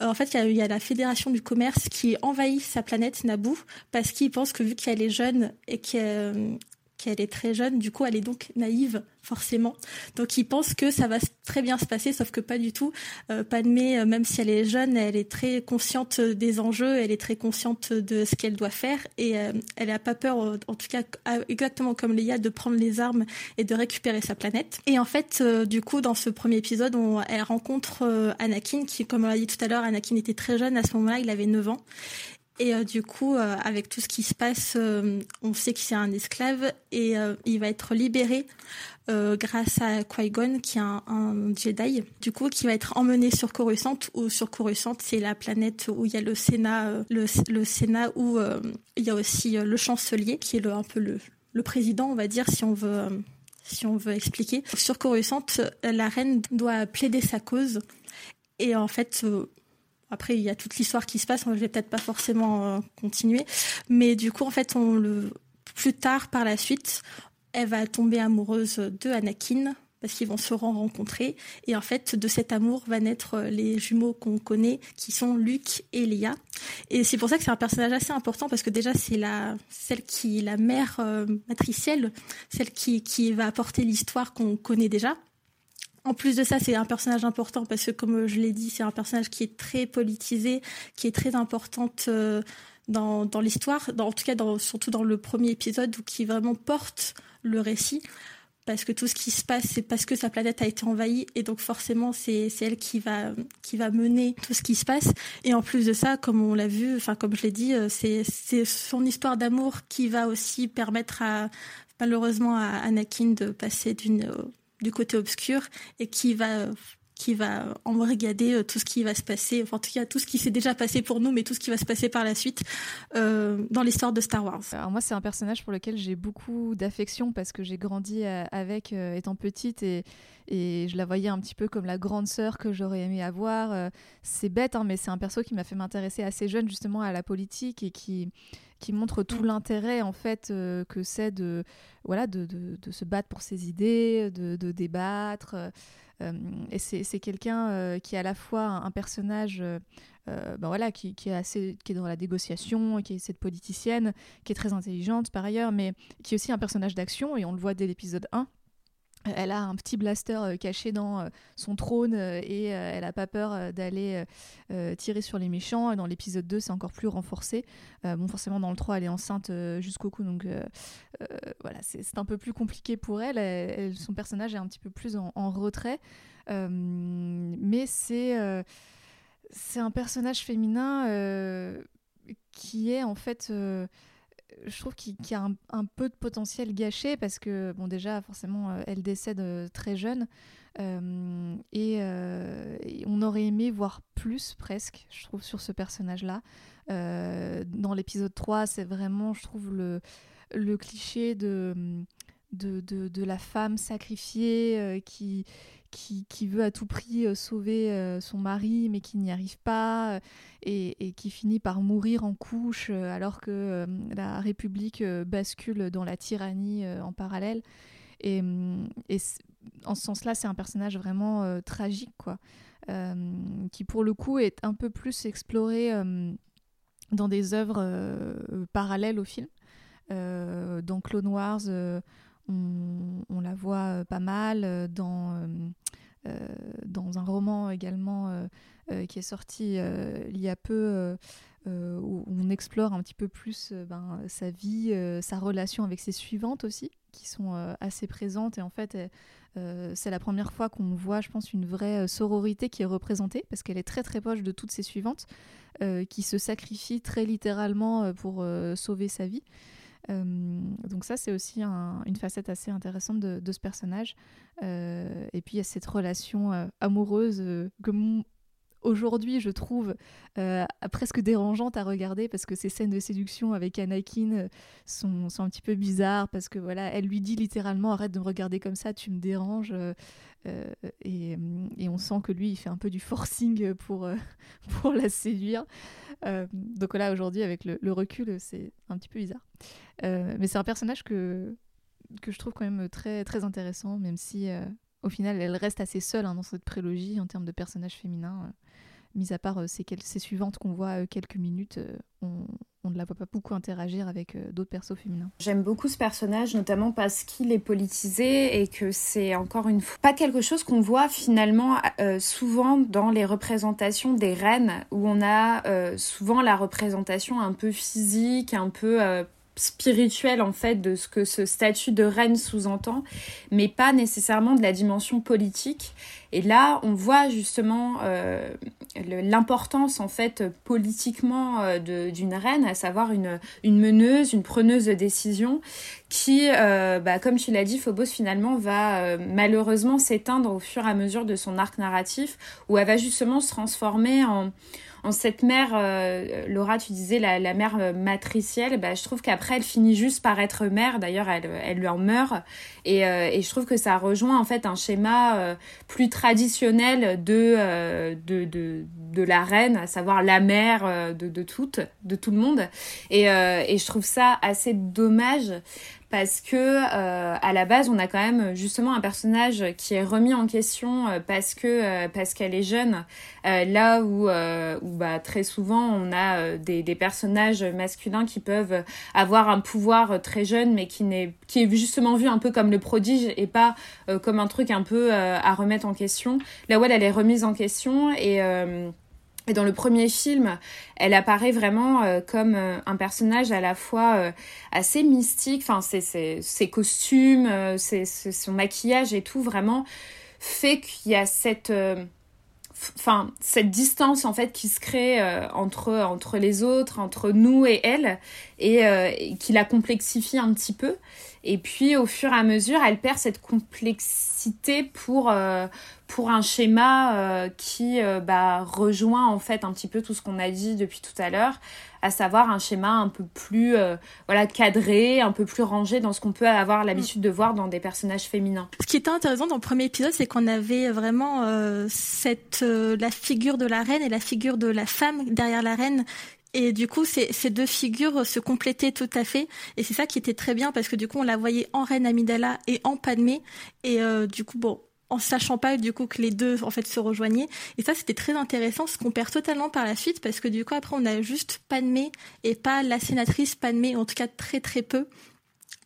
euh, en fait, il y, y, a la Fédération du commerce qui envahit sa planète Naboo parce qu'ils pensent que vu qu'elle est jeune et qu'elle qu'elle est très jeune, du coup elle est donc naïve forcément. Donc ils pensent que ça va très bien se passer, sauf que pas du tout. Euh, euh, même si elle est jeune, elle est très consciente des enjeux, elle est très consciente de ce qu'elle doit faire et euh, elle n'a pas peur, en tout cas exactement comme Leia, de prendre les armes et de récupérer sa planète. Et en fait, euh, du coup, dans ce premier épisode, elle rencontre Anakin, qui, comme on l'a dit tout à l'heure, Anakin était très jeune à ce moment-là, il avait 9 ans. Et euh, du coup, euh, avec tout ce qui se passe, euh, on sait que c'est un esclave et il va être libéré grâce à Qui-Gon, qui est un, Jedi, du coup, qui va être emmené sur Coruscant. Ou sur Coruscant, c'est la planète où il y a le Sénat, le, Sénat où il y a aussi le chancelier, qui est un peu le, le président, on va dire, si on veut si on veut expliquer. Sur Coruscant, la reine doit plaider sa cause. Et en fait, après, il y a toute l'histoire qui se passe. Je vais peut-être pas forcément euh, continuer, mais du coup, en fait, on le plus tard, par la suite, elle va tomber amoureuse de Anakin parce qu'ils vont se rencontrer. Et en fait de cet amour va naître euh, les jumeaux qu'on connaît qui sont Luke et Leia. Et c'est pour ça que c'est un personnage assez important parce que déjà c'est la celle qui la mère euh, matricielle celle qui qui va apporter l'histoire qu'on connaît déjà en plus de ça, c'est un personnage important parce que, comme je l'ai dit, c'est un personnage qui est très politisé, qui est très importante euh, dans, l'histoire, en tout cas surtout dans le premier épisode qui vraiment porte le récit. Parce que tout ce qui se passe, c'est parce que sa planète a été envahie et donc forcément c'est elle qui va mener tout ce qui se passe. Et en plus de ça, comme on l'a vu, enfin comme je l'ai dit, euh, c'est son histoire d'amour qui va aussi permettre malheureusement à Anakin de passer d'une euh, du côté obscur et qui va qui va embrigader euh, tout ce qui va se passer, enfin en tout cas tout ce qui s'est déjà passé pour nous, mais tout ce qui va se passer par la suite euh, dans l'histoire de Star Wars. Alors moi c'est un personnage pour lequel j'ai beaucoup d'affection parce que j'ai grandi euh, avec étant petite et, et je la voyais un petit peu comme la grande sœur que j'aurais aimé avoir. c'est bête hein, mais c'est un perso qui m'a fait m'intéresser assez jeune justement à la politique et qui qui montre tout mm. l'intérêt en fait euh, que c'est de voilà de, de, se battre pour ses idées, de, de débattre. Euh, et c'est quelqu'un euh, qui est à la fois un, personnage ben voilà, qui, qui, est assez, qui est dans la négociation, qui est cette politicienne, qui est très intelligente par ailleurs, mais qui est aussi un personnage d'action, et on le voit dès l'épisode 1, elle a un petit blaster euh, caché dans euh, son trône euh, et elle n'a pas peur d'aller tirer sur les méchants. dans l'épisode 2, c'est encore plus renforcé. bon, forcément, dans le 3, elle est enceinte jusqu'au cou, donc voilà, c'est un peu plus compliqué pour elle. son personnage est un petit peu plus en, retrait. mais c'est c'est un personnage féminin qui est en fait je trouve qu'il y a un, peu de potentiel gâché parce que, bon, déjà, forcément, euh, elle décède euh, très jeune. Euh, et, on aurait aimé voir plus, presque, je trouve, sur ce personnage-là. dans l'épisode 3, c'est vraiment, je trouve, le, le cliché de de, de, la femme sacrifiée qui, qui, qui, veut à tout prix sauver son mari mais qui n'y arrive pas et, et, qui finit par mourir en couche alors que la République bascule dans la tyrannie en parallèle. Et, et en ce sens-là, c'est un personnage vraiment tragique, quoi. qui pour le coup est un peu plus exploré dans des œuvres euh, parallèles au film. Euh, dans Clone Wars, euh, on, la voit pas mal. Dans, dans un roman également qui est sorti il y a peu, où on explore un petit peu plus ben, sa vie, sa relation avec ses suivantes aussi, qui sont assez présentes. Et en fait, c'est la première fois qu'on voit, je pense, une vraie sororité qui est représentée, parce qu'elle est très très proche de toutes ses suivantes. Euh, qui se sacrifie très littéralement euh, pour euh, sauver sa vie. Donc ça, c'est aussi une facette assez intéressante de, ce personnage. et puis il y a cette relation amoureuse que aujourd'hui, je trouve euh, presque dérangeante à regarder parce que ces scènes de séduction avec Anakin euh, sont, sont, un petit peu bizarres parce que voilà, elle lui dit littéralement arrête de me regarder comme ça, tu me déranges. Euh, et, et, on sent que lui, il fait un peu du forcing pour, pour la séduire. donc voilà, aujourd'hui, avec le, le recul, c'est un petit peu bizarre. mais c'est un personnage que, que je trouve quand même très, très intéressant, même si au final, elle reste assez seule hein, dans cette prélogie en termes de personnages féminins mis à part euh, ces, suivantes qu'on voit euh, quelques minutes, euh, on, ne la voit pas beaucoup interagir avec d'autres persos féminins. J'aime beaucoup ce personnage, notamment parce qu'il est politisé et que c'est encore une fois pas quelque chose qu'on voit finalement souvent dans les représentations des reines, où on a souvent la représentation un peu physique, un peu spirituelle en fait de ce que ce statut de reine sous-entend, mais pas nécessairement de la dimension politique. Et là, on voit justement euh, l'importance en fait politiquement euh, d'une reine, à savoir une, une meneuse, une preneuse de décision, qui, euh, bah, comme tu l'as dit, Phobos finalement va malheureusement s'éteindre au fur et à mesure de son arc narratif, où elle va justement se transformer en en cette mère, euh, Laura, tu disais la, mère euh, matricielle, bah, je trouve qu'après elle finit juste par être mère. D'ailleurs, elle, elle lui en meurt. Et, euh, et, je trouve que ça rejoint en fait un schéma plus traditionnel de, de, de, la reine, à savoir la mère de, de de tout le monde. Et, et je trouve ça assez dommage parce que euh, à la base on a quand même justement un personnage qui est remis en question euh, parce que euh, parce qu'elle est jeune. Là où, où bah, très souvent on a des, des, personnages masculins qui peuvent avoir un pouvoir très jeune mais qui n'est qui est justement vu un peu comme le prodige et pas comme un truc un peu à remettre en question. Là où elle, elle est remise en question et et dans le premier film, elle apparaît vraiment euh, comme euh, un personnage à la fois euh, assez mystique, enfin ses, costumes, son maquillage et tout vraiment fait qu'il y a cette enfin cette distance en fait qui se crée entre entre les autres, entre nous et elle et, et qui la complexifie un petit peu. Et puis au fur et à mesure, elle perd cette complexité pour, euh, pour un schéma euh, qui euh, bah, rejoint en fait un petit peu tout ce qu'on a dit depuis tout à l'heure, à savoir un schéma un peu plus voilà cadré, un peu plus rangé dans ce qu'on peut avoir l'habitude de voir dans des personnages féminins. Ce qui était intéressant dans le premier épisode, c'est qu'on avait vraiment cette la figure de la reine et la figure de la femme derrière la reine et du coup, ces, ces deux figures se complétaient tout à fait. Et c'est ça qui était très bien parce que du coup, on la voyait en Reine Amidala et en Padmé. Et euh, du coup, bon, en sachant pas du coup que les deux en fait se rejoignaient et ça c'était très intéressant ce qu'on perd totalement par la suite parce que du coup après on a juste Padmé et pas la sénatrice Padmé en tout cas très très peu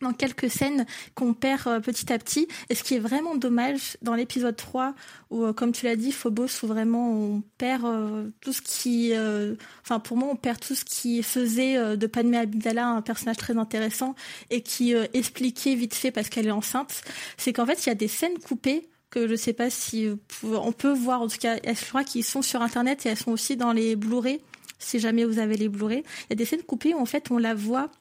dans quelques scènes qu'on perd euh, petit à petit. Et ce qui est vraiment dommage dans l'épisode 3, où, euh, comme tu l'as dit, Phobos, où vraiment on perd euh, tout ce qui... Enfin, pour moi, on perd tout ce qui faisait de Padmé Abdallah un personnage très intéressant et qui expliquait vite fait parce qu'elle est enceinte. C'est qu'en fait, il y a des scènes coupées que je sais pas si on peut voir, en tout cas, je crois qu'ils sont sur Internet et elles sont aussi dans les Blu-ray, si jamais vous avez les Blu-ray. Il y a des scènes coupées où en fait on la voit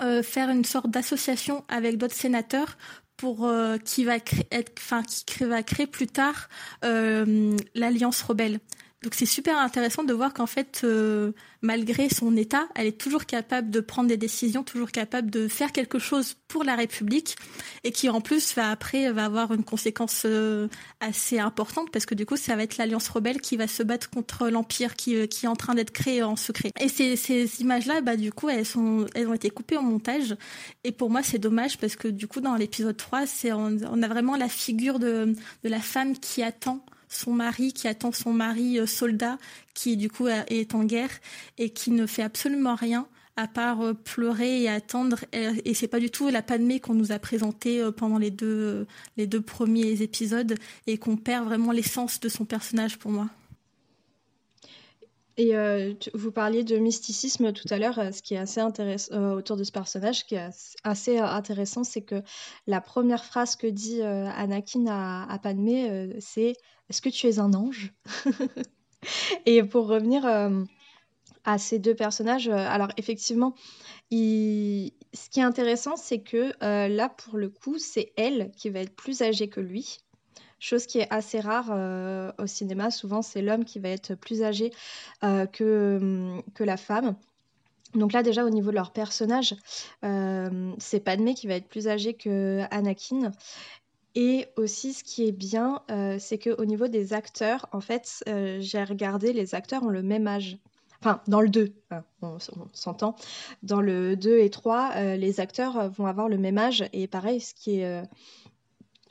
euh, faire une sorte d'association avec d'autres sénateurs pour euh, qui va créer, enfin qui va créer plus tard euh, l'alliance rebelle. Donc c'est super intéressant de voir qu'en fait, euh, malgré son état, elle est toujours capable de prendre des décisions, toujours capable de faire quelque chose pour la République, et qui en plus va après va avoir une conséquence euh, assez importante parce que du coup, ça va être l'alliance rebelle qui va se battre contre l'empire qui, euh, qui est en train d'être créé en secret. Et ces, ces images-là, bah du coup, elles ont été coupées au montage, et pour moi, c'est dommage parce que du coup, dans l'épisode 3, c'est on, a vraiment la figure de la femme qui attend son mari, qui attend son mari euh, soldat, qui du coup est en guerre et qui ne fait absolument rien à part euh, pleurer et attendre. Et c'est pas du tout la Padmé qu'on nous a présentée euh, pendant les deux, les deux premiers épisodes et qu'on perd vraiment l'essence de son personnage pour moi. Et vous parliez de mysticisme tout à l'heure, ce qui est assez intéressant autour de ce personnage, ce qui est assez intéressant, c'est que la première phrase que dit Anakin à, à Padmé, c'est est-ce que tu es un ange Et pour revenir euh, à ces deux personnages, euh, alors effectivement, ce qui est intéressant, c'est que euh, là, pour le coup, c'est elle qui va être plus âgée que lui. Chose qui est assez rare au cinéma. Souvent, c'est l'homme qui va être plus âgé que, la femme. Donc là, déjà, au niveau de leur personnage, c'est Padmé qui va être plus âgé que Anakin. Et aussi, ce qui est bien, euh, c'est qu'au niveau des acteurs, en fait, euh, j'ai regardé, les acteurs ont le même âge. Enfin, dans le 2, hein, on, s'entend. Dans le 2 et 3, euh, les acteurs vont avoir le même âge. Et pareil, ce qui est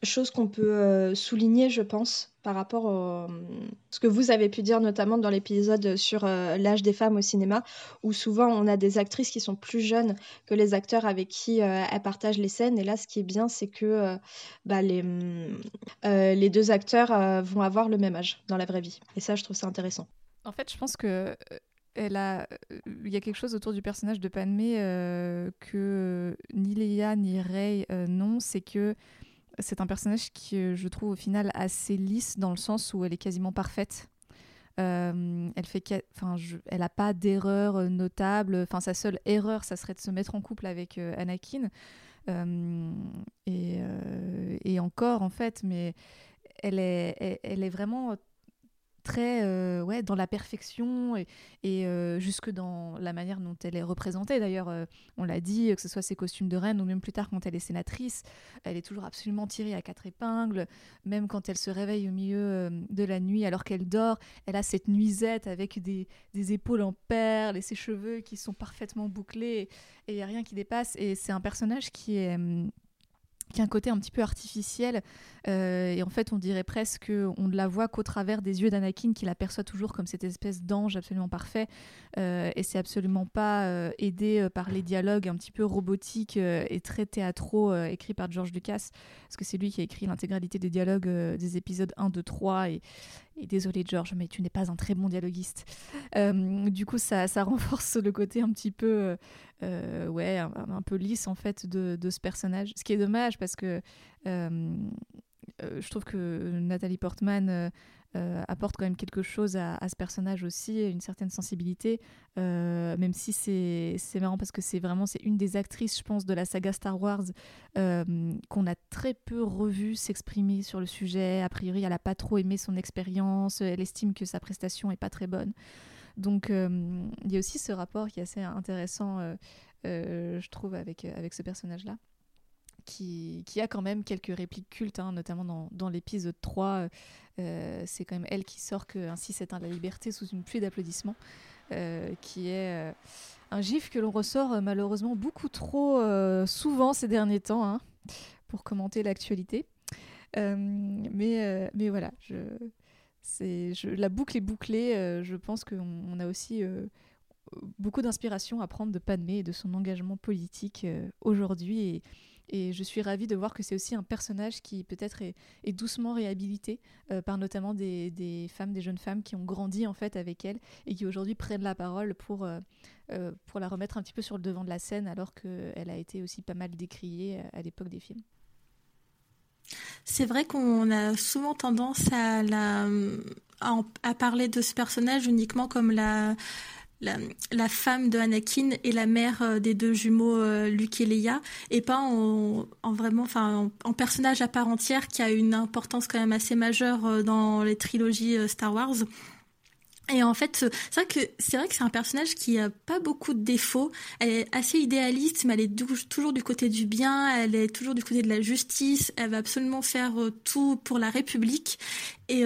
chose qu'on peut souligner, je pense, par rapport à ce que vous avez pu dire notamment dans l'épisode sur euh, l'âge des femmes au cinéma, où souvent on a des actrices qui sont plus jeunes que les acteurs avec qui euh, elles partagent les scènes. Et là, ce qui est bien, c'est que bah, les, deux acteurs vont avoir le même âge dans la vraie vie. Et ça, je trouve ça intéressant. En fait, je pense que il y a quelque chose autour du personnage de Padmé que ni Leia ni Rey non, c'est que c'est un personnage qui, euh, je trouve, au final, assez lisse dans le sens où elle est quasiment parfaite. Euh, elle fait, enfin, elle a pas d'erreur euh, notable. Enfin, sa seule erreur, ça serait de se mettre en couple avec Anakin. et, et, encore, en fait, mais elle est, elle est vraiment très euh, ouais, dans la perfection et, et euh, jusque dans la manière dont elle est représentée. D'ailleurs, euh, on l'a dit, que ce soit ses costumes de reine ou même plus tard quand elle est sénatrice, elle est toujours absolument tirée à quatre épingles. Même quand elle se réveille au milieu de la nuit alors qu'elle dort, elle a cette nuisette avec des, des, épaules en perles et ses cheveux qui sont parfaitement bouclés et il n'y a rien qui dépasse. Et c'est un personnage qui est hum, qui un côté un petit peu artificiel. Euh, et en fait, on dirait presque qu'on ne la voit qu'au travers des yeux d'Anakin, qui l'aperçoit toujours comme cette espèce d'ange absolument parfait. Euh, et c'est absolument pas euh, aidé par les dialogues un petit peu robotiques et très théâtraux écrits par George Lucas, parce que c'est lui qui a écrit l'intégralité des dialogues des épisodes 1, 2, 3 et et désolé George, mais tu n'es pas un très bon dialoguiste. Euh, du coup, ça, ça, renforce le côté un petit peu, euh, euh, ouais, un, peu lisse en fait de, de, ce personnage. Ce qui est dommage parce que je trouve que Nathalie Portman euh, apporte quand même quelque chose à, ce personnage aussi, une certaine sensibilité, euh, même si c'est marrant parce que c'est vraiment c'est une des actrices, je pense, de la saga Star Wars euh, qu'on a très peu revu s'exprimer sur le sujet. A priori, elle n'a pas trop aimé son expérience, elle estime que sa prestation est pas très bonne. Donc il y a aussi ce rapport qui est assez intéressant, je trouve, avec, avec ce personnage-là qui, a quand même quelques répliques cultes, hein, notamment dans, l'épisode 3. Euh, c'est quand même elle qui sort que Ainsi s'éteint la liberté sous une pluie d'applaudissements, euh, qui est euh, un gif que l'on ressort malheureusement beaucoup trop souvent ces derniers temps hein, pour commenter l'actualité. mais, mais voilà, je, la boucle est bouclée. je pense qu'on on a aussi beaucoup d'inspiration à prendre de Padmé et de son engagement politique aujourd'hui. Et je suis ravie de voir que c'est aussi un personnage qui peut-être est, doucement réhabilité euh, par notamment des, femmes, des jeunes femmes qui ont grandi en fait avec elle et qui aujourd'hui prennent la parole pour, euh, euh, pour la remettre un petit peu sur le devant de la scène alors qu'elle a été aussi pas mal décriée à l'époque des films. C'est vrai qu'on a souvent tendance à, à, parler de ce personnage uniquement comme la, la, femme de Anakin et la mère euh, des deux jumeaux euh, Luke et Leia, et pas en, vraiment, en, personnage à part entière qui a une importance quand même assez majeure euh, dans les trilogies Star Wars. Et en fait, c'est vrai que c'est vrai que c'est un personnage qui a pas beaucoup de défauts. Elle est assez idéaliste, mais elle est toujours du côté du bien. Elle est toujours du côté de la justice. Elle va absolument faire tout pour la République. Et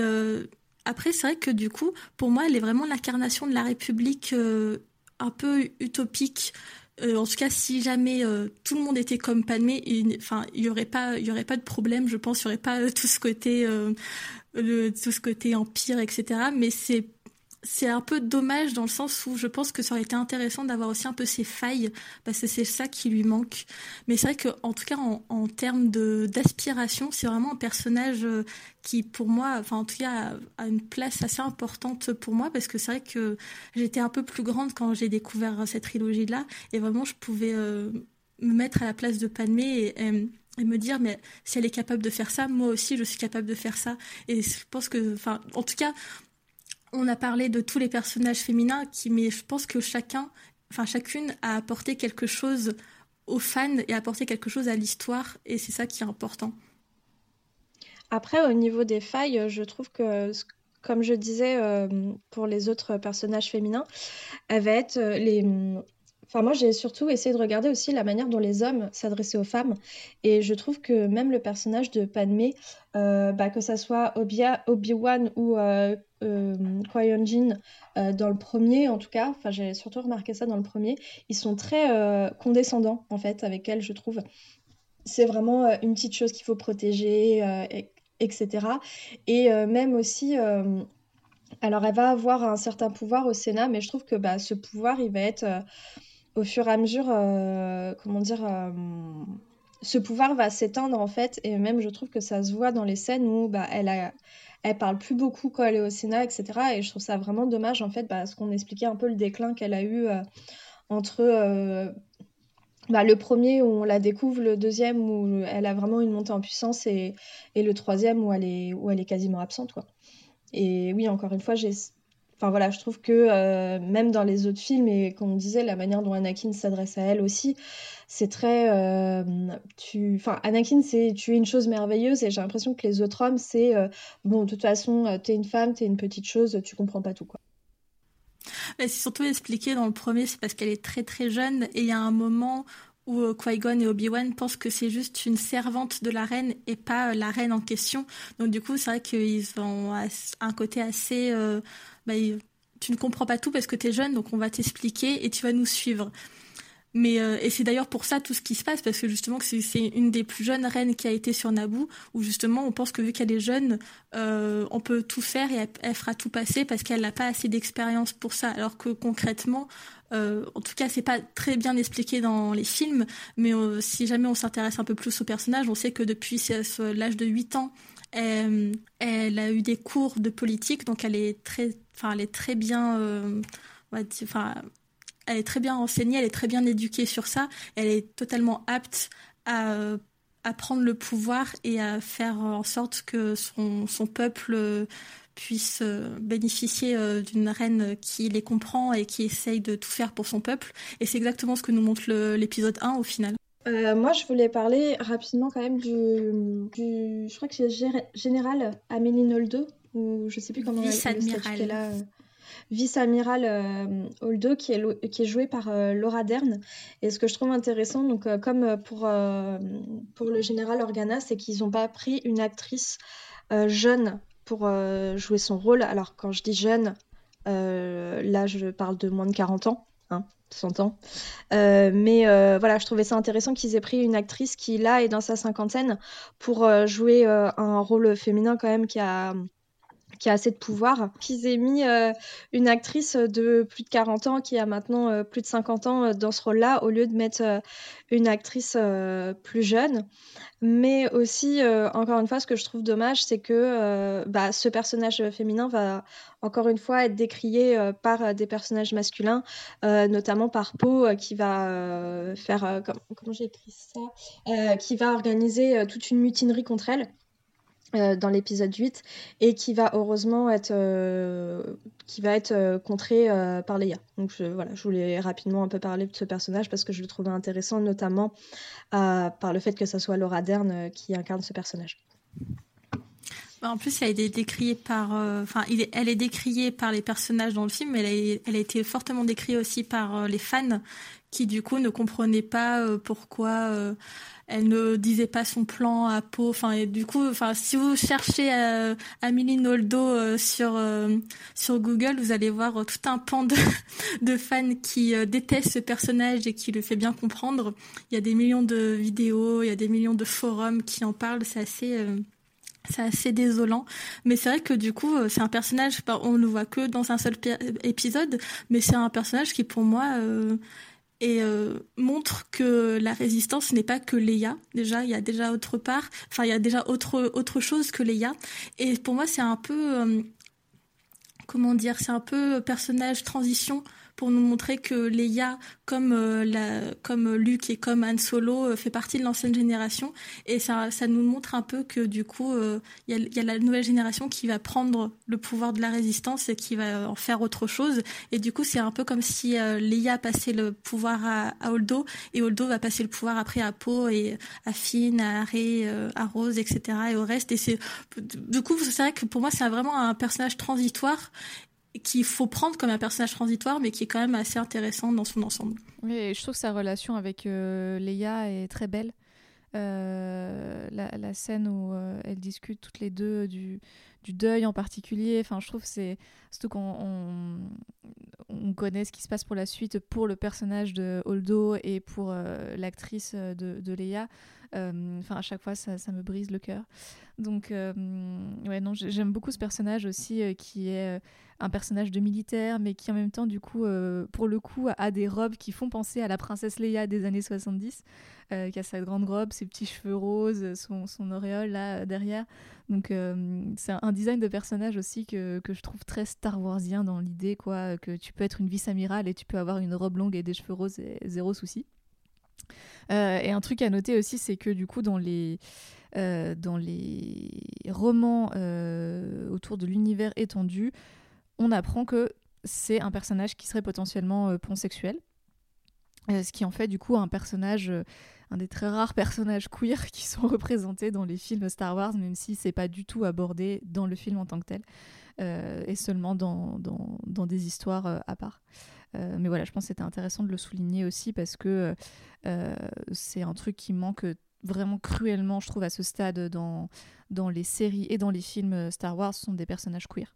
après, c'est vrai que du coup, pour moi, elle est vraiment l'incarnation de la République euh, un peu utopique. en tout cas, si jamais tout le monde était comme enfin, il y aurait pas, aurait pas de problème. Je pense, il y aurait pas tout ce côté, tout ce côté empire, etc. Mais c'est c'est un peu dommage dans le sens où je pense que ça aurait été intéressant d'avoir aussi un peu ses failles parce que c'est ça qui lui manque. Mais c'est vrai qu'en tout cas en, termes d'aspiration, c'est vraiment un personnage euh, qui pour moi, enfin en tout cas a, une place assez importante pour moi parce que c'est vrai que j'étais un peu plus grande quand j'ai découvert cette trilogie là et vraiment je pouvais euh, me mettre à la place de Padmé et, et me dire mais si elle est capable de faire ça moi aussi je suis capable de faire ça et je pense que enfin en tout cas on a parlé de tous les personnages féminins, qui, mais je pense que chacun, enfin chacune a apporté quelque chose aux fans et a apporté quelque chose à l'histoire, et c'est ça qui est important. Après, au niveau des failles, je trouve que, comme je disais euh, pour les autres personnages féminins, elles va être euh, les, Enfin, moi, j'ai surtout essayé de regarder aussi la manière dont les hommes s'adressaient aux femmes. Et je trouve que même le personnage de Padmé, euh, bah, que ça soit Obi-Wan ou euh, euh, Qui-Gon euh, dans le premier, en tout cas, enfin, j'ai surtout remarqué ça dans le premier, ils sont très condescendants, en fait, avec elle, je trouve. C'est vraiment une petite chose qu'il faut protéger, etc. Et même aussi... alors, elle va avoir un certain pouvoir au Sénat, mais je trouve que bah, ce pouvoir, il va être au fur et à mesure, euh, comment dire, euh, ce pouvoir va s'éteindre en fait, et même je trouve que ça se voit dans les scènes où bah, elle parle plus beaucoup quand elle est au Sénat, etc. Et je trouve ça vraiment dommage en fait, parce qu'on expliquait un peu le déclin qu'elle a eu euh, entre bah, le premier où on la découvre, le deuxième où elle a vraiment une montée en puissance, et, et le troisième où elle est, où elle est quasiment absente, quoi. Et oui, encore une fois, j'ai Enfin voilà, je trouve que euh, même dans les autres films, et comme on disait, la manière dont Anakin s'adresse à elle aussi, c'est très. Euh. Enfin, Anakin, c'est tu es une chose merveilleuse, et j'ai l'impression que les autres hommes, c'est euh, bon, de toute façon, t'es une femme, t'es une petite chose, tu comprends pas tout quoi. C'est surtout expliqué dans le premier, c'est parce qu'elle est très très jeune, et il y a un moment où Qui-Gon et Obi-Wan pensent que c'est juste une servante de la reine et pas la reine en question. Donc du coup, c'est vrai qu'ils ont un côté assez bah, tu ne comprends pas tout parce que tu es jeune, donc on va t'expliquer et tu vas nous suivre. Mais euh, et c'est d'ailleurs pour ça tout ce qui se passe parce que justement c'est une des plus jeunes reines qui a été sur Naboo où justement on pense que vu qu'elle est jeune euh, on peut tout faire et elle, fera tout passer parce qu'elle n'a pas assez d'expérience pour ça. Alors que concrètement euh, en tout cas c'est pas très bien expliqué dans les films mais si jamais on s'intéresse un peu plus au personnage on sait que depuis l'âge de 8 ans elle, a eu des cours de politique donc elle est très enfin, elle est très bien, elle est très bien enseignée, elle est très bien éduquée sur ça. Elle est totalement apte à, à prendre le pouvoir et à faire en sorte que son, son peuple puisse euh, bénéficier euh, d'une reine qui les comprend et qui essaye de tout faire pour son peuple. Et c'est exactement ce que nous montre l'épisode 1 au final. moi, je voulais parler rapidement quand même du, du je crois que c'est général Amélie Noldo, ou je sais plus comment. Elle, euh, vice-amiral euh, Holdo qui est, joué par euh, Laura Dern. Et ce que je trouve intéressant, donc comme pour, pour le général Organa, c'est qu'ils n'ont pas pris une actrice jeune pour jouer son rôle. Alors quand je dis jeune, là je parle de moins de 40 ans. Hein, 100 ans. mais voilà, je trouvais ça intéressant qu'ils aient pris une actrice qui, là, est dans sa cinquantaine pour jouer un rôle féminin quand même qui a, qui a assez de pouvoir, qu'ils aient mis euh, une actrice de plus de 40 ans qui a maintenant euh, plus de 50 ans euh, dans ce rôle-là au lieu de mettre une actrice plus jeune. Mais aussi, encore une fois, ce que je trouve dommage, c'est que bah, ce personnage féminin va encore une fois être décrié par des personnages masculins, notamment par Poe qui va faire, comment j'ai écrit ça, qui va organiser toute une mutinerie contre elle. Euh, dans l'épisode 8 et qui va heureusement être euh, qui va être euh, contré par Leia. Donc je, voilà, je voulais rapidement un peu parler de ce personnage parce que je le trouvais intéressant notamment par le fait que ce soit Laura Dern qui incarne ce personnage. Bah, en plus, elle est décriée par, enfin, elle est décriée par les personnages dans le film, mais elle a, été fortement décrite aussi par les fans qui du coup ne comprenaient pas pourquoi elle ne disait pas son plan à peau. Enfin, du coup, enfin, si vous cherchez euh, Amélie Noldo euh, sur euh, sur Google, vous allez voir tout un pan de, de fans qui détestent ce personnage et qui le fait bien comprendre. Il y a des millions de vidéos, il y a des millions de forums qui en parlent. C'est assez c'est assez désolant, mais c'est vrai que du coup, c'est un personnage, on ne le voit que dans un seul épisode, mais c'est un personnage qui pour moi et euh, montre que la résistance n'est pas que Leia. Déjà, il y a déjà autre part, enfin il y a déjà autre autre chose que Leia. Et pour moi, c'est un peu euh, comment dire, c'est un peu personnage transition pour nous montrer que Leia, comme euh, la, comme Luke et comme Han Solo, euh, fait partie de l'ancienne génération. Et ça, ça nous montre un peu que du coup, euh, il y, y, a la nouvelle génération qui va prendre le pouvoir de la résistance et qui va en faire autre chose. Et du coup, c'est un peu comme si Leia passait le pouvoir à, à, Holdo et Holdo va passer le pouvoir après à Poe et à Finn, à Rey, à Rose, etc. et au reste. Et c'est du coup, c'est vrai que pour moi, c'est vraiment un personnage transitoire qu'il faut prendre comme un personnage transitoire, mais qui est quand même assez intéressant dans son ensemble. Oui, je trouve que sa relation avec euh, Leia est très belle. Euh, la, scène où euh, elles discutent toutes les deux du, deuil en particulier, enfin, je trouve c'est surtout qu'on on, connaît ce qui se passe pour la suite pour le personnage de Holdo et pour l'actrice de, de Leia. Enfin, à chaque fois, ça, ça me brise le cœur. Donc, ouais, non, j'aime beaucoup ce personnage aussi qui est un personnage de militaire, mais qui en même temps, du coup, euh, pour le coup, a des robes qui font penser à la princesse Leia des années 70, euh, qui a sa grande robe, ses petits cheveux roses, son, son auréole là derrière. Donc, euh, c'est un design de personnage aussi que, que, je trouve très Star Warsien dans l'idée, quoi, que tu peux être une vice-amirale et tu peux avoir une robe longue et des cheveux roses zéro souci. et un truc à noter aussi, c'est que du coup, dans les, dans les romans autour de l'univers étendu, on apprend que c'est un personnage qui serait potentiellement euh, pansexuel. Euh, ce qui en fait du coup un personnage, euh, un des très rares personnages queer qui sont représentés dans les films Star Wars, même si c'est pas du tout abordé dans le film en tant que tel, et seulement dans, dans, des histoires à part. mais voilà, je pense que c'était intéressant de le souligner aussi parce que c'est un truc qui manque vraiment cruellement, je trouve, à ce stade dans, dans les séries et dans les films Star Wars, ce sont des personnages queer.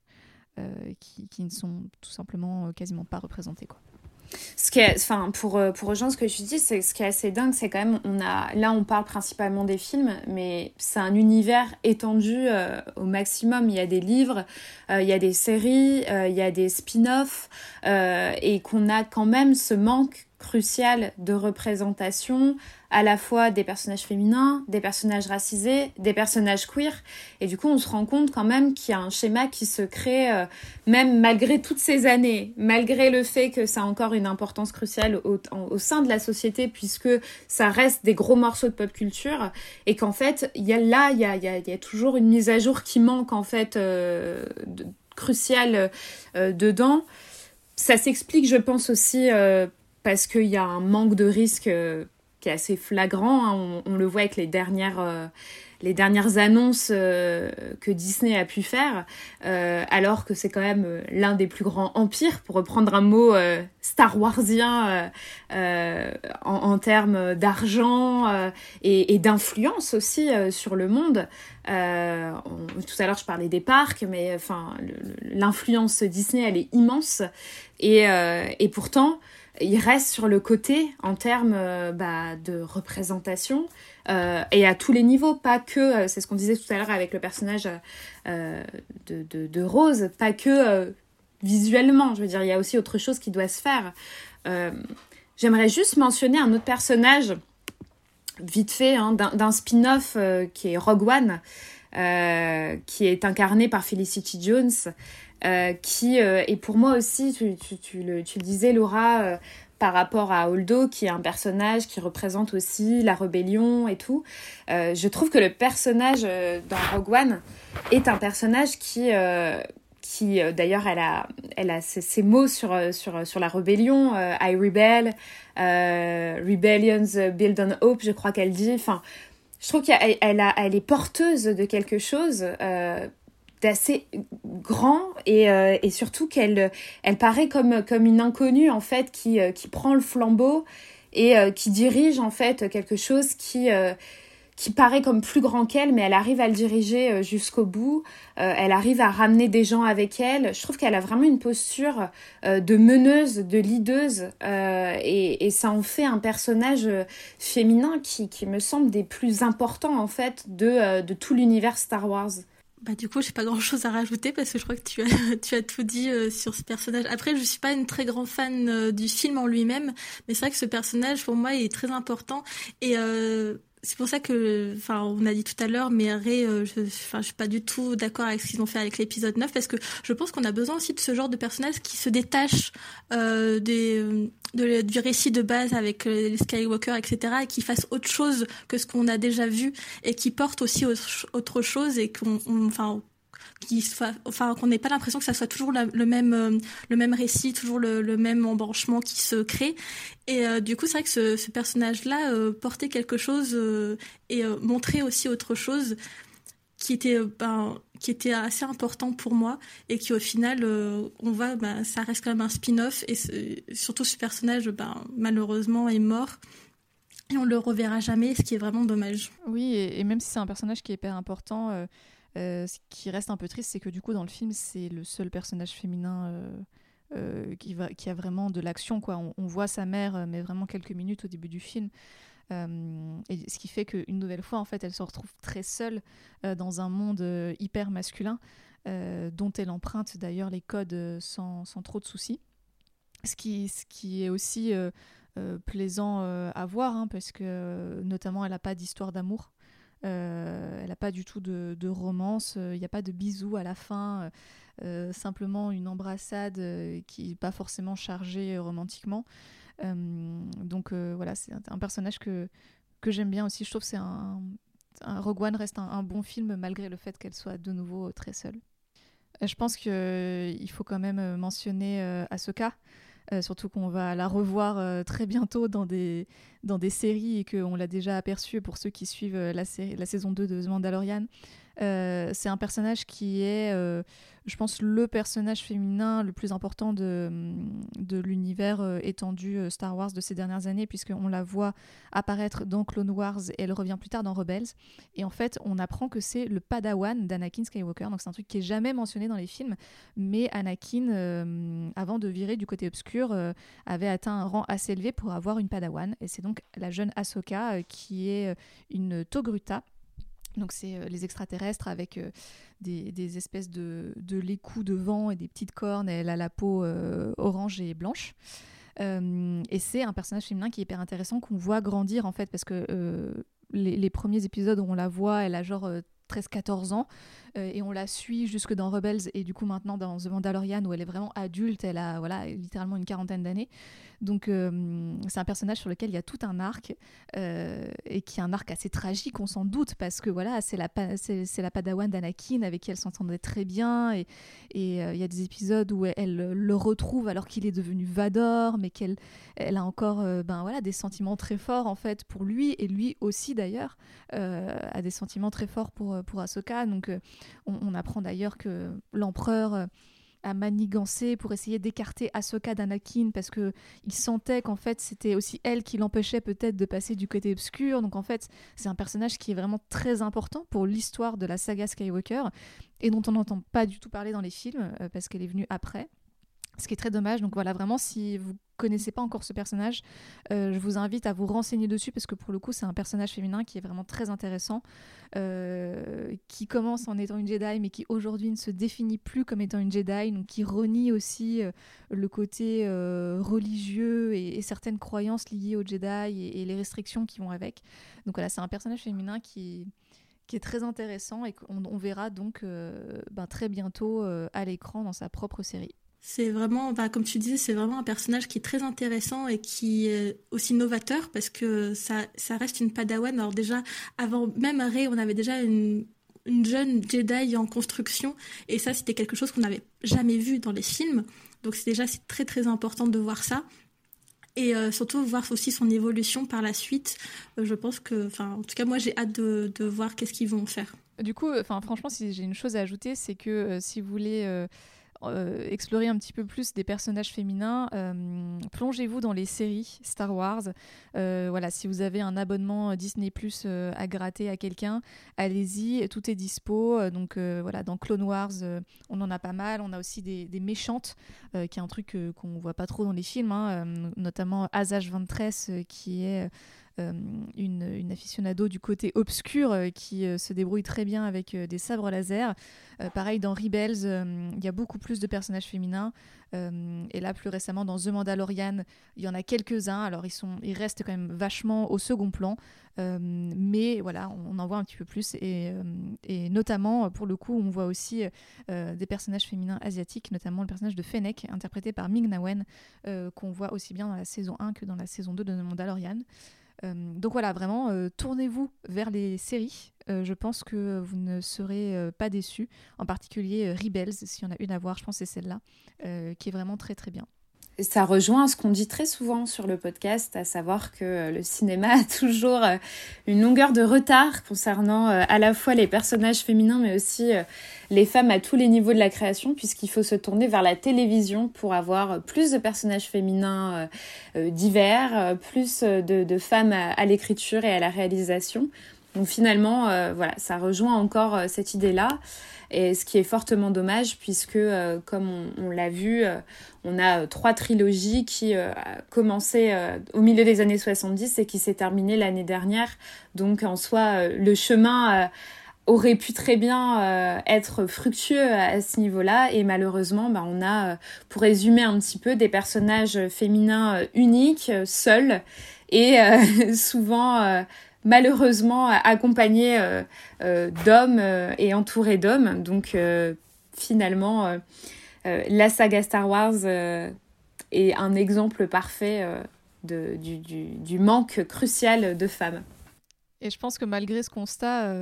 Euh, qui, ne sont tout simplement euh, quasiment pas représentés. Quoi. Ce qui enfin, pour, euh, pour rejoindre ce que tu dis, ce qui est assez dingue, c'est quand même, on a, là on parle principalement des films, mais c'est un univers étendu au maximum. Il y a des livres, il y a des séries, il y a des spin-offs, et qu'on a quand même ce manque crucial de représentation à la fois des personnages féminins, des personnages racisés, des personnages queer. Et du coup, on se rend compte quand même qu'il y a un schéma qui se crée, euh, même malgré toutes ces années, malgré le fait que ça a encore une importance cruciale au, sein de la société, puisque ça reste des gros morceaux de pop culture, et qu'en fait, y a là, il y a, toujours une mise à jour qui manque, en fait, euh, cruciale euh, dedans. Ça s'explique, je pense aussi, parce qu'il y a un manque de risque qui est assez flagrant. Hein. On, le voit avec les dernières, euh, les dernières annonces euh, que Disney a pu faire, euh, alors que c'est quand même l'un des plus grands empires, pour reprendre un mot Star Warsien en, termes d'argent et, et d'influence aussi sur le monde. tout à l'heure, je parlais des parcs, mais enfin, l'influence Disney, elle est immense. Et, et pourtant, il reste sur le côté en termes euh, bah, de représentation euh, et à tous les niveaux, pas que, euh, c'est ce qu'on disait tout à l'heure avec le personnage de, de, Rose, pas que visuellement, je veux dire, il y a aussi autre chose qui doit se faire. J'aimerais juste mentionner un autre personnage, vite fait, hein, d'un spin-off qui est Rogue One, qui est incarné par Felicity Jones. Euh, qui euh, est pour moi aussi, tu, tu, tu, le, tu le, disais Laura, euh, par rapport à Holdo, qui est un personnage qui représente aussi la rébellion et tout. je trouve que le personnage dans Rogue One est un personnage qui, qui d'ailleurs, elle a, elle a ses, mots sur, sur, sur la rébellion, I rebel, rebellions build on hope, je crois qu'elle dit. Enfin, je trouve qu'elle elle est porteuse de quelque chose d'assez grand et, et surtout qu'elle elle paraît comme, comme une inconnue en fait qui, qui prend le flambeau et qui dirige en fait quelque chose qui qui paraît comme plus grand qu'elle, mais elle arrive à le diriger euh, jusqu'au bout. Euh, elle arrive à ramener des gens avec elle. Je trouve qu'elle a vraiment une posture euh, de meneuse, de leaduse, et, ça en fait un personnage féminin qui, qui, me semble des plus importants en fait de, de tout l'univers Star Wars. Bah du coup, j'ai pas grand-chose à rajouter parce que je crois que tu as tu as tout dit sur ce personnage. Après, je suis pas une très grande fan du film en lui-même, mais c'est vrai que ce personnage pour moi est très important et c'est pour ça que, enfin, on a dit tout à l'heure, mais Ray, euh, je, enfin, je suis pas du tout d'accord avec ce qu'ils ont fait avec l'épisode 9 parce que je pense qu'on a besoin aussi de ce genre de personnage qui se détache euh, des, du récit de base avec les Skywalker, etc., et qui fasse autre chose que ce qu'on a déjà vu et qui porte aussi autre chose et qu'on, enfin, qui enfin qu'on n'ait pas l'impression que ça soit toujours le même euh, le même récit, toujours le, même embranchement qui se crée. Et euh, du coup, c'est vrai que ce, personnage-là euh, portait quelque chose et montrait aussi autre chose qui était ben, qui était assez important pour moi et qui au final on voit ben, ça reste quand même un spin-off et surtout ce personnage ben, malheureusement est mort et on le reverra jamais ce qui est vraiment dommage oui et, même si c'est un personnage qui est hyper important euh, ce qui reste un peu triste, c'est que du coup, dans le film, c'est le seul personnage féminin euh, euh, qui a vraiment de l'action. quoi. On, voit sa mère, mais vraiment quelques minutes au début du film. Et ce qui fait qu'une nouvelle fois, en fait, elle se retrouve très seule dans un monde hyper masculin, dont elle emprunte d'ailleurs les codes sans, sans, trop de soucis. Ce qui, ce qui est aussi plaisant à voir, hein, parce que notamment, elle n'a pas d'histoire d'amour. Euh, elle n'a pas du tout de, romance, il n'y a pas de bisous à la fin, euh, simplement une embrassade euh, qui n'est pas forcément chargée romantiquement. Donc voilà, c'est un, personnage que, que j'aime bien aussi. Je trouve que c'est un, Rogue One reste un, bon film malgré le fait qu'elle soit de nouveau très seule. Je pense qu'il faut quand même mentionner Ahsoka. Euh, surtout qu'on va la revoir euh, très bientôt dans des, dans des séries et qu'on l'a déjà aperçu pour ceux qui suivent euh, la, la saison 2 de The Mandalorian. C'est un personnage qui est je pense, le personnage féminin le plus important de, de l'univers euh, étendu euh, Star Wars de ces dernières années, puisqu'on la voit apparaître dans Clone Wars et elle revient plus tard dans Rebels. Et en fait, on apprend que c'est le padawan d'Anakin Skywalker. Donc c'est un truc qui est jamais mentionné dans les films, mais Anakin, euh, avant de virer du côté obscur, avait atteint un rang assez élevé pour avoir une padawan. Et c'est donc la jeune Ahsoka qui est une Togruta donc c'est euh, les extraterrestres avec euh, des, espèces de, de l'écou de vent et des petites cornes. elle a la peau euh, orange et blanche. et c'est un personnage féminin qui est hyper intéressant qu'on voit grandir en fait parce que les, les, premiers épisodes où on la voit, elle a genre 13-14 ans. Euh, et on la suit jusque dans Rebels et du coup maintenant dans The Mandalorian où elle est vraiment adulte, elle a voilà, littéralement une quarantaine d'années. Donc euh, c'est un personnage sur lequel il y a tout un arc euh, et qui est un arc assez tragique, on s'en doute, parce que voilà, c'est la, c'est, la padawan d'Anakin avec qui elle s'entendait très bien et il y a des épisodes où elle, le retrouve alors qu'il est devenu Vador, mais qu'elle elle a encore ben, voilà, des sentiments très forts en fait pour lui et lui aussi d'ailleurs a des sentiments très forts pour, pour Ahsoka. Donc on, apprend d'ailleurs que l'empereur euh, a manigancé pour essayer d'écarter Ahsoka d'Anakin parce que il sentait qu'en fait c'était aussi elle qui l'empêchait peut-être de passer du côté obscur. Donc en fait c'est un personnage qui est vraiment très important pour l'histoire de la saga Skywalker et dont on n'entend pas du tout parler dans les films euh, parce qu'elle est venue après ce qui est très dommage. Donc voilà, vraiment, si vous connaissez pas encore ce personnage, euh, je vous invite à vous renseigner dessus parce que pour le coup, c'est un personnage féminin qui est vraiment très intéressant, euh, qui commence en étant une Jedi, mais qui aujourd'hui ne se définit plus comme étant une Jedi, donc qui renie aussi euh, le côté religieux et, certaines croyances liées aux Jedi et, les restrictions qui vont avec. Donc voilà, c'est un personnage féminin qui est très intéressant et qu'on on verra donc ben, très bientôt à l'écran dans sa propre série. C'est vraiment, bah, comme tu disais, c'est vraiment un personnage qui est très intéressant et qui est aussi novateur parce que ça, ça reste une padawan. Alors déjà, avant même Rey, on avait déjà une, une jeune Jedi en construction et ça, c'était quelque chose qu'on n'avait jamais vu dans les films. Donc c'est déjà c'est très très important de voir ça. et surtout voir aussi son évolution par la suite. je pense que, enfin, en tout cas, moi, j'ai hâte de, de voir qu'est-ce qu'ils vont faire. Du coup, enfin, franchement, si j'ai une chose à ajouter, c'est que si vous voulez euh, explorer un petit peu plus des personnages féminins, euh, plongez-vous dans les séries Star Wars. Euh, voilà, si vous avez un abonnement Disney Plus à gratter à quelqu'un, allez-y, tout est dispo. Donc voilà, dans Clone Wars, on en a pas mal. On a aussi des, méchantes, qui est un truc qu'on voit pas trop dans les films, hein, notamment Asajj Ventress, qui est euh, une, aficionado du côté obscur euh, qui euh, se débrouille très bien avec des sabres laser. pareil, dans Rebels, il y a beaucoup plus de personnages féminins. et là, plus récemment, dans The Mandalorian, il y en a quelques-uns. Alors, ils, sont, ils restent quand même vachement au second plan. mais voilà, on, en voit un petit peu plus. Et, et, notamment, pour le coup, on voit aussi des personnages féminins asiatiques, notamment le personnage de Fennec, interprété par Ming-Na Wen, qu'on voit aussi bien dans la saison 1 que dans la saison 2 de The Mandalorian. Donc voilà, vraiment, tournez-vous vers les séries. Je pense que vous ne serez pas déçus. En particulier Rebels, s'il y en a une à voir, je pense que c'est celle-là, qui est vraiment très très bien ça rejoint ce qu'on dit très souvent sur le podcast, à savoir que le cinéma a toujours euh, une longueur de retard concernant euh, à la fois les personnages féminins, mais aussi euh, les femmes à tous les niveaux de la création, puisqu'il faut se tourner vers la télévision pour avoir plus de personnages féminins divers, plus de, femmes à l'écriture et à la réalisation. Donc finalement, voilà, ça rejoint encore cette idée-là. Et ce qui est fortement dommage puisque, euh, comme on, l'a vu, euh, on a euh, trois trilogies qui ont commencé au milieu des années 70 et qui s'est terminée l'année dernière. Donc en soi, le chemin aurait pu très bien être fructueux à, ce niveau-là et malheureusement bah, on a pour résumer un petit peu des personnages féminins uniques seuls et souvent malheureusement accompagné euh, euh, d'hommes euh, et entouré d'hommes. Donc finalement, la saga Star Wars est un exemple parfait de, du, du, du, manque crucial de femmes. Et je pense que malgré ce constat,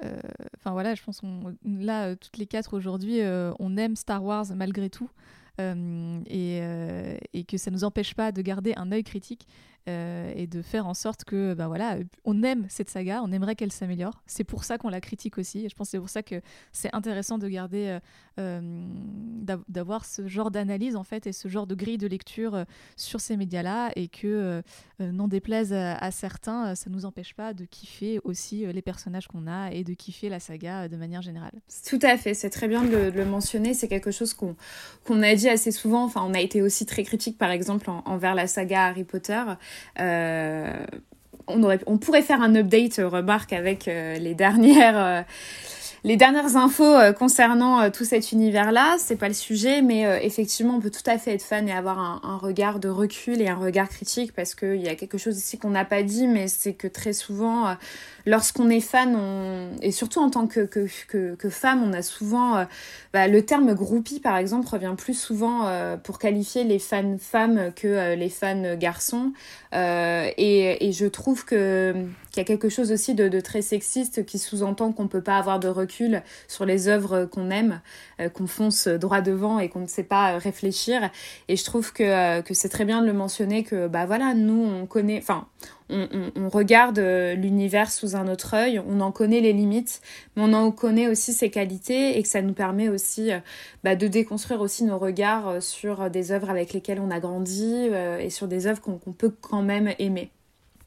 enfin voilà, je pense qu'on là toutes les quatre aujourd'hui, on aime Star Wars malgré tout. et, et, que ça ne nous empêche pas de garder un œil critique euh, et de faire en sorte que ben voilà on aime cette saga on aimerait qu'elle s'améliore. C'est pour ça qu'on la critique aussi. Et je pense c'est pour ça que c'est intéressant de garder euh, euh, d'avoir ce genre d'analyse en fait et ce genre de grille de lecture sur ces médias là et que n'en déplaise à, certains ça nous empêche pas de kiffer aussi les personnages qu'on a et de kiffer la saga de manière générale. Tout à fait. C'est très bien de, le mentionner. C'est quelque chose qu'on qu'on a dit assez souvent. Enfin on a été aussi très critique par exemple envers la saga Harry Potter on, aurait, on pourrait faire un update, euh, remarque, avec euh, les dernières les dernières infos concernant tout cet univers-là, c'est pas le sujet, mais effectivement, on peut tout à fait être fan et avoir un, regard de recul et un regard critique parce qu'il y a quelque chose ici qu'on n'a pas dit, mais c'est que très souvent, lorsqu'on est fan, et surtout en tant que, que, que, femme, on a souvent euh, bah, le terme groupie par exemple revient plus souvent euh, pour qualifier les fans femmes que euh, les fans garçons. Et, et, je trouve que qu'il y a quelque chose aussi de, de très sexiste qui sous-entend qu'on peut pas avoir de recul sur les œuvres qu'on aime, qu'on fonce droit devant et qu'on ne sait pas réfléchir. Et je trouve que, que c'est très bien de le mentionner que bah voilà, nous on connaît, enfin on, regarde euh, l'univers sous un autre œil, on en connaît les limites, mais on en connaît aussi ses qualités et que ça nous permet aussi euh, bah, de déconstruire aussi nos regards euh, sur des œuvres avec lesquelles on a grandi et sur des œuvres qu'on peut quand même aimer.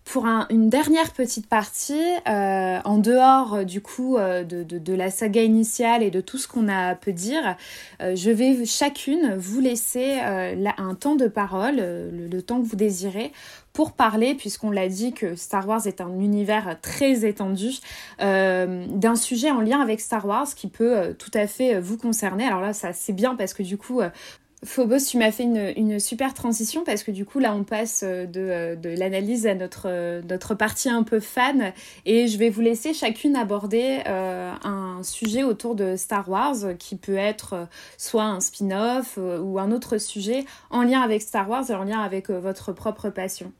Pour une dernière petite partie, en dehors du coup de, la saga initiale et de tout ce qu'on a pu dire, je vais chacune vous laisser un temps de parole, le, temps que vous désirez, pour parler, puisqu'on l'a dit que Star Wars est un univers très étendu, euh, d'un sujet en lien avec Star Wars qui peut euh, tout à fait euh, vous concerner. Alors là, ça c'est bien parce que du coup, Phobos, tu m'as fait une, super transition parce que du coup là on passe euh, euh, de, l'analyse à notre, euh, notre partie un peu fan et je vais vous laisser chacune aborder un sujet autour de Star Wars qui peut être soit un spin-off ou un autre sujet en lien avec Star Wars et en lien avec votre propre passion.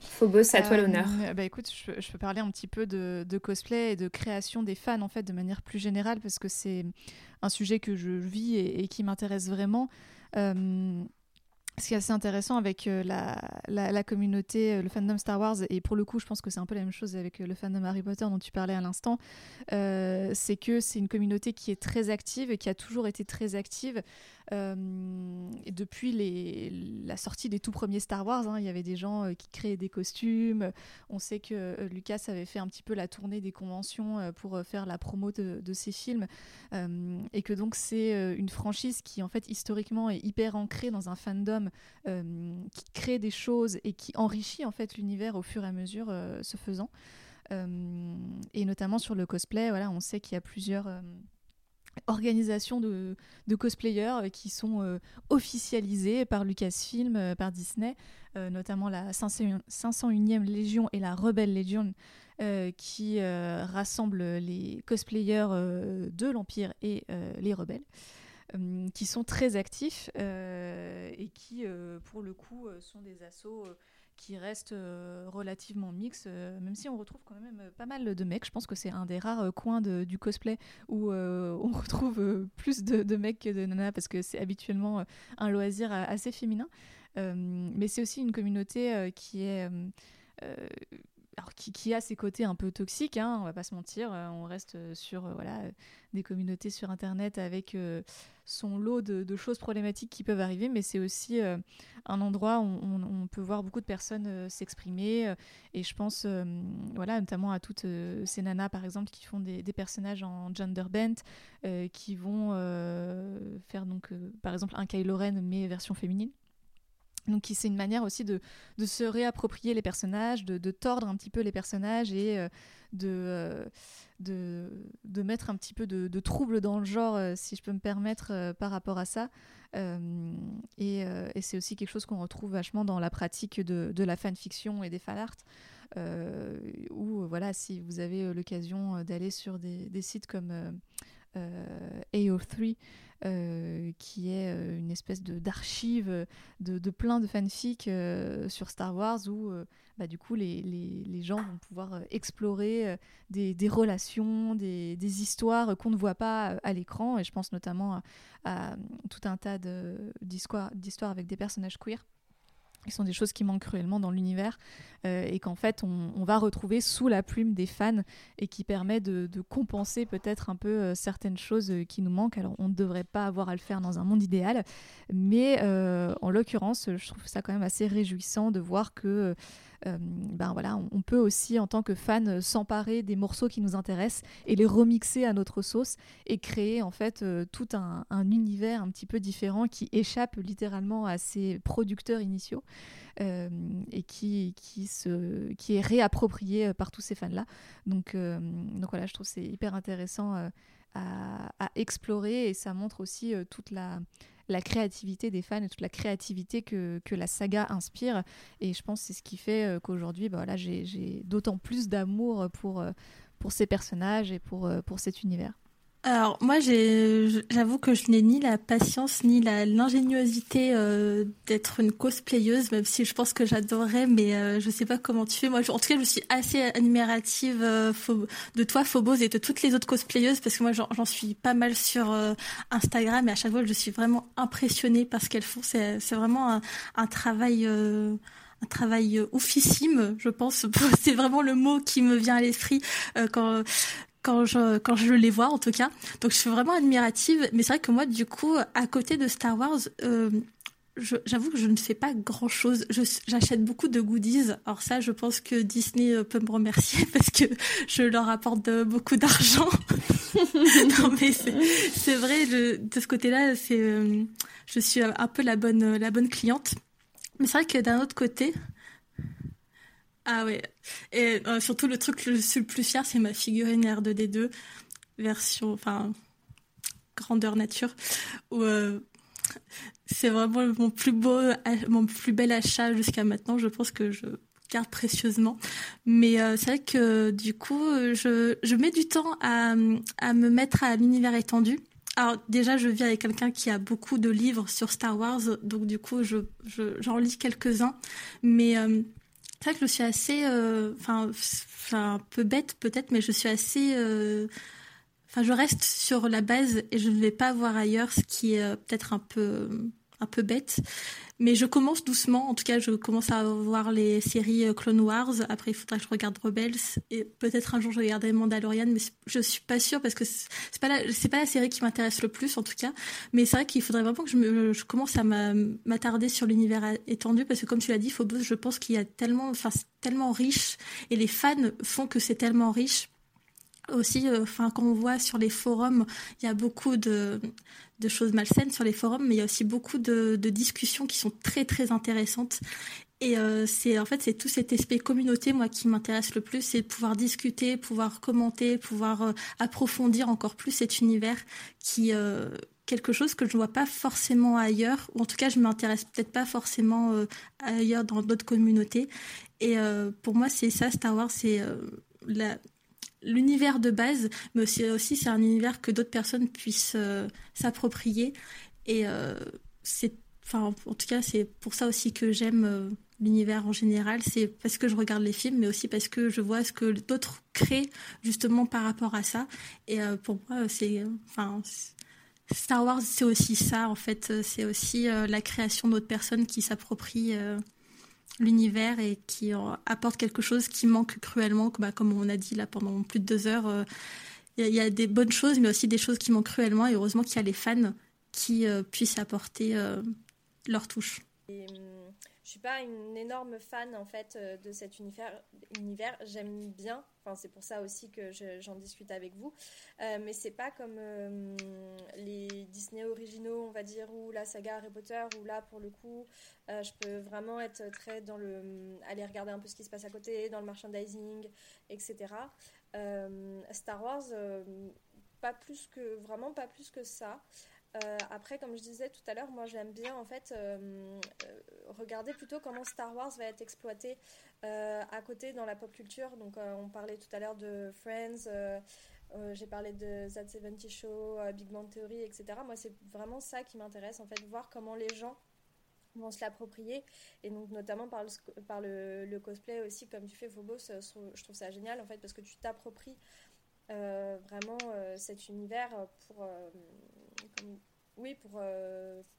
Phobos, à toi l'honneur. bah écoute, je, peux parler un petit peu de, de, cosplay et de création des fans en fait de manière plus générale parce que c'est un sujet que je vis et qui m'intéresse vraiment. Euh, ce qui est assez intéressant avec euh, la, communauté, euh, le fandom Star Wars, et pour le coup, je pense que c'est un peu la même chose avec euh, le fandom Harry Potter dont tu parlais à l'instant, c'est que c'est une communauté qui est très active et qui a toujours été très active. depuis la sortie des tout premiers Star Wars, hein, il y avait des gens qui créaient des costumes. On sait que Lucas avait fait un petit peu la tournée des conventions pour faire la promo de ses films, et que donc c'est une franchise qui, en fait, historiquement est hyper ancrée dans un fandom euh, qui crée des choses et qui enrichit en fait l'univers au fur et à mesure euh, se faisant. Euh, et notamment sur le cosplay, voilà, on sait qu'il y a plusieurs organisations de, cosplayers qui sont officialisées par Lucasfilm, par Disney, notamment la 501e Légion et la Rebelle Légion, qui rassemblent les cosplayers de l'Empire et les rebelles. Euh, qui sont très actifs euh, et qui, euh, pour le coup, sont des assauts qui restent relativement mixtes, même si on retrouve quand même pas mal de mecs. Je pense que c'est un des rares coins du cosplay où on retrouve plus de, mecs que de nanas parce que c'est habituellement un loisir assez féminin. mais c'est aussi une communauté qui est alors qui, a ses côtés un peu toxiques, hein, on va pas se mentir. Euh, on reste euh, sur euh, voilà, des communautés sur Internet avec son lot de, choses problématiques qui peuvent arriver, mais c'est aussi un endroit où on, peut voir beaucoup de personnes s'exprimer. et je pense voilà, notamment à toutes ces nanas, par exemple, qui font des, personnages en gender bent, qui vont faire donc, par exemple, un Kylo Ren, mais version féminine. Donc c'est une manière aussi de, se réapproprier les personnages, de, tordre un petit peu les personnages et euh, euh, de, mettre un petit peu de, trouble dans le genre, euh, si je peux me permettre, par rapport à ça. et, c'est aussi quelque chose qu'on retrouve vachement dans la pratique de, la fanfiction et des fan art. où voilà, si vous avez l'occasion d'aller sur des, sites comme AO3, euh, qui est euh, une espèce d'archive de, de, plein de fanfics euh, sur Star Wars où bah, du coup les, les, les, gens vont pouvoir explorer des, des, relations, des, des histoires qu'on ne voit pas à l'écran. Et je pense notamment à, tout un tas d'histoires avec des personnages queer qui sont des choses qui manquent cruellement dans l'univers euh, et qu'en fait on, va retrouver sous la plume des fans et qui permet de, compenser peut-être un peu euh, certaines choses euh, qui nous manquent. Alors on ne devrait pas avoir à le faire dans un monde idéal, mais en l'occurrence je trouve ça quand même assez réjouissant de voir que ben voilà, on, peut aussi en tant que fan s'emparer des morceaux qui nous intéressent et les remixer à notre sauce et créer en fait euh, tout un, univers un petit peu différent qui échappe littéralement à ses producteurs initiaux euh, et qui, qui, se, qui est réapproprié par tous ces fans-là. Donc, donc voilà, je trouve c'est hyper intéressant à, explorer et ça montre aussi toute la la créativité des fans et toute la créativité que, que la saga inspire. Et je pense que c'est ce qui fait euh, qu'aujourd'hui, bah, voilà, j'ai d'autant plus d'amour pour, euh, pour ces personnages et pour, euh, pour cet univers. Alors moi, j'avoue que je n'ai ni la patience ni l'ingéniosité euh, d'être une cosplayeuse, même si je pense que j'adorerais, mais euh, je sais pas comment tu fais. Moi, en tout cas, je suis assez admirative euh, de toi, Phobos, et de toutes les autres cosplayeuses, parce que moi, j'en suis pas mal sur Instagram, et à chaque fois, je suis vraiment impressionnée par ce qu'elles font. C'est vraiment un, un travail un travail oufissime, je pense. C'est vraiment le mot qui me vient à l'esprit quand quand je quand je les vois en tout cas. Donc je suis vraiment admirative. Mais c'est vrai que moi du coup à côté de Star Wars. Euh, j'avoue que je ne fais pas grand chose. J'achète beaucoup de goodies. Alors ça, je pense que Disney euh, peut me remercier parce que je leur apporte beaucoup d'argent. non mais c'est vrai. de ce côté-là, c'est euh, je suis un peu la bonne la bonne cliente. Mais c'est vrai que d'un autre côté, ah ouais. Et euh, surtout, le truc que je suis le plus fier, c'est ma figurine R2D2, version, enfin, grandeur nature, où euh, c'est vraiment mon plus beau, mon plus bel achat jusqu'à maintenant. Je pense que je garde précieusement. Mais euh, c'est vrai que du coup, je, je mets du temps à, à me mettre à l'univers étendu. Alors déjà, je vis avec quelqu'un qui a beaucoup de livres sur Star Wars, donc du coup, je, j'en lis quelques-uns. Mais c'est vrai que je suis assez, euh, enfin, un peu bête peut-être, mais je suis assez, euh, enfin, je reste sur la base et je ne vais pas voir ailleurs, ce qui est euh, peut-être un peu, un peu bête. Mais je commence doucement. En tout cas, je commence à voir les séries euh, Clone Wars. Après, il faudra que je regarde Rebels. Et peut-être un jour, je regarderai Mandalorian. Mais je suis pas sûre parce que c'est pas la, c'est pas la série qui m'intéresse le plus, en tout cas. Mais c'est vrai qu'il faudrait vraiment que je, me, je commence à m'attarder sur l'univers étendu parce que, comme tu l'as dit, Phobos, je pense qu'il y a tellement, enfin, tellement riche et les fans font que c'est tellement riche aussi, euh, enfin, quand on voit sur les forums, il y a beaucoup de, choses malsaines sur les forums, mais il y a aussi beaucoup de, discussions qui sont très très intéressantes. Et euh, c'est en fait c'est tout cet aspect communauté moi qui m'intéresse le plus, c'est pouvoir discuter, pouvoir commenter, pouvoir euh, approfondir encore plus cet univers qui euh, quelque chose que je ne vois pas forcément ailleurs, ou en tout cas je m'intéresse peut-être pas forcément ailleurs dans d'autres communautés. Et pour moi c'est ça Star Wars, c'est la l'univers de base, mais aussi, aussi c'est un univers que d'autres personnes puissent euh, s'approprier. Et euh, c'est, enfin, en tout cas, c'est pour ça aussi que j'aime euh, l'univers en général. C'est parce que je regarde les films, mais aussi parce que je vois ce que d'autres créent justement par rapport à ça. Et pour moi, c'est, enfin. Star Wars, c'est aussi ça, en fait. C'est aussi la création d'autres personnes qui s'approprient l'univers et qui apporte quelque chose qui manque cruellement, bah, comme on a dit là pendant plus de deux heures. Il euh, y, a des bonnes choses, mais aussi des choses qui manquent cruellement. Et heureusement qu'il y a les fans qui euh, puissent apporter euh, leur touche. Hum, je suis pas une énorme fan en fait de cet univers. J'aime bien, enfin c'est pour ça aussi que j'en discute avec vous. mais c'est pas comme les Disney originaux, on va dire, ou la saga Harry Potter, où là pour le coup euh, je peux vraiment être très dans le. aller regarder un peu ce qui se passe à côté, dans le merchandising, etc. Euh, Star Wars, euh, pas plus que. vraiment pas plus que ça. Après, comme je disais tout à l'heure, moi j'aime bien en fait regarder plutôt comment Star Wars va être exploité à côté dans la pop culture. Donc, on parlait tout à l'heure de Friends. j'ai parlé de That 70 Show, Big Bang Theory, etc. Moi, c'est vraiment ça qui m'intéresse, en fait, voir comment les gens vont se l'approprier. Et donc, notamment par, le, par le, cosplay aussi, comme tu fais, Phobos, euh, je trouve ça génial en fait, parce que tu t'appropries euh, vraiment euh, cet univers pour, oui, pour,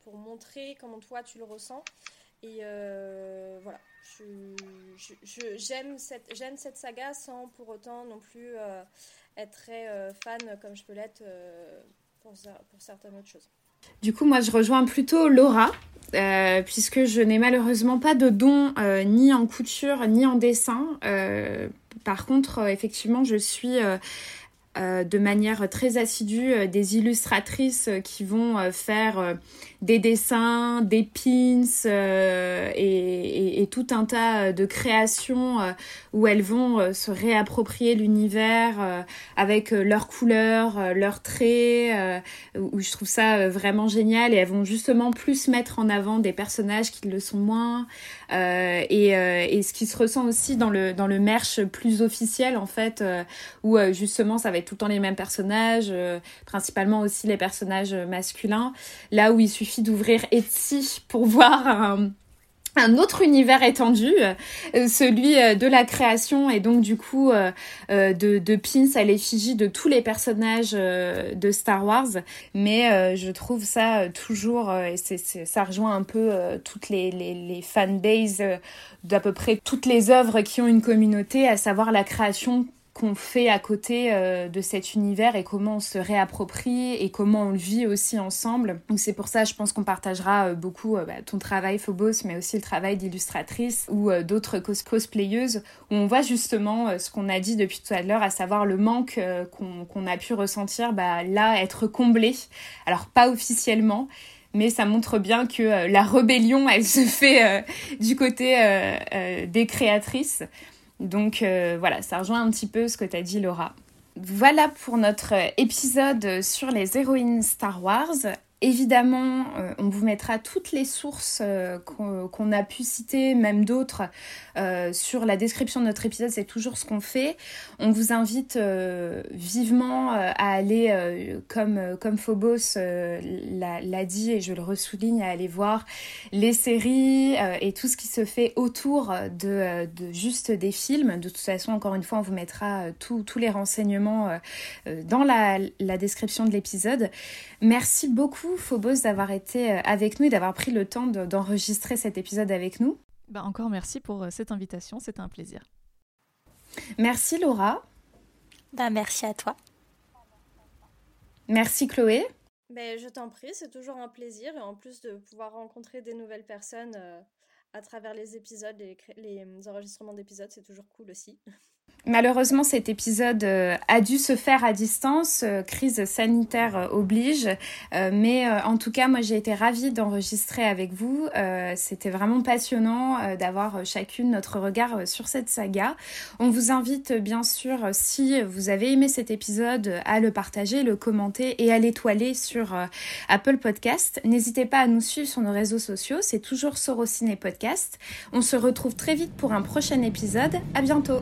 pour montrer comment toi tu le ressens. Et voilà, j'aime cette, cette saga sans pour autant non plus être très fan comme je peux l'être pour, pour certaines autres choses. Du coup, moi, je rejoins plutôt Laura, euh, puisque je n'ai malheureusement pas de don euh, ni en couture ni en dessin. Euh, par contre, effectivement, je suis de manière très assidue des illustratrices qui vont faire des dessins, des pins euh, et, et, tout un tas de créations euh, où elles vont euh, se réapproprier l'univers avec leurs couleurs, leurs traits, où je trouve ça vraiment génial. Et elles vont justement plus mettre en avant des personnages qui le sont moins. Et, et ce qui se ressent aussi dans le dans le merch plus officiel en fait où justement ça va être tout le temps les mêmes personnages, principalement aussi les personnages masculins, là où il suffit d'ouvrir Etsy pour voir un, autre univers étendu, euh, celui euh, de la création et donc du coup euh, de, pins à l'effigie de tous les personnages de Star Wars. Mais je trouve ça toujours, et ça rejoint un peu toutes les, les, les d'à peu près toutes les œuvres qui ont une communauté, à savoir la création qu'on fait à côté euh, de cet univers et comment on se réapproprie et comment on le vit aussi ensemble. C'est pour ça, je pense qu'on partagera euh, beaucoup euh, bah, ton travail Phobos, mais aussi le travail d'illustratrice ou d'autres cosplayeuses où on voit justement ce qu'on a dit depuis tout à l'heure, à savoir le manque qu'on a pu ressentir bah, là être comblé. Alors pas officiellement, mais ça montre bien que la rébellion, elle se fait du côté des créatrices. Donc euh, voilà, ça rejoint un petit peu ce que t'as dit Laura. Voilà pour notre épisode sur les héroïnes Star Wars. Évidemment, euh, on vous mettra toutes les sources euh, qu'on a pu citer, même d'autres, euh, sur la description de notre épisode. C'est toujours ce qu'on fait. On vous invite vivement à aller, comme, comme Phobos l'a dit, et je le ressouligne, à aller voir les séries et tout ce qui se fait autour de, de, juste des films. De toute façon, encore une fois, on vous mettra tous les renseignements dans la, la description de l'épisode. Merci beaucoup Phobos, d'avoir été avec nous et d'avoir pris le temps d'enregistrer cet épisode avec nous. Bah encore merci pour cette invitation, c'était un plaisir. Merci Laura. Bah merci à toi. Merci Chloé. Ben, je t'en prie, c'est toujours un plaisir et en plus de pouvoir rencontrer des nouvelles personnes à travers les épisodes, les, les enregistrements d'épisodes, c'est toujours cool aussi. Malheureusement, cet épisode euh, a dû se faire à distance, euh, crise sanitaire euh, oblige, mais en tout cas, moi j'ai été ravie d'enregistrer avec vous. C'était vraiment passionnant d'avoir chacune notre regard sur cette saga. On vous invite bien sûr, si vous avez aimé cet épisode, à le partager, le commenter et à l'étoiler sur Apple Podcast. N'hésitez pas à nous suivre sur nos réseaux sociaux, c'est toujours Sorociné Podcast. On se retrouve très vite pour un prochain épisode. À bientôt.